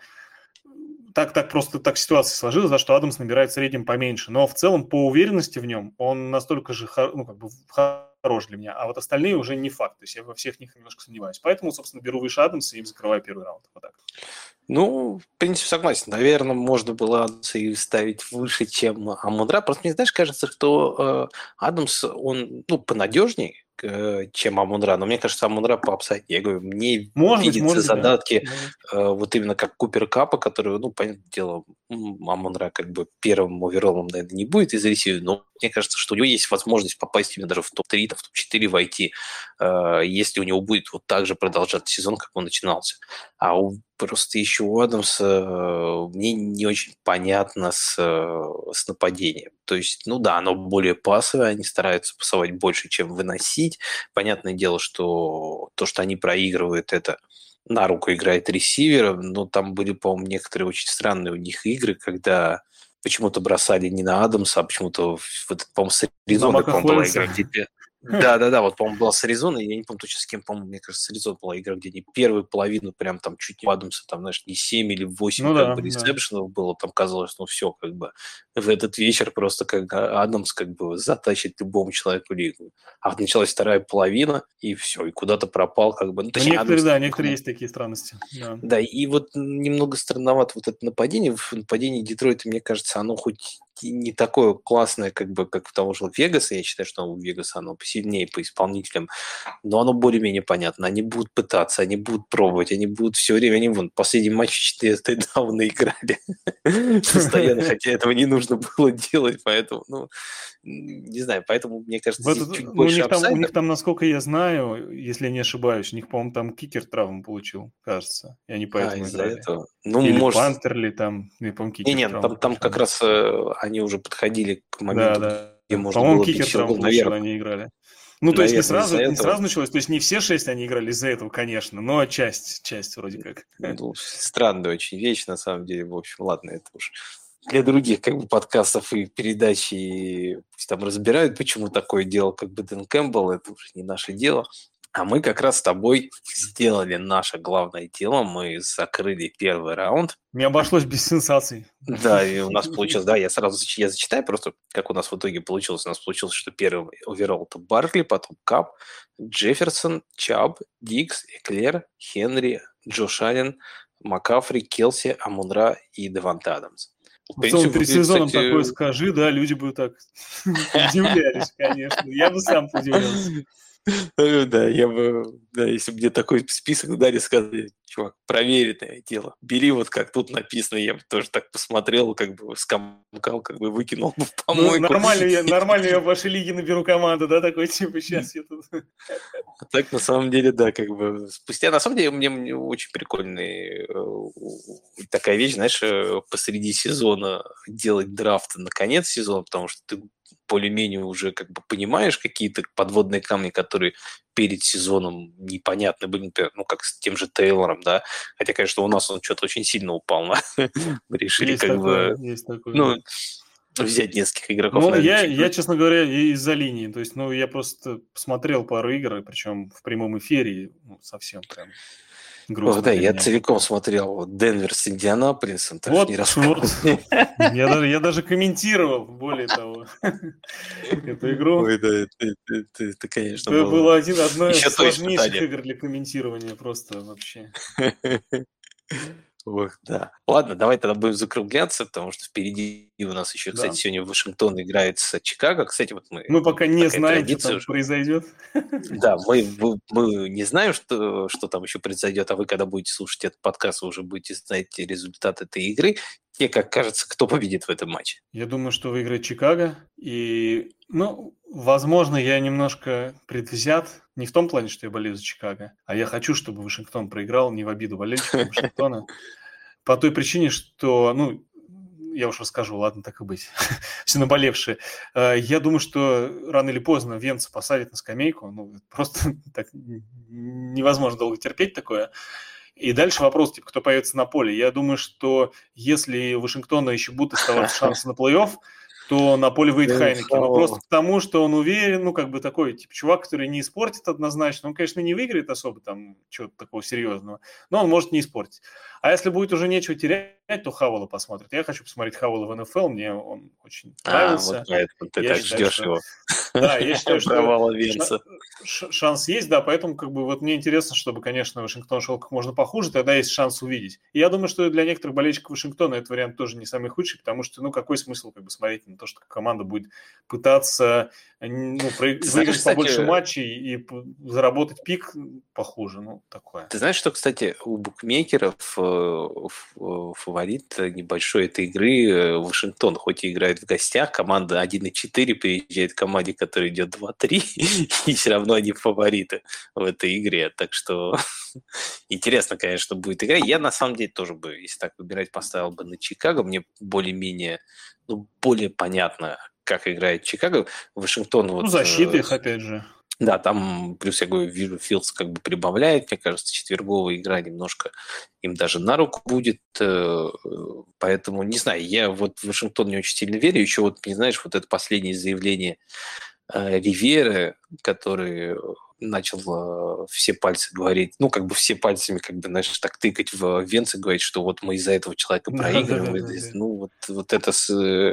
так, так просто так ситуация сложилась, да, что Адамс набирает в среднем поменьше. Но в целом по уверенности в нем он настолько же ну, как бы хорош для меня. А вот остальные уже не факт. То есть я во всех них немножко сомневаюсь. Поэтому, собственно, беру выше Адамса и закрываю первый раунд. Вот так.
Ну, в принципе, согласен. Наверное, можно было и ставить выше, чем Амундра. Просто мне, знаешь, кажется, что э, Адамс, он, ну, понадежнее, чем Амундра. Но мне кажется, Амундра по апсайде. Я говорю, мне может видятся быть, может задатки да. э, вот именно как Купер Капа, который, ну, понятное дело, Амундра как бы первым оверолом, наверное, не будет из ресивера, но мне кажется, что у него есть возможность попасть именно даже в топ-3, в топ-4 войти, э, если у него будет вот так же продолжаться сезон, как он начинался. А у Просто еще у Адамса э, мне не очень понятно с, э, с нападением. То есть, ну да, оно более пасовое, они стараются пасовать больше, чем выносить. Понятное дело, что то, что они проигрывают, это на руку играет ресивер. Но там были, по-моему, некоторые очень странные у них игры, когда почему-то бросали не на Адамса, а почему-то, вот, по-моему, с Аризоной, по-моему, была игра, где да, да, да, вот, по-моему, была с Аризоной, я не помню точно с кем, по-моему, мне кажется, с Аризоной была игра, где не первую половину прям там чуть не Адамса, там, знаешь, не 7 или 8 ну, как да, бы ресепшенов да. было, там казалось, ну все, как бы, в этот вечер просто как Адамс как бы затащит любому человеку лигу. А началась вторая половина, и все, и куда-то пропал, как бы. Ну,
точнее, некоторые, Адамс, да, некоторые есть такие странности.
Да. да, и вот немного странновато вот это нападение. В нападении Детройта, мне кажется, оно хоть не такое классное, как бы, как того же Вегаса. Я считаю, что у Вегаса оно посильнее по исполнителям, но оно более-менее понятно. Они будут пытаться, они будут пробовать, они будут все время, они вон, последний матч 4 тайдауна [laughs] играли [laughs] постоянно, [laughs] хотя этого не нужно было делать, поэтому, ну, не знаю, поэтому, мне кажется,
здесь чуть ну, больше у них, там, у них там, насколько я знаю, если я не ошибаюсь, у них, по-моему, там кикер травму получил, кажется, и они поэтому а, играли. Этого. Ну, Или может... Пантерли там,
не помню, кикер Не, нет, там, там как раз э, они уже подходили к моменту, да, да. где можно По-моему, было кикер
травму получил, они играли. Ну, то есть не сразу, не сразу началось, то есть не все шесть они играли из-за этого, конечно, но часть, часть вроде как.
Ну, странная очень вещь, на самом деле, в общем, ладно, это уж для других как бы подкастов и передач, и там разбирают, почему такое дело, как бы Дэн Кэмпбелл, это уже не наше дело. А мы как раз с тобой сделали наше главное дело, мы закрыли первый раунд.
Мне обошлось без сенсаций.
Да, и у нас получилось, да, я сразу я зачитаю просто, как у нас в итоге получилось. У нас получилось, что первый оверолл это Баркли, потом Кап, Джефферсон, Чаб, Дикс, Эклер, Хенри, Джош Аллен, Макафри, Келси, Амунра и Девант Адамс.
В целом, перед сезоном кстати... такое скажи, да, люди бы так [laughs] удивлялись, конечно. Я бы сам удивлялся.
Да, я бы, да, если бы мне такой список дали, сказали, чувак, проверенное дело, бери вот как тут написано, я бы тоже так посмотрел, как бы скомкал, как бы выкинул бы в
ну, помойку. Ну, нормально, я, нормально я в вашей лиге наберу команду, да, такой типа, сейчас я тут...
А так, на самом деле, да, как бы, спустя, на самом деле, мне, мне очень прикольная э, такая вещь, знаешь, э, посреди сезона делать драфт на конец сезона, потому что ты более-менее уже как бы понимаешь какие-то подводные камни, которые перед сезоном непонятны были, например, ну, как с тем же Тейлором, да, хотя, конечно, у нас он что-то очень сильно упал, на... [laughs] мы решили есть как такое, бы, такое, ну, взять нескольких игроков.
Ну, я, я, честно говоря, из-за линии, то есть, ну, я просто посмотрел пару игр, причем в прямом эфире, ну, совсем прям
Грустно Ох, да, я целиком смотрел вот Денвер с Индианаполисом.
Вот, не вот. я, даже, я даже комментировал, более [laughs] того, [laughs] эту игру.
Ой, да, это, это, это, это конечно,
Это было, было один, одно из сложнейших игр для комментирования просто вообще. [laughs]
Ох, да. Ладно, давай тогда будем закругляться, потому что впереди у нас еще, кстати, да. сегодня Вашингтон играет с Чикаго. Кстати, вот мы...
Мы пока не знаем, что там уже. произойдет.
Да, [laughs] мы, мы, мы не знаем, что, что там еще произойдет, а вы, когда будете слушать этот подкаст, вы уже будете знать результат этой игры. Тебе как кажется, кто победит в этом матче?
Я думаю, что выиграет Чикаго. И, ну, возможно, я немножко предвзят. Не в том плане, что я болею за Чикаго, а я хочу, чтобы Вашингтон проиграл, не в обиду болельщикам Вашингтона. По той причине, что, ну, я уж расскажу, ладно, так и быть. [laughs] Все наболевшие. Э, я думаю, что рано или поздно Венца посадят на скамейку. Ну, просто [laughs] так невозможно долго терпеть такое. И дальше вопрос, типа, кто появится на поле. Я думаю, что если у Вашингтона еще будут оставаться [laughs] шансы на плей-офф, то на поле выйдет Хайнекен. Ну, просто потому, что он уверен, ну, как бы такой, типа, чувак, который не испортит однозначно. Он, конечно, не выиграет особо там чего-то такого серьезного, но он может не испортить. А если будет уже нечего терять, то Хавала посмотрит. Я хочу посмотреть Хавала в НФЛ, мне он очень а, нравился.
Вот поэтому ты я так считаю, ждешь что... его.
Да, я считаю, что шанс есть, да, поэтому как бы вот мне интересно, чтобы, конечно, Вашингтон шел как можно похуже, тогда есть шанс увидеть. И я думаю, что для некоторых болельщиков Вашингтона этот вариант тоже не самый худший, потому что, ну, какой смысл как бы смотреть на то, что команда будет пытаться ну, выиграть побольше матчей и заработать пик похуже, ну, такое.
Ты знаешь, что, кстати, у букмекеров э, фаворит небольшой этой игры э, Вашингтон, хоть и играет в гостях, команда 1-4 приезжает к команде, которая идет 2-3, [laughs] и все равно они фавориты в этой игре. Так что [laughs] интересно, конечно, будет игра. Я на самом деле тоже бы, если так выбирать, поставил бы на Чикаго. Мне более-менее, ну, более понятно, как играет Чикаго. Вашингтон
вот... Ну, защита э, их, опять же.
Да, там, плюс я говорю, вижу, Филдс как бы прибавляет, мне кажется, четверговая игра немножко им даже на руку будет, э, поэтому, не знаю, я вот в Вашингтон не очень сильно верю, еще вот, не знаешь, вот это последнее заявление э, Ривера, который начал э, все пальцы говорить, ну, как бы все пальцами, как бы, знаешь, так тыкать в венцы, говорить, что вот мы из-за этого человека [laughs] проигрываем. Да, да, да, ну, вот, вот это,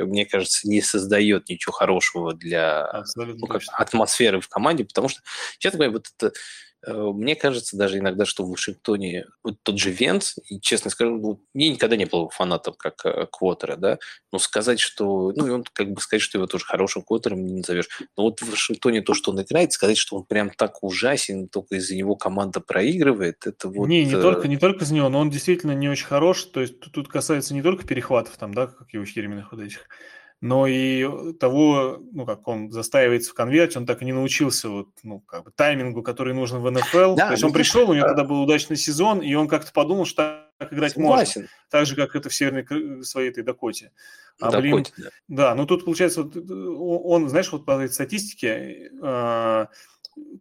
мне кажется, не создает ничего хорошего для ну, как, атмосферы в команде, потому что, честно говоря, вот это Э, мне кажется даже иногда, что в Вашингтоне вот тот же Венц, и, честно скажу, ну, мне никогда не было фанатом как э, квотера, да, но сказать, что, ну, и он как бы сказать, что его тоже хорошим квотером не назовешь. Но вот в Вашингтоне то, что он играет, сказать, что он прям так ужасен, только из-за него команда проигрывает, это вот...
Не, не, только, не только из него, но он действительно не очень хорош, то есть тут, тут касается не только перехватов там, да, как его вот этих, но и того, ну, как он застаивается в конверте, он так и не научился вот, ну, как бы таймингу, который нужен в НФЛ. Да, То есть он пришел, у него тогда был удачный сезон, и он как-то подумал, что так играть Согласен. можно. Так же, как это в северной своей этой Дакоте. А, Дакоте, блин, да. да, ну тут получается, вот, он, знаешь, вот по этой статистике, э,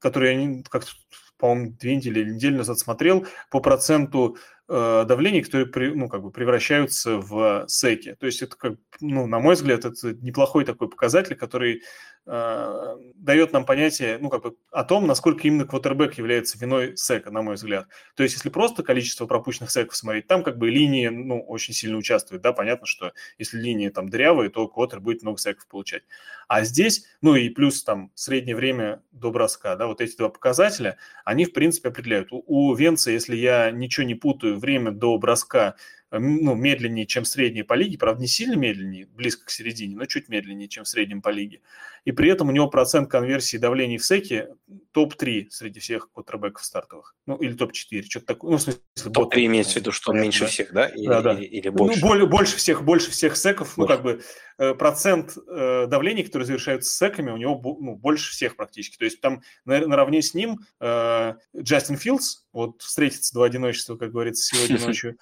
которую я как-то, по-моему, две недели или неделю назад смотрел, по проценту Э, давлений, которые ну, как бы превращаются в секи. То есть это, как, ну, на мой взгляд, это неплохой такой показатель, который э, дает нам понятие ну, как бы, о том, насколько именно квотербек является виной сека, на мой взгляд. То есть если просто количество пропущенных секов смотреть, там как бы линии ну, очень сильно участвуют. Да, понятно, что если линии там дырявые, то квотер будет много секов получать. А здесь, ну и плюс там среднее время до броска, да, вот эти два показателя, они в принципе определяют. У, у Венца, если я ничего не путаю, время до броска ну, медленнее, чем средний по лиге, правда, не сильно медленнее, близко к середине, но чуть медленнее, чем в среднем по лиге. И при этом у него процент конверсии давлений в секе топ-3 среди всех квотербеков стартовых. Ну, или топ-4, что-то такое. Ну, в
смысле, топ-3 имеется в виду, что он меньше да. всех, да?
Или, да, да. Или, или больше? Ну, более, больше всех, больше всех секов. Больше. Ну, как бы э, процент э, давлений, которые завершаются секами, у него ну, больше всех практически. То есть там на, наравне с ним э, Джастин Филдс, вот встретится два одиночества, как говорится, сегодня [laughs] ночью,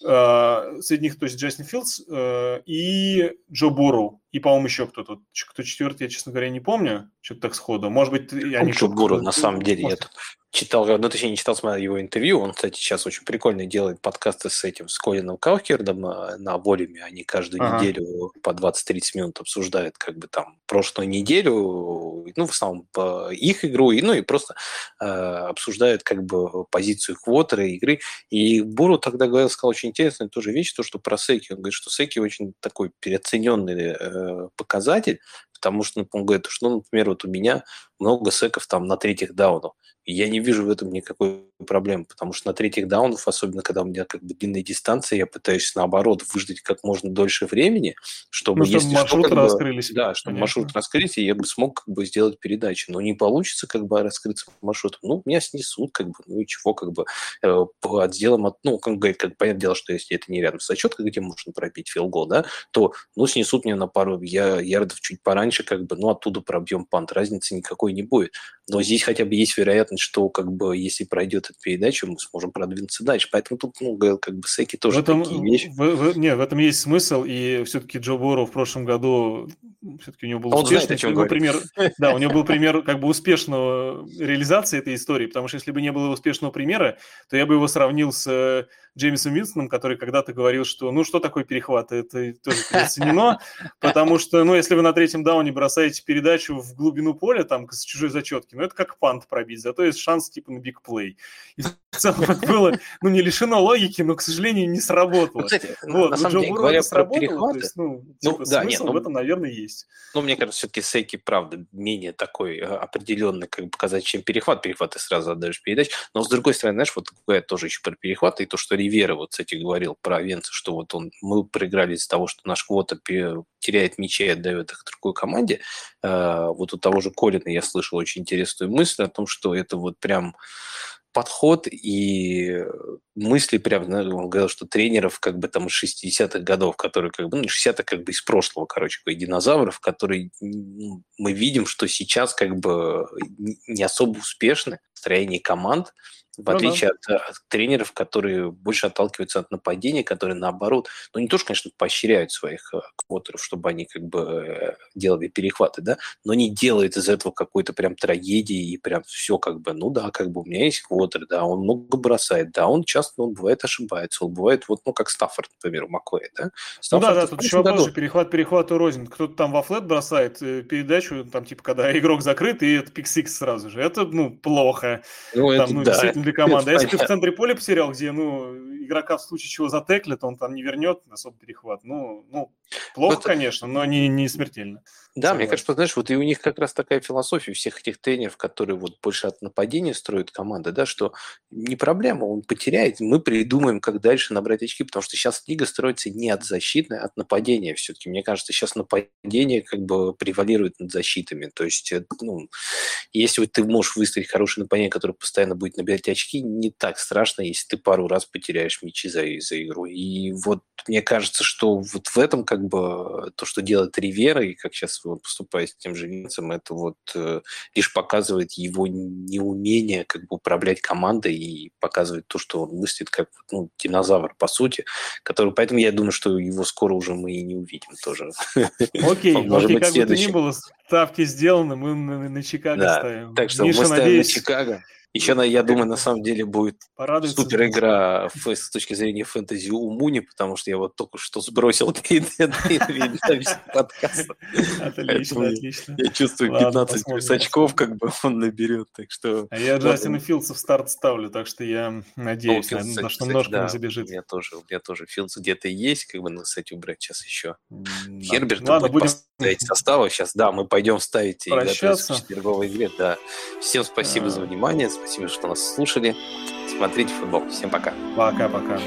среди них, то есть Джастин Филдс uh, и Джо Борроу. И, по-моему, еще кто-то. Кто четвертый, я, честно говоря, не помню. Что-то так сходу. Может быть,
они... Джо Борроу, на самом деле, Может... я читал, ну, точнее, не читал, смотрел его интервью. Он, кстати, сейчас очень прикольно делает подкасты с этим, с Колином Каухердом э, на волюме. Они каждую ага. неделю по 20-30 минут обсуждают, как бы там, прошлую неделю, ну, в основном их игру, и, ну, и просто э, обсуждают, как бы, позицию квотера игры. И Буру тогда говорил, сказал очень интересную тоже вещь, то, что про Секи. Он говорит, что Секи очень такой переоцененный э, показатель, потому что, он говорит, что, ну, например, вот у меня много секов там на третьих даунах. И я не вижу в этом никакой проблемы, потому что на третьих даунах, особенно когда у меня как бы длинные дистанции, я пытаюсь наоборот выждать как можно дольше времени, чтобы, ну,
если маршрут что, раскрылись.
Бы, да, чтобы маршрут раскрыть, и я бы смог как бы сделать передачу. Но не получится как бы раскрыться маршрут. Ну, меня снесут, как бы, ну и чего, как бы э, по отделам, от, ну, как говорит, как понятное дело, что если это не рядом с отчеткой, где можно пробить филгол, да, то, ну, снесут меня на пару я, ярдов чуть пораньше, как бы, ну, оттуда пробьем пант. Разницы никакой не будет. Но здесь хотя бы есть вероятность, что как бы если пройдет эта передача, мы сможем продвинуться дальше. Поэтому тут, ну, как бы Секи тоже в этом, такие вещи.
В, в, нет, в этом есть смысл, и все-таки Джо Боро в прошлом году все-таки у него был а успешный знает, был пример. Да, у него был пример как бы успешного реализации этой истории, потому что если бы не было успешного примера, то я бы его сравнил с Джеймсом Винстоном, который когда-то говорил, что ну что такое перехват, это тоже переоценено, потому что, ну, если вы на третьем дауне бросаете передачу в глубину поля, там, с чужой зачетки, ну, это как пант пробить, зато есть шанс, типа, на бигплей. И в целом это было, ну, не лишено логики, но, к сожалению, не сработало. Ну,
кстати, вот, на самом деле, говоря про перехваты, есть,
ну, ну, типа, да, нет, ну, в этом, наверное, есть.
Ну, мне кажется, все-таки Сейки, правда, менее такой э, определенный, как бы показать, чем перехват. Перехват ты сразу отдаешь передач. Но, с другой стороны, знаешь, вот я тоже еще про перехват, и то, что Ривера вот, кстати, говорил про Венца, что вот он, мы проиграли из-за того, что наш квота теряет мячи и отдает их другой команде. А, вот у того же Колина я слышал очень интересную мысль о том, что это вот прям подход и мысли прям, он говорил, что тренеров как бы там из 60-х годов, которые как бы, ну, 60-х как бы из прошлого, короче, как динозавров, которые ну, мы видим, что сейчас как бы не особо успешны в строении команд, В ну, отличие да. от, от тренеров, которые больше отталкиваются от нападения, которые наоборот, ну не то, что, конечно, поощряют своих э, квотеров, чтобы они как бы э, делали перехваты, да, но не делают из этого какой-то прям трагедии и прям все как бы, ну да, как бы у меня есть квотер, да, он много бросает, да, он часто, он бывает ошибается, он бывает вот, ну как Стаффорд, например, у Маквея, да.
Стаффорд, ну да, да, тут еще вопрос перехват, перехват в red zone, кто-то там во flat бросает э, передачу, там типа когда игрок закрыт, и это pick six сразу же, это, ну, плохо. Ну, там, это, ну, да. Для команды. А если ты в центре поля потерял, где, ну, игрока в случае чего затэклит, он там не вернет особо перехват. Ну, ну плохо, это... конечно, но не, не смертельно.
Да, Согласен. мне кажется, знаешь, вот и у них как раз такая философия у всех этих тренеров, которые вот больше от нападения строят команды, да, что не проблема, он потеряет, мы придумаем, как дальше набрать очки, потому что сейчас лига строится не от защиты, а от нападения все-таки. Мне кажется, сейчас нападение как бы превалирует над защитами. То есть, э, ну, если вот ты можешь выставить хорошее нападение, которое постоянно будет набирать очки, не так страшно, если ты пару раз потеряешь мячи за, за игру. И вот мне кажется, что вот в этом как бы то, что делает Ривера, и как сейчас он поступает с тем же Винцем, это вот э, лишь показывает его неумение как бы управлять командой и показывает то, что он мыслит как ну, динозавр, по сути, который, поэтому я думаю, что его скоро уже мы и не увидим тоже.
Окей, Может окей, быть, как бы то ни было, ставки сделаны, мы на, на Чикаго да, ставим.
Так что Миша, мы ставим надеюсь... на Чикаго. Еще, я думаю, на самом деле будет супер игра с точки зрения фэнтези у Муни, потому что я вот только что сбросил [laughs] подкаст. Отлично, отлично. Я чувствую 15 плюс очков, как бы он наберет, так что...
А я Джастина Филдса в старт ставлю, так что я надеюсь, на что ножка не забежит.
У меня тоже, у меня тоже Филдс где-то есть, как бы на сайте убрать сейчас еще. Херберт будет поставить состава. Сейчас, да, мы пойдем ставить и готовиться к четверговой игре. Да. Всем спасибо за внимание, Спасибо, что нас слушали. Смотрите футбол. Всем пока.
Пока-пока.